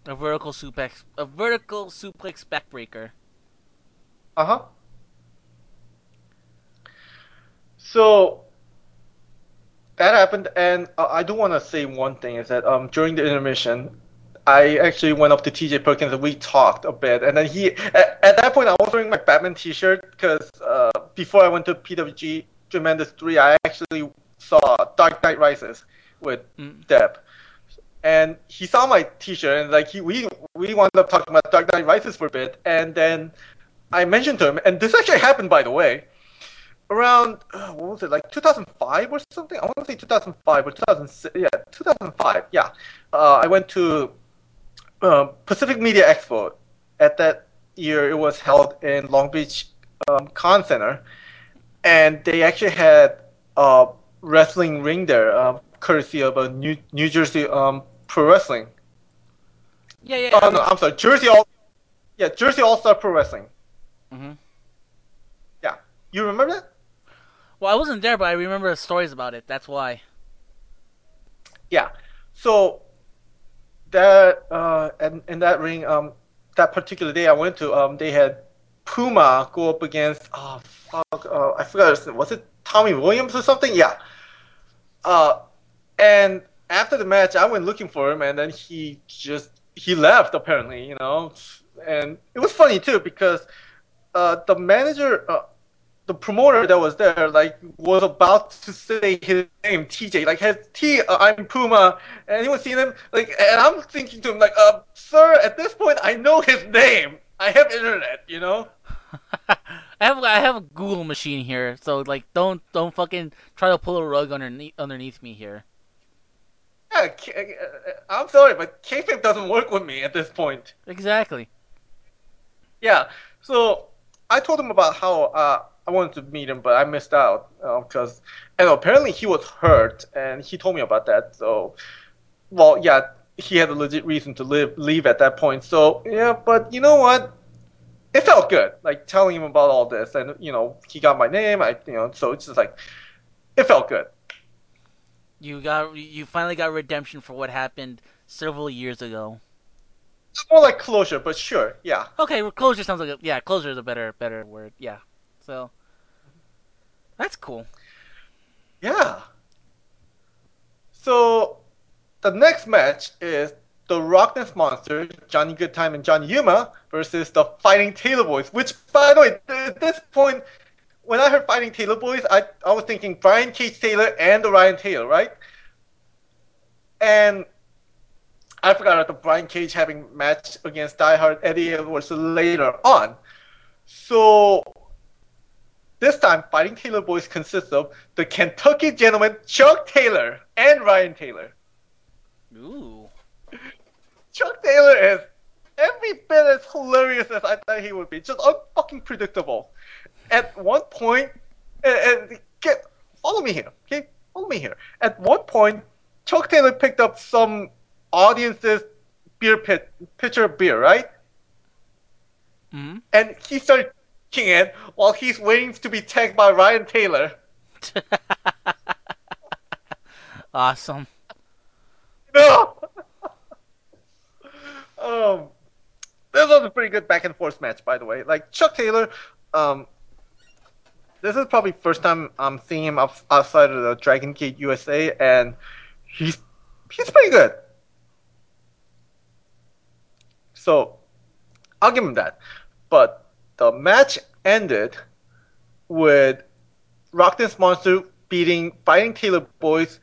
A vertical suplex, a vertical suplex backbreaker.
Uh huh. So that happened, and uh, I do want to say one thing is that um during the intermission, I actually went up to TJ Perkins and we talked a bit, and then he at, at that point I was wearing my Batman T-shirt because uh, before I went to PWG Threemendous III, I actually saw Dark Knight Rises with
Mm.
Deb. And he saw my T-shirt, and like he, we we wound up talking about Dark Knight Rises for a bit, and then I mentioned to him, and this actually happened by the way, around uh, what was it like 2005 or something? I want to say 2005 or 2006. Yeah, 2005. Yeah, uh, I went to uh, Pacific Media Expo. At that year, it was held in Long Beach um, Con Center, and they actually had a wrestling ring there, uh, courtesy of a New New Jersey um, Pro Wrestling.
Yeah, yeah.
Oh no, I'm sorry, Jersey All. Yeah, Jersey All Star Pro Wrestling.
hmm
Yeah, you remember that?
Well, I wasn't there, but I remember stories about it. That's why.
Yeah. So that uh and in that ring, um that particular day I went to, um they had Puma go up against oh fuck uh, I forgot was it Tommy Williams or something? Yeah. Uh and after the match I went looking for him and then he just he left apparently, you know. And it was funny too because uh the manager uh, the promoter that was there like was about to say his name TJ like has T uh, I'm Puma. And anyone seen him? Like and I'm thinking to him like uh sir at this point I know his name. I have internet you know? *laughs*
I have I have a Google machine here, so like don't don't fucking try to pull a rug underneath underneath me here.
yeah uh, I'm sorry but kayfabe doesn't work with me at this point.
Exactly.
yeah so I told him about how uh I wanted to meet him but I missed out um, because and apparently he was hurt and he told me about that so well yeah he had a legit reason to live leave at that point so yeah but you know what it felt good like telling him about all this and you know he got my name I you know so it's just like it felt good
You got you finally got redemption for what happened several years ago.
It's more like closure but sure yeah
Okay, well, closure sounds like a, yeah, closure is a better better word. Yeah. So that's cool.
Yeah. So the next match is the RockNES Monster, Johnny Goodtime and Johnny Yuma versus the Fighting Taylor Boys. Which, by the way, at this point, when I heard Fighting Taylor Boys, I, I was thinking Brian Cage Taylor and Ryan Taylor, right? And I forgot about the Brian Cage having match against Die Hard Eddie Edwards later on. So this time, Fighting Taylor Boys consists of the Kentucky Gentleman Chuck Taylor and Ryan Taylor.
Ooh.
Chuck Taylor is every bit as hilarious as I thought he would be. Just unfucking predictable. At one point, and, and get follow me here, okay? Follow me here. At one point, Chuck Taylor picked up some audience's beer pit pitcher of beer, right?
hmm
And he started it while he's waiting to be tagged by Ryan Taylor. *laughs*
awesome.
No. *laughs* um, this was a pretty good back and forth match, by the way. Like Chuck Taylor, um, this is probably first time I'm seeing him outs- outside of the Dragon Gate USA, and he's he's pretty good. So, I'll give him that. But the match ended with Rock Dance Monster beating Fighting Taylor Boys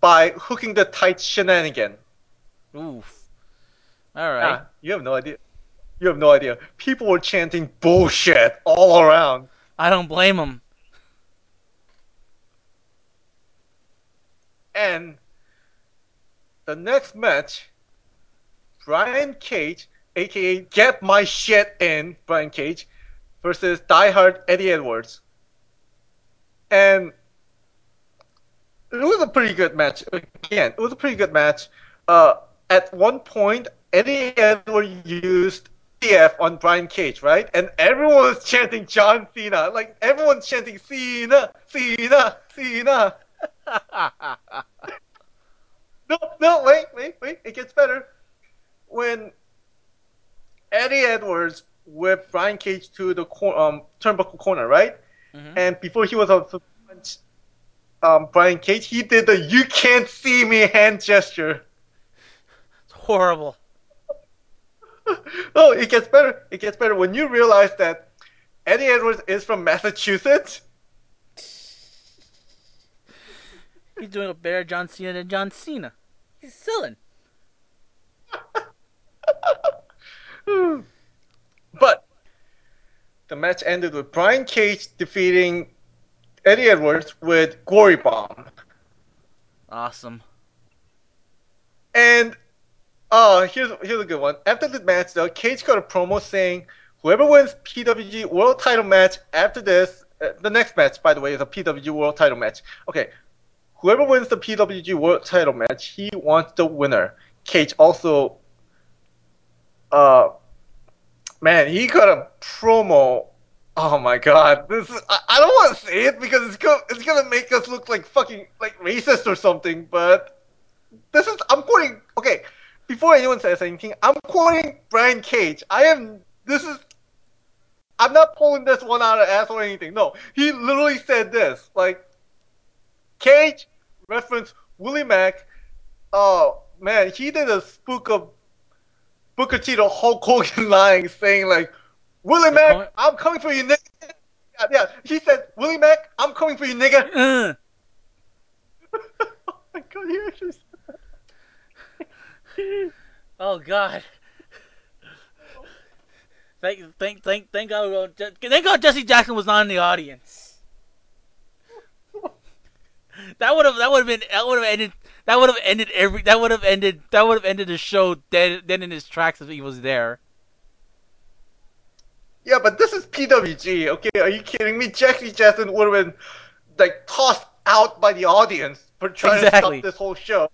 by hooking the tight shenanigan.
Oof. All right.
Ah, you have no idea. You have no idea. People were chanting bullshit all around.
I don't blame them.
And the next match, Brian Cage, aka Get My Shit In, Brian Cage, versus Die Hard Eddie Edwards. And it was a pretty good match. Again, it was a pretty good match. Uh, at one point, Eddie Edwards used CF on Brian Cage, right? And everyone was chanting John Cena. Like, everyone's chanting Cena, Cena, Cena. *laughs* no, no, wait, wait, wait. It gets better. When Eddie Edwards whipped Brian Cage to the cor- um, turnbuckle corner, right?
Mhm.
And before he was on um, Brian Cage, he did the "You can't see me" hand gesture.
It's horrible. *laughs*
oh, it gets better. It gets better when you realize that Eddie Edwards is from Massachusetts.
He's doing a better John Cena than John Cena. He's selling.
But the match ended with Brian Cage defeating Eddie Edwards with Glory Bomb.
Awesome.
And uh here's here's a good one. After the match though, Cage got a promo saying whoever wins PWG World Title match after this, uh, the next match by the way is a PWG World Title match. Okay, whoever wins the PWG World Title match, he wants the winner. Cage also, uh, man, he got a promo. Oh my god, this is, I, I don't want to say it because it's gonna it's gonna make us look like fucking like racist or something, but this is I'm quoting okay before anyone says anything i'm quoting brian cage. I am this is i'm not pulling this one out of ass or anything. No he literally said this like cage reference willie mack. Oh man he did a spook of booker t to hulk hogan *laughs* line saying like willie mack i'm coming for you nigga yeah, yeah he said willie mack i'm coming for you nigga *laughs*
Uh, *laughs*
oh my god he actually said
oh God. Thank, thank, thank, thank God. Thank God Jesse Jackson was not in the audience. That would have, that would have been, that would have ended, that would have ended every, that would have ended, that would have ended the show dead, dead in his tracks if he was there.
Yeah, but this is PWG, okay? Are you kidding me? Jackie Jackson would have been like tossed out by the audience for trying
Exactly.
to stop this whole show.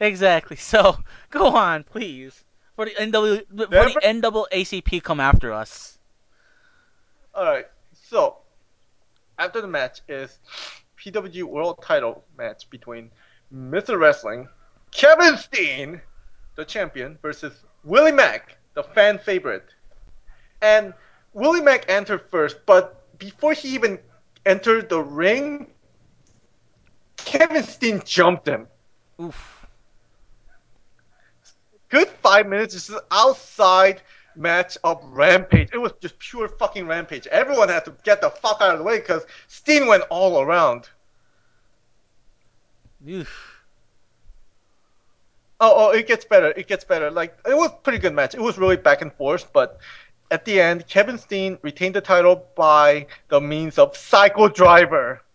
Exactly. So *laughs* go on, please. For the NW, for the NAACP come after us.
Alright, so after the match is PWG World Title match between Mr. Wrestling, Kevin Steen, the champion, versus Willie Mack, the fan favorite. And Willie Mack entered first, but before he even entered the ring, Kevin Steen jumped him.
Oof.
good five minutes just outside match of Rampage. It was just pure fucking Rampage. Everyone had to get the fuck out of the way because Steen went all around.
Oof.
Oh, oh, it gets better. It gets better. Like it was a pretty good match. It was really back and forth, but at the end, Kevin Steen retained the title by the means of Psycho Driver. *laughs*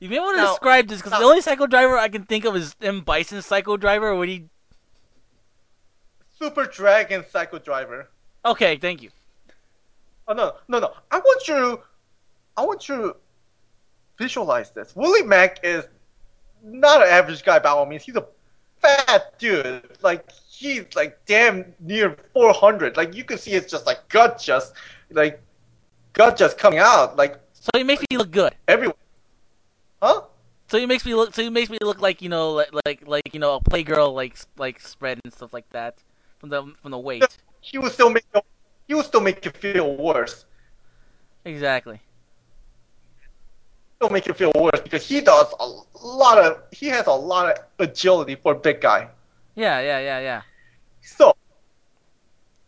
You may want to
Now-
describe this because the only Psycho Driver I can think of is M. Bison Psycho Driver. When he
Super Dragon Psycho Driver.
okay, thank you.
Oh no, no, no! I want you, I want you to visualize this. Willie Mack is not an average guy by all means. He's a fat dude. Like he's like damn near 400. Like you can see it's just like gut just like gut just coming out like
So he makes me look good.
everywhere. Huh?
So he makes me look. So he makes me look like you know, like like, like you know, a playgirl like like spread and stuff like that from the from the weight.
He will still make he will still make you feel worse.
Exactly.
He'll make you feel worse because he does a lot of he has a lot of agility for a big guy.
Yeah, yeah, yeah, yeah.
So,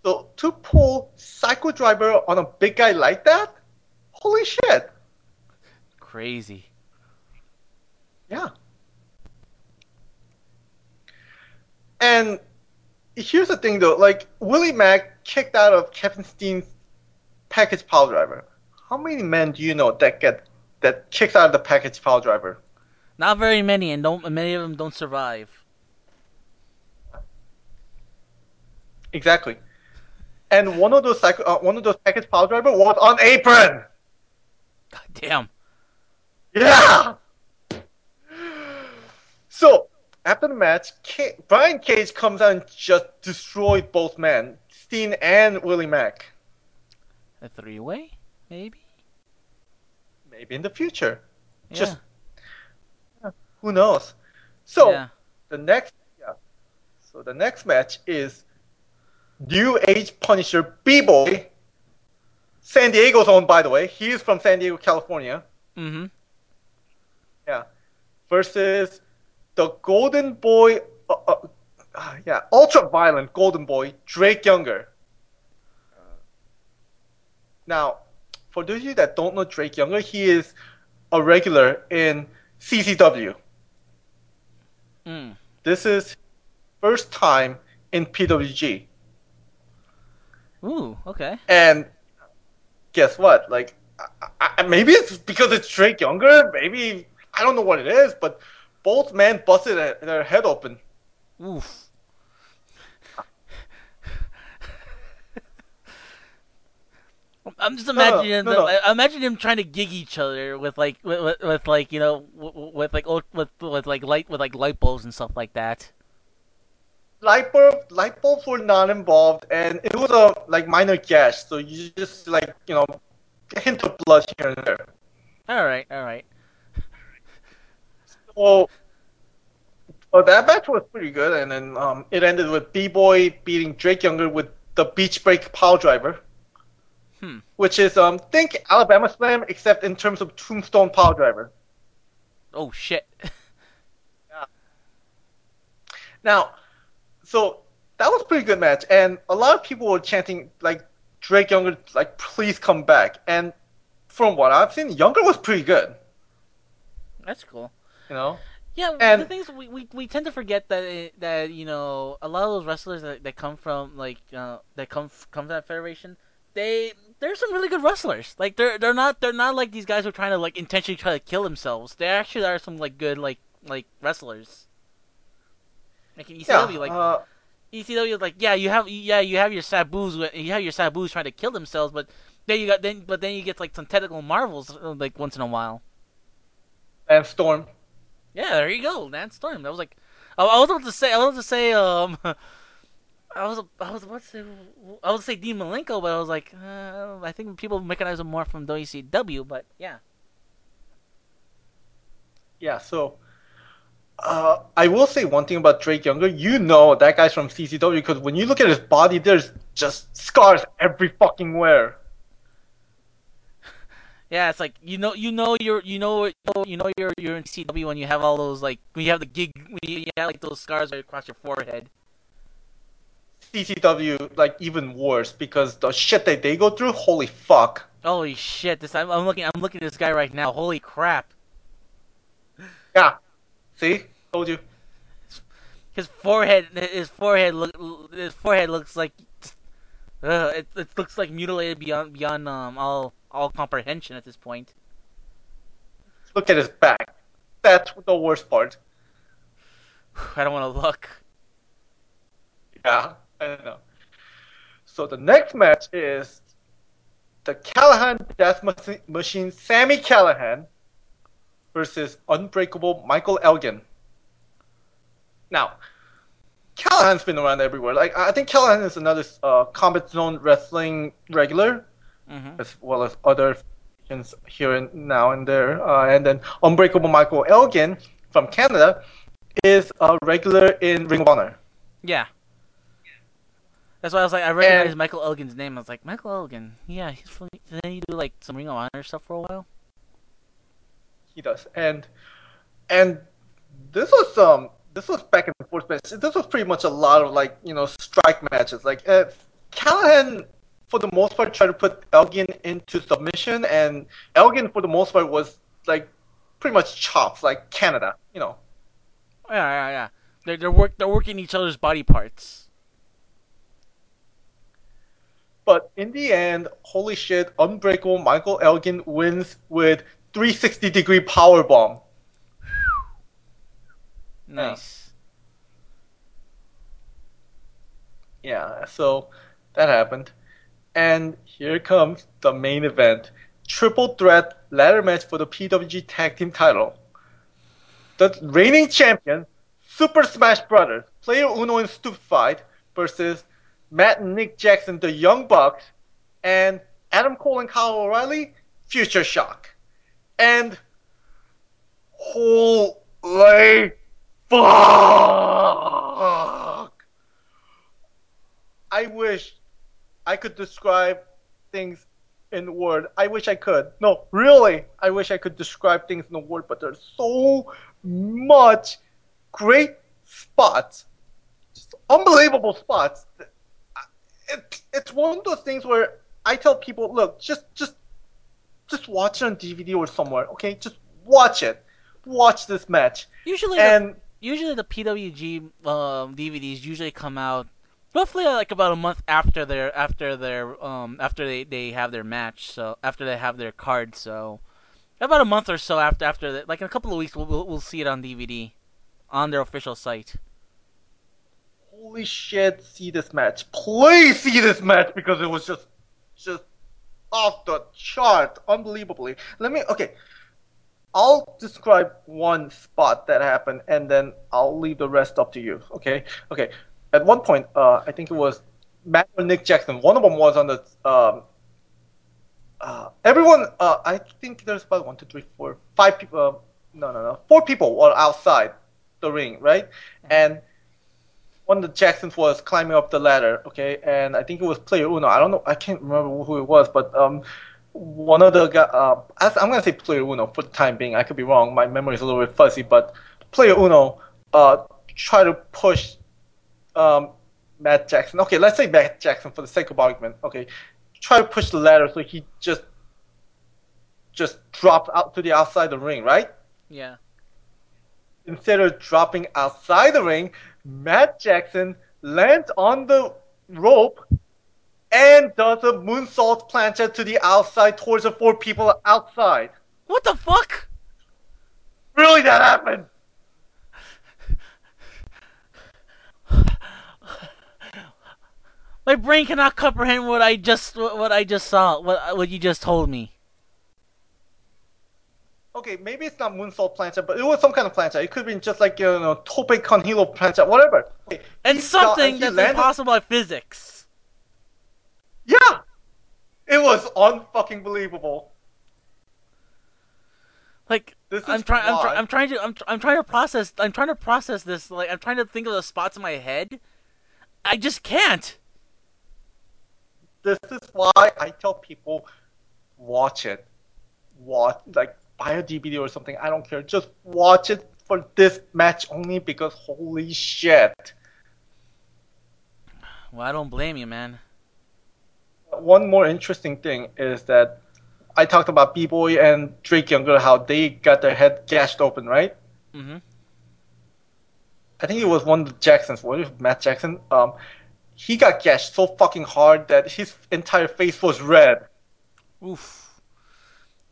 so to pull Psycho Driver on a big guy like that, Holy shit!
Crazy.
Yeah. And here's the thing though, like Willie Mack kicked out of Kevin Steen's package pile driver. How many men do you know that get that kicked out of the package pile driver?
Not very many, and don't many of them don't survive.
Exactly. And one of those uh, one of those package pile driver was on apron.
God damn.
Yeah. So after the match, Ca Brian Cage comes out and just destroyed both men, Steen and Willie Mack.
A three way, maybe.
Maybe in the future.
Yeah.
Just who knows? So
yeah.
the next, yeah. So the next match is New Age Punisher B-Boy. San Diego's own, by the way. He's from San Diego, California.
Mm-hmm.
Yeah. Versus the Golden Boy. Uh, uh, uh, yeah, ultra violent Golden Boy, Drake Younger. Now, for those of you that don't know Drake Younger, he is a regular in CZW.
Mm.
This is first time in PWG.
Ooh. Okay.
And guess what? Like, I, I, maybe it's because it's Drake Younger. Maybe I don't know what it is, but both men busted their, their head open.
Oof. I'm just
no, no,
imagining
no,
them.
no.
I imagine them trying to gig each other with like with, with, with like you know with, with like ult- with with like light with like light bulbs and stuff like that.
Light bulb, light bulbs were not involved, and it was a like minor gash. So you just like you know, hint of blood here and there.
All right, all right.
So, well, that match was pretty good, and then um, it ended with B Boy beating Drake Younger with the Beach Break Power Driver.
Hmm.
Which is um think Alabama Slam except in terms of Tombstone Power Driver.
Oh shit. *laughs* yeah.
Now, so that was a pretty good match, and a lot of people were chanting like Drake Younger, like please come back. And from what I've seen, Younger was pretty good.
That's cool.
You know,
Yeah,
And-
the thing is, we, we, we tend to forget that it, that you know a lot of those wrestlers that, that come from like uh, that come come from that federation, they there's some really good wrestlers. Like they're they're not they're not like these guys who are trying to like intentionally try to kill themselves. They actually are some like good like like wrestlers. Like in
yeah.
ECW, like
uh,
ECW, is like yeah, you have yeah you have your Sabu's you have your Sabu's trying to kill themselves, but then you got then but then you get like some technical marvels like once in a while.
and Storm.
Yeah, there you go, Lance Storm. That was like, I, I was about to say, I was about to say, um, *laughs* I was, I was about to say, I to say Dean Malenko, but I was like, uh, I think people recognize him more from WCW, but yeah.
Yeah, so uh, I will say one thing about Drake Younger. You know that guy's from CZW because when you look at his body, there's just scars every fucking where. *laughs*
Yeah, it's like you know, you know, you're, you know, you know, you're, you're in CW when you have all those like when you have the gig, when you, you have like those scars right across your forehead.
CZW like even worse because the shit that they go through. Holy fuck!
Holy shit! This I'm, I'm looking, I'm looking at this guy right now. Holy crap!
Yeah, see, told you.
His forehead, his forehead look, his forehead looks like, uh, it, it looks like mutilated beyond beyond um all all comprehension at this point.
Look at his back. That's the worst part. *sighs*
I don't want to look.
Yeah, I know. So the next match is the Callihan Death Machine Sami Callihan versus Unbreakable Michael Elgin. Now, Callihan's been around everywhere. Like I think Callihan is another uh, Combat Zone Wrestling regular,
hmm
as well as other here and now and there. Uh, and then Unbreakable Michael Elgin from Canada is a regular in Ring of Honor.
Yeah. That's why I was like, I recognize
And-
Michael Elgin's name. I was like, Michael Elgin. Yeah, he's from. Didn't he do like some Ring of Honor stuff for a while?
He does, and and this was um this was back and forth match. This was pretty much a lot of like you know strike matches. Like uh, Callihan for the most part tried to put Elgin into submission, and Elgin for the most part was like pretty much chops, like Canada, you know.
Yeah, yeah, yeah. They're they're work they're working each other's body parts.
But in the end, holy shit, Unbreakable Michael Elgin wins with 360 degree power bomb. *sighs*
Nice.
Yeah, so that happened. And here comes the main event. Triple threat ladder match for the PWG Tag Team title. The reigning champion, Super Smash Brothers, Player Uno and Stupefied versus Matt and Nick Jackson, the Young Bucks, and Adam Cole and Kyle O'Reilly, Future Shock. And holy fuck! I wish I could describe things in the word. I wish I could. No, really, I wish I could describe things in a word, but there's so much great spots, just unbelievable spots. It, it's one of those things where I tell people, look, just just just watch it on DVD or somewhere, okay? Just watch it. Watch this match.
Usually, the,
And
usually the PWG um, DVDs usually come out roughly uh, like about a month after their after their um after they, they have their match. So after they have their card, so about a month or so after after that, like in a couple of weeks, we'll, we'll we'll see it on DVD on their official site.
Holy shit, see this match. Please see this match because it was just just off the chart, unbelievably. Let me okay. I'll describe one spot that happened and then I'll leave the rest up to you. Okay? Okay. At one point, uh, I think it was Matt or Nick Jackson. One of them was on the um, uh, everyone. Uh, I think there's about one, two, three, four, five people. Uh, no, no, no, four people were outside the ring, right? And one of the Jacksons was climbing up the ladder, okay, and I think it was Player Uno. I don't know, I can't remember who it was, but um, one of the uh, I'm gonna say Player Uno for the time being. I could be wrong. My memory is a little bit fuzzy, but Player Uno uh try to push um Matt Jackson. Okay, let's say Matt Jackson for the sake of argument. Okay, try to push the ladder so he just just dropped out to the outside of the ring, right?
Yeah.
Instead of dropping outside the ring, Matt Jackson lands on the rope and does a moonsault plancha to the outside towards the four people outside.
What the fuck?
Really, that happened?
My brain cannot comprehend what I just what what I just saw. What what you just told me.
Okay, maybe it's not moonsault plancha, but it was some kind of plancha. It could have been just like you know tope con hilo plancha, whatever. Okay,
And
he saw-
something
he
that's
landed-
impossible by physics.
Yeah, it was unfucking believable.
Like
This is
I'm trying, I'm, try- I'm trying to, I'm, tr- I'm trying to process, I'm trying to process this. Like I'm trying to think of the spots in my head. I just can't.
this is why I tell people watch it. Watch like buy a DVD or something. I don't care. Just watch it for this match only because holy shit.
Well, I don't blame you, man.
One more interesting thing is that I talked about B Boy and Drake Younger how they got their head gashed open, right?
Mm-hmm.
I think it was one of the Jacksons. What if Matt Jackson? Um, he got gashed so fucking hard that his entire face was red.
Oof.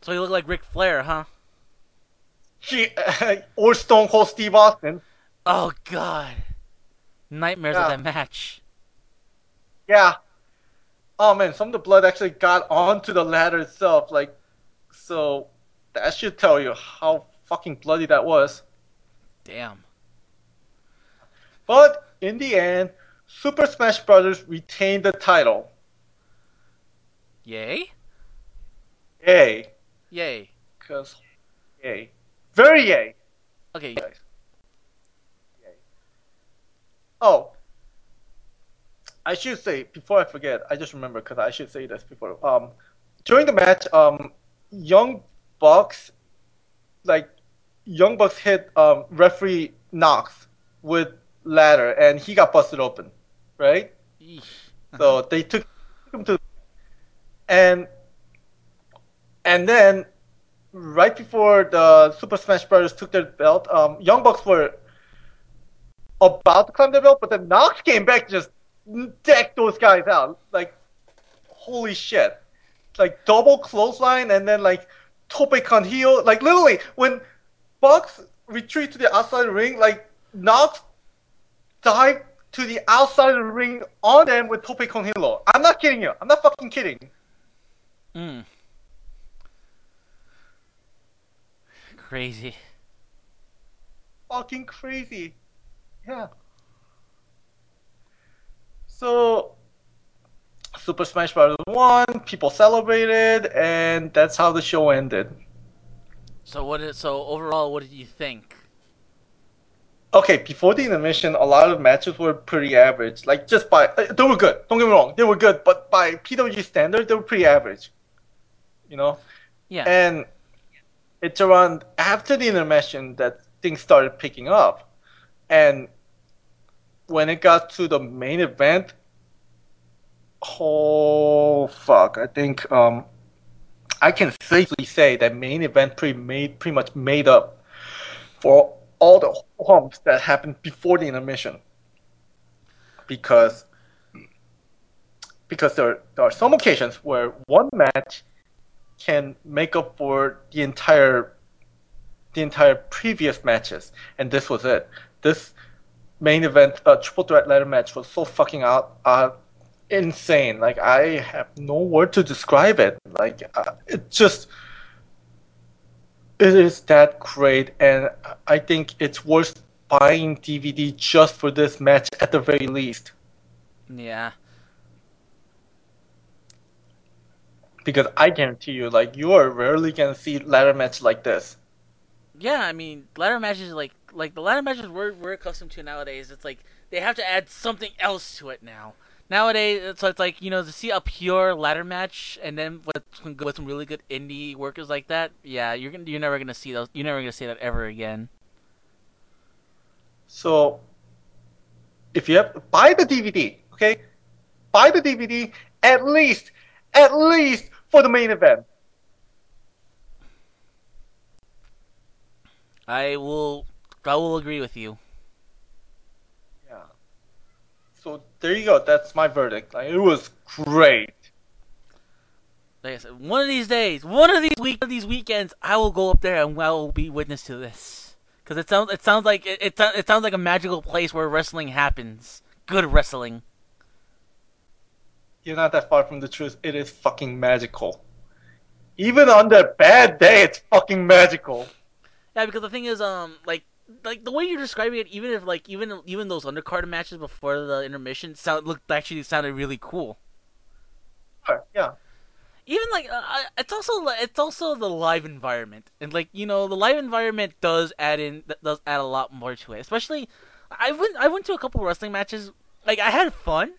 So you look like Ric Flair, huh?
He *laughs* or Stone Cold Steve Austin.
Oh God. Nightmares of that match.
Yeah. Oh man, some of the blood actually got onto the ladder itself. Like, so that should tell you how fucking bloody that was.
Damn.
But in the end, Super Smash Bros. retained the title.
Yay.
Yay.
Yay.
Cause, yay. Very yay.
Okay.
guys. Yay. Oh. I should say before I forget. I just remember because I should say this before. Um, during the match, um, Young Bucks, like Young Bucks hit um referee Knox with ladder, and he got busted open, right?
Eesh.
So they took, took him to and and then right before the Super Smash Brothers took their belt, um, Young Bucks were about to climb the belt, but then Knox came back just decked those guys out. Like, holy shit! Like double clothesline and then like tope con heel. Like literally, when Bucks retreat to the outside ring, like Knox dive to the outside of the ring on them with tope con hilo. I'm not kidding you. I'm not fucking kidding.
Mm. Crazy.
Fucking crazy. Yeah. So Super Smash Bros. won, people celebrated, and that's how the show ended.
So what is so overall? What did you think?
Okay, before the intermission, a lot of matches were pretty average. Like just by uh, they were good. Don't get me wrong, they were good, but by PWG standard, they were pretty average. You know,
Yeah.
and it's around after the intermission that things started picking up, and when it got to the main event, oh fuck! I think um, I can safely say that main event pretty made pretty much made up for all the humps that happened before the intermission, because because there there are some occasions where one match can make up for the entire the entire previous matches, and this was it. This main event, triple threat ladder match, was so fucking out, uh, insane. Like I have no word to describe it. Like uh, it just, it is that great, and I think it's worth buying DVD just for this match at the very least.
Yeah.
Because I guarantee you, like you are rarely gonna see ladder match like this.
Yeah, I mean, ladder matches like like the ladder matches we're we're accustomed to nowadays. It's like they have to add something else to it now. Nowadays, it's, it's like you know to see a pure ladder match and then with with some really good indie workers like that. Yeah, you're gonna you're never gonna see those. You're never gonna see that ever again.
So, if you have buy the DVD, okay, buy the DVD at least, at least for the main event.
I will I will agree with you.
Yeah. So there you go. That's my verdict. Like it was great.
Like I said, one of these days, one of these week, one of these weekends, I will go up there and I will be witness to this. Because it sounds, it sounds like it, it, it sounds like a magical place where wrestling happens. Good wrestling.
You're not that far from the truth. It is fucking magical. Even on the bad day, it's fucking magical.
Yeah, because the thing is, um, like, like the way you're describing it, even if like even even those undercard matches before the intermission sound looked actually sounded really cool.
Sure, Yeah.
even like uh, it's also it's also the live environment and like you know the live environment does add in that does add a lot more to it especially i went i went to a couple wrestling matches like i had fun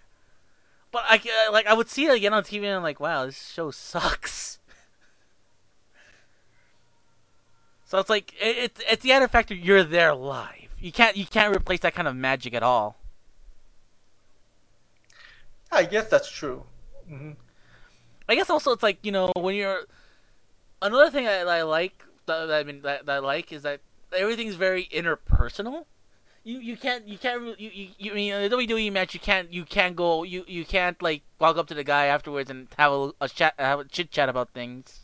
but i uh, like i would see it again on tv and i'm like wow this show sucks *laughs* so it's like it, it's it's the added factor you're there live you can't you can't replace that kind of magic at all
I guess that's true. hmm
I guess also it's like you know when you're another thing that I like that, that I mean that, that I like is that everything's very interpersonal. You you can't you can't really- you you, you I mean in a WWE match you can't you can't go you you can't like walk up to the guy afterwards and have a, a chat have a chit chat about things.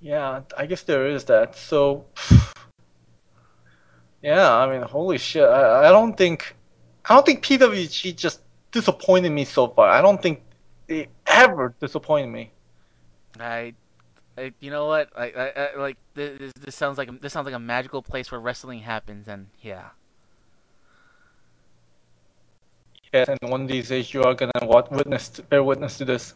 Yeah, I guess there is that. So, *sighs* yeah, I mean, holy shit. I, I don't think, I don't think PWG just disappointed me so far. I don't think they ever disappointed me.
I, I you know what I, I, I like this, this sounds like a, this sounds like a magical place where wrestling happens and yeah.
Yes, and one of these days you are gonna what witness, to, bear witness to this.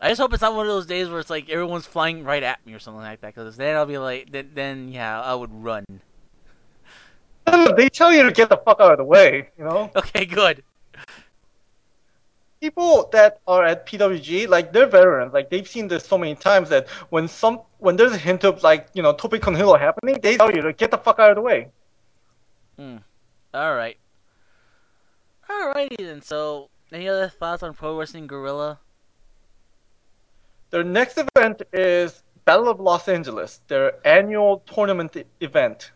I just hope it's not one of those days where it's like everyone's flying right at me or something like that. Because then I'll be like, then, then yeah, I would run.
They tell you to get the fuck out of the way, you know. *laughs*
Okay, good.
People that are at PWG, like they're veterans, like they've seen this so many times that when some when there's a hint of like you know Tope con Hilo happening, they tell you to get the fuck out of the way. Hmm.
All right. All right. Alrighty then. So, any other thoughts on Pro Wrestling Guerrilla?
Their next event is Battle of Los Angeles, their annual tournament event.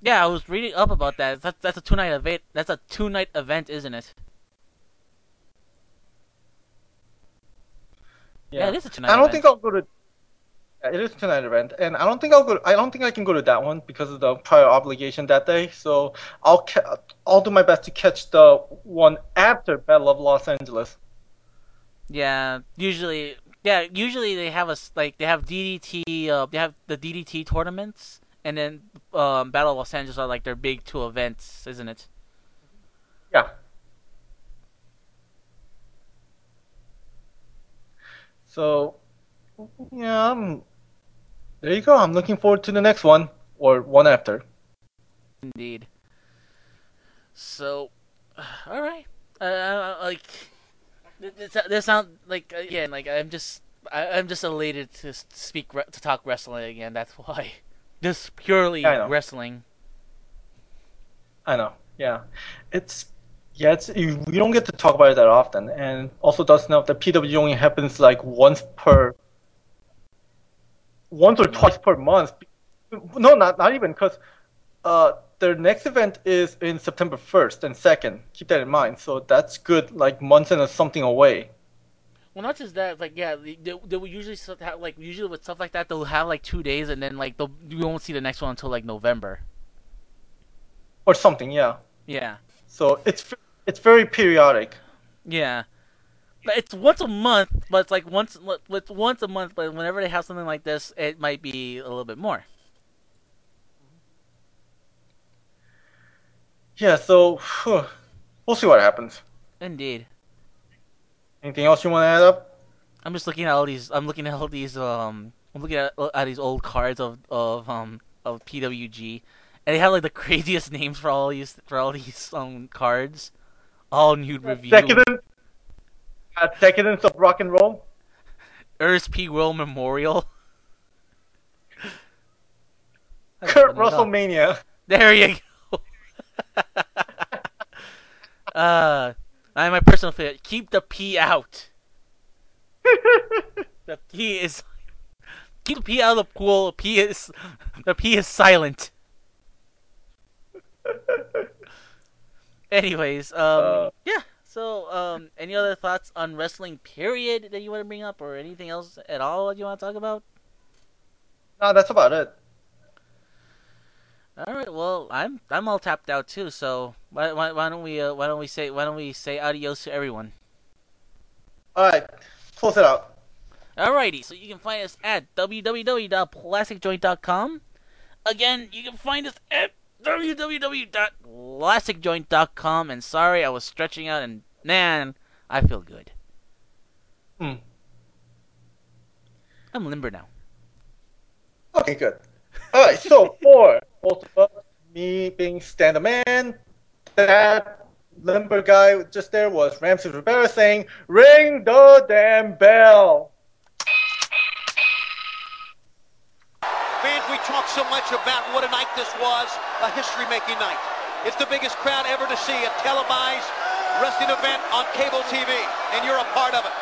Yeah, I was reading up about that. That's that's a two night event. That's a two night event, isn't it? Yeah, it is a tonight.
I don't
event.
think I'll go to. It is tonight event, and I don't think I'll go. I don't think I can go to that one because of the prior obligation that day. So I'll ca- I'll do my best to catch the one after Battle of Los Angeles.
Yeah, usually, yeah, usually they have a s- like they have DDT. Uh, they have the DDT tournaments, and then um, Battle of Los Angeles are like their big two events, isn't it?
Yeah. So, yeah, um, there you go. I'm looking forward to the next one or one after.
Indeed. So, *sighs* all right. Uh, Uh, like, this, this sound like again, like I'm just, I, I'm just elated to speak to talk wrestling again. That's *laughs* why, just purely
I
wrestling.
I know. Yeah, it's yeah. It's you don't get to talk about it that often, and also does know that PW only happens like once per, once or twice per month. No, not not even because, uh, their next event is in September first and second. Keep that in mind. So that's good, like months and something away.
Well, not just that, like yeah, they, they, they will usually have like usually with stuff like that they'll have like two days and then like they'll you won't see the next one until like November.
or something. Yeah.
Yeah,
So it's it's very periodic.
yeah. But it's once a month, but it's like once it's once a month. But whenever they have something like this, it might be a little bit more.
Yeah. So we'll see what happens.
Indeed.
Anything else you want to add up?
I'm just looking at all these. I'm looking at all these. Um, I'm looking at, at these old cards of of um of PWG, and they have like the *laughs* craziest names for all these for all these um cards. All nude review.
Decadence. Uh, decadence of rock and roll.
Ernest P. Worrell Memorial. *laughs*
Kurt. WrestleMania.
There you go. *laughs* uh, I my personal favorite. Keep the P out. *laughs* The P is. Keep the P out of the pool. P is. The P is silent. Anyways, um,
Uh.
yeah. So, um, any other thoughts on wrestling? Period that you want to bring up, or anything else at all that you want to talk about?
no, that's about it.
All right. Well, I'm I'm all tapped out too. So why why, why don't we uh, why don't we say why don't we say adios to everyone?
All right, close it out.
Alrighty, so you can find us at www.plasticjoint.com. Again, you can find us at www.plasticjoint.com. And sorry, I was stretching out, and man, I feel good.
Hmm.
I'm limber now.
Okay, good. All right, so for both of us, me being stand up man, that limber guy just there was Ramses Rivera saying, "Ring the damn bell."
Fans, we talk so much about what a night this was, a history-making night. It's the biggest crowd ever to see a televised wrestling event on cable TV, and you're a part of it.